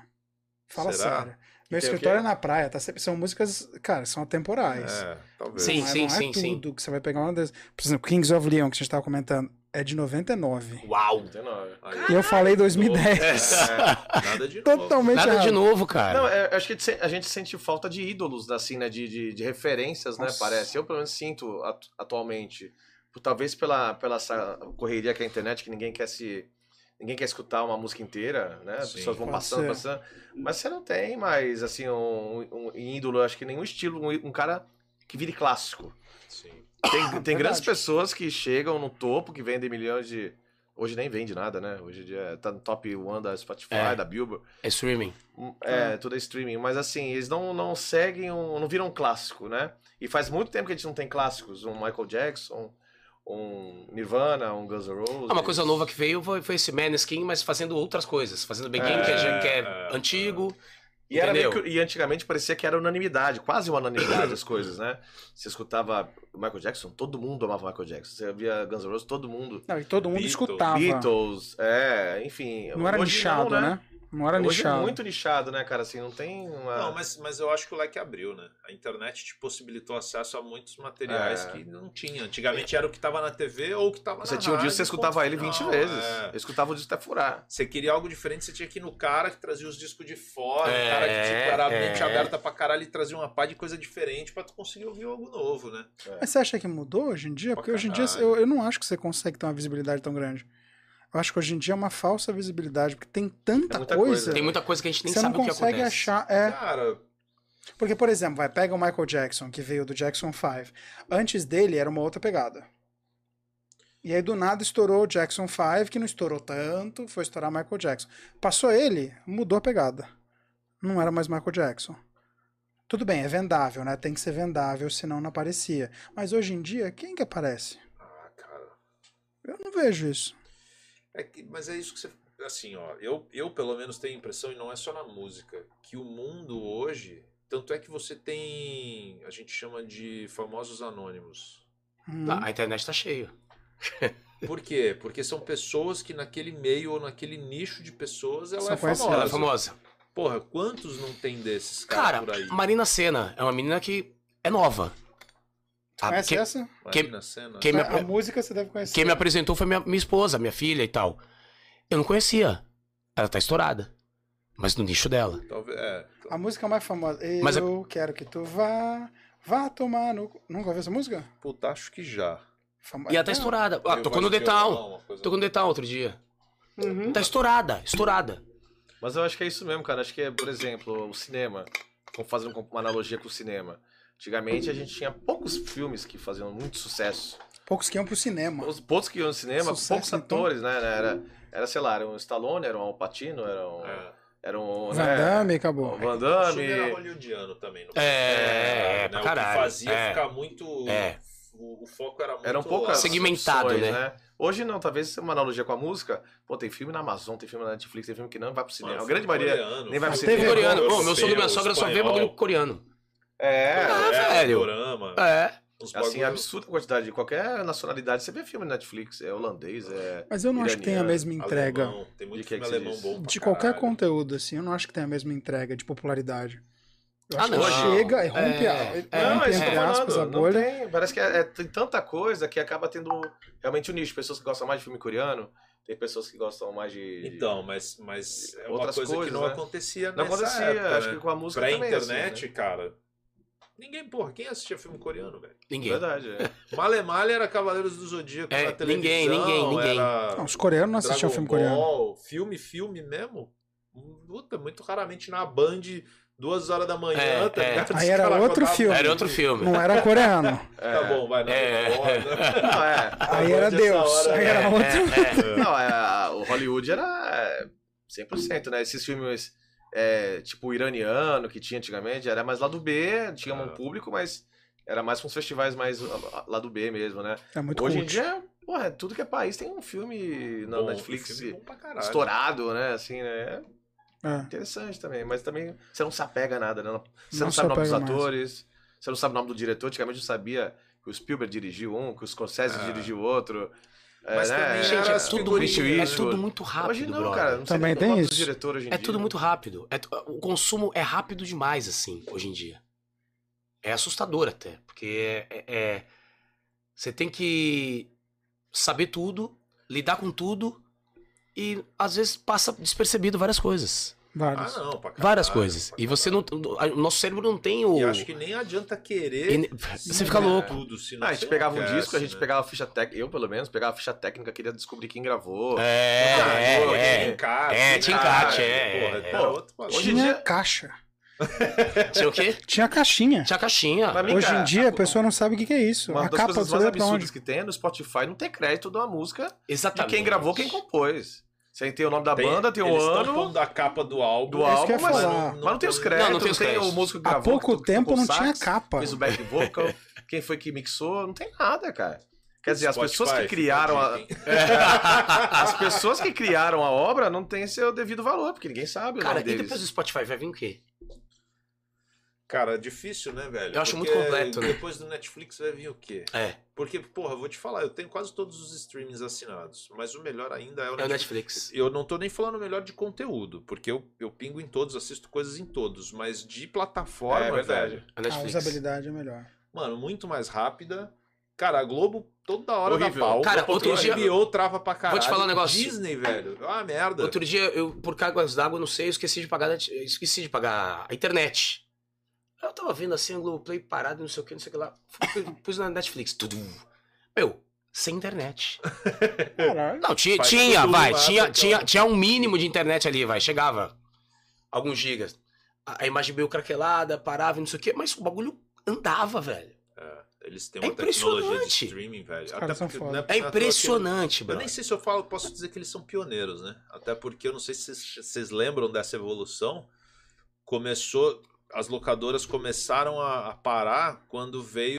Fala Será? sério. Meu Tem o escritório é na praia, tá são músicas, cara, são atemporais. É, talvez. Sim, não é, sim, não é sim, sim. tudo que você vai pegar uma das. Por exemplo, Kings of Leon, que a gente tava comentando, é de 99. Uau! 99. Aí, E eu falei 2010. é, nada de novo. Totalmente Nada errado. de novo, cara. Não, é, acho que a gente sente falta de ídolos, assim, né? De, de, de referências, né? Nossa. Parece. Eu, pelo menos, sinto atu- atualmente. Por- Talvez pela, pela essa correria que é a internet, que ninguém quer se. Ninguém quer escutar uma música inteira, né? As Sim. pessoas vão passando, ser. passando. Mas você não tem mais, assim, um, um ídolo, acho que nenhum estilo, um, um cara que vire clássico. Tem, tem grandes pessoas que chegam no topo, que vendem milhões de. Hoje nem vende nada, né? Hoje em dia tá no top one da Spotify, É. da Billboard. É streaming. É, tudo é streaming. Mas assim, eles não, não seguem, um, não viram um clássico, né? E faz muito tempo que a gente não tem clássicos. Um Michael Jackson, um Nirvana, um Guns N' Roses. Ah, uma coisa nova que veio foi, foi esse Maneskin, mas fazendo outras coisas. Fazendo Begin, É, que, é, que é é, antigo. E, era que- e antigamente parecia que era unanimidade, quase uma unanimidade as coisas, né? Você escutava Michael Jackson, todo mundo amava Michael Jackson. Você via Guns N' Roses, todo mundo. Não, e todo mundo Beatles, escutava. Beatles, é, enfim. Não era nichado, não, né? Não era Hoje nichado. é muito nichado, né, cara? Assim, não tem uma. Não, mas, mas eu acho que o leque abriu, né? A internet te possibilitou acesso a muitos materiais É. que não tinha. Antigamente era o que tava na TV ou o que tava na Você tinha um rádio, disco, você escutava ponto ele 20 final, vezes. é. Eu escutava o disco até furar. Você queria algo diferente, você tinha que ir no cara que trazia os discos de fora, É, o cara que tipo, era a é. mente aberta pra caralho e trazia uma pá de coisa diferente pra tu conseguir ouvir algo novo, né? Mas você acha que mudou hoje em dia? Pra Porque hoje em dia caralho. eu, eu não acho que você consegue ter uma visibilidade tão grande. Eu acho que hoje em dia é uma falsa visibilidade, porque tem tanta É coisa. coisa. Tem muita coisa que a gente nem você não sabe o que consegue acontece. achar. É, Cara, porque, por exemplo, vai, pega o Michael Jackson, que veio do Jackson 5. Antes dele era uma outra pegada. E aí do nada estourou o Jackson 5, que não estourou tanto, foi estourar Michael Jackson. Passou ele, mudou a pegada. Não era mais Michael Jackson. Tudo bem, é vendável, né? Tem que ser vendável, senão não aparecia. Mas hoje em dia, quem que aparece? ah, cara. Eu não vejo isso. É que, mas é isso que você. Assim, ó, eu, eu pelo menos tenho a impressão, e não é só na música, que o mundo hoje. Tanto é que você tem. A gente chama de famosos anônimos. Hum. Ah, a internet tá cheia. Por quê? Porque são pessoas que naquele meio ou naquele nicho de pessoas ela é famosa. Ela é famosa. Porra, quantos não tem desses Cara, caras por aí? Marina Senna é uma menina que é nova. Ah, Conhece quem, essa? quem- quem me, A, apre- a música você deve conhecer. quem me apresentou foi minha, minha esposa, minha filha e tal. Eu não conhecia. Ela tá estourada. Mas no nicho dela. Talvez, é, A música mais famosa. Eu Mas é- quero que tu vá, vá tomar no. Nunca ouviu essa música? puta, acho que já. Famo- E ela tá É. estourada. Ah, tocou no gosto de The Town. violão, uma coisa- Tocou no Town outro dia. Uhum. Tá estourada, estourada. Mas eu acho que é isso mesmo, cara. Acho que é, por exemplo, o cinema. Vamos fazer um- uma analogia com o cinema. Antigamente a gente tinha poucos filmes que faziam muito sucesso. Poucos que iam pro cinema. Os poucos que iam no cinema, Sucesso, poucos então. atores, né? Era, era, sei lá, era um Stallone, era um Al Pacino, era um. É. Era um. Van né, Damme, o acabou. Van O filme era Damme. hollywoodiano também. não É, é, né? pra O que caralho. fazia É. ficar muito... É. O, o foco era muito... Eram poucas Segmentado, opções, né? Hoje não, talvez uma analogia com a música. Pô, tem filme na Amazon, tem filme na Netflix, tem filme que não vai pro cinema. Mano, a grande maioria coreano, nem vai pro cinema. Coreano. europeu, Ô, meu sogro e minha sogra só vê bagulho coreano. É, Ah, É, velho. dorama, É. uns assim, é absurda a quantidade de qualquer nacionalidade. Você vê filme na Netflix, é holandês, é. Mas eu não acho que tem a mesma entrega Alemão, tem muito De que filme alemão diz? bom pra de qualquer caralho. conteúdo, assim. Eu não acho que tem a mesma entrega de popularidade. Eu Ah, não. chega e rompe, É, a, é, rompe não, eu entre aspas, a bolha. tem, parece que é, é- tem tanta coisa que acaba tendo realmente um nicho. Pessoas que gostam mais de filme coreano, tem pessoas que gostam mais de. Então, mas, mas é uma Outras coisa coisas, que não né? acontecia Não nessa acontecia, época, acho né? que com a música Pra também, assim, internet, né? cara... Ninguém, porra, quem assistia filme coreano, velho? Ninguém. Verdade, é. Malemalha era Cavaleiros do Zodíaco É, na televisão. ninguém, ninguém, ninguém. Não, os coreanos não assistiam filme coreano. Filme, filme mesmo. Puta, muito raramente na Band duas horas da manhã, É, tá é. Aí era outro filme. Era outro filme. Não era coreano. Tá bom, vai. Não, É. Não, Não, é. Aí era Deus. hora, Aí é. era outro. É, é. Não, é, o Hollywood era é, 100%, né? Esses filmes, é, tipo, o iraniano que tinha antigamente, era mais lá do B, tinha um público, mas era mais com os festivais mais lá do B mesmo, né? É muito Hoje em cult. dia, porra, tudo que é país tem um filme na Bom, Netflix filme estourado, né? Assim, né? É É. interessante também, mas também você não se apega a nada, né? Você Não não, se sabe o nome dos mais. atores, você não sabe o nome do diretor. Antigamente eu sabia que o Spielberg dirigiu um, que o Scorsese Ah. dirigiu outro. É, Mas né? também Gente, era é tudo, muito, é tudo muito rápido, Hoje não, brother. cara. Não sei Também tem isso. dos diretores hoje em É dia. tudo muito rápido. É o consumo é rápido demais, assim, hoje em dia. É assustador até, porque é, é- você tem que saber tudo, lidar com tudo e às vezes passa despercebido várias coisas. Ah, Vários. não, pra caralho, várias coisas. pra E você não. O nosso cérebro não tem o. E acho que nem adianta querer. Você fica É. louco. Tudo, se não Ah, a gente pegava um disco, a gente né? pegava a ficha técnica, eu pelo menos, pegava a ficha técnica, queria descobrir quem gravou. É, Não, é, é. Encate, É, é, é. outro bagulho. hoje em dia- caixa. Tinha o quê? Tinha caixinha. Tinha caixinha. Mim, Hoje cara, em dia a a- pessoa não sabe o que que é isso. Uma A das capa coisas mais absurdas que tem é no Spotify não ter crédito da música de Exatamente. quem gravou, quem compôs. Você tem o nome da Tem- banda, tem o ano pondo a capa do álbum. do álbum, mas, falar. mas não tem os tem- créditos, Não, não, não tem os tem créditos. o músico que Há gravou. pouco que tempo não tinha sax, capa. Fez o back vocal, quem foi que mixou, não tem nada, cara. Quer dizer, as Spotify, pessoas que criaram a, as pessoas que criaram a obra não têm seu devido valor, porque ninguém sabe o Cara, nome e deles. depois do Spotify vai vir o quê? Cara, difícil, né, velho? Eu acho Porque muito completo, né? Depois do Netflix vai vir o quê? É, Porque, porra, eu vou te falar, eu tenho quase todos os streamings assinados, mas o melhor ainda é o é o Netflix. Netflix. Eu não tô nem falando melhor de conteúdo, porque eu, eu pingo em todos, assisto coisas em todos, mas de plataforma, É verdade. velho. É o A Netflix. usabilidade é melhor. Mano, muito mais rápida. Cara, a Globo toda hora Horrível. dá pau. Cara, outro a dia- HBO trava pra caralho. Vou te falar um negócio. Disney, velho. É uma merda. Outro dia, eu, por cargas d'água, não sei, eu esqueci de pagar, esqueci de pagar a internet. Eu tava vendo assim, o Globoplay parado, não sei o que, não sei o que lá. Pus na Netflix, tudo. Meu, sem internet. Caralho. Não, tinha, Faz tinha vai, lá, tinha, então. tinha, tinha um mínimo de internet ali, vai, chegava. Alguns gigas. A, a imagem meio craquelada, parava, e não sei o que, mas o bagulho andava, velho. Eles têm É uma tecnologia de impressionante. streaming, velho. São porque não É que- impressionante, Eu bro. nem sei se eu falo, posso dizer que eles são pioneiros, né? Até porque eu não sei se vocês lembram dessa evolução. Começou, as locadoras começaram a, a parar quando veio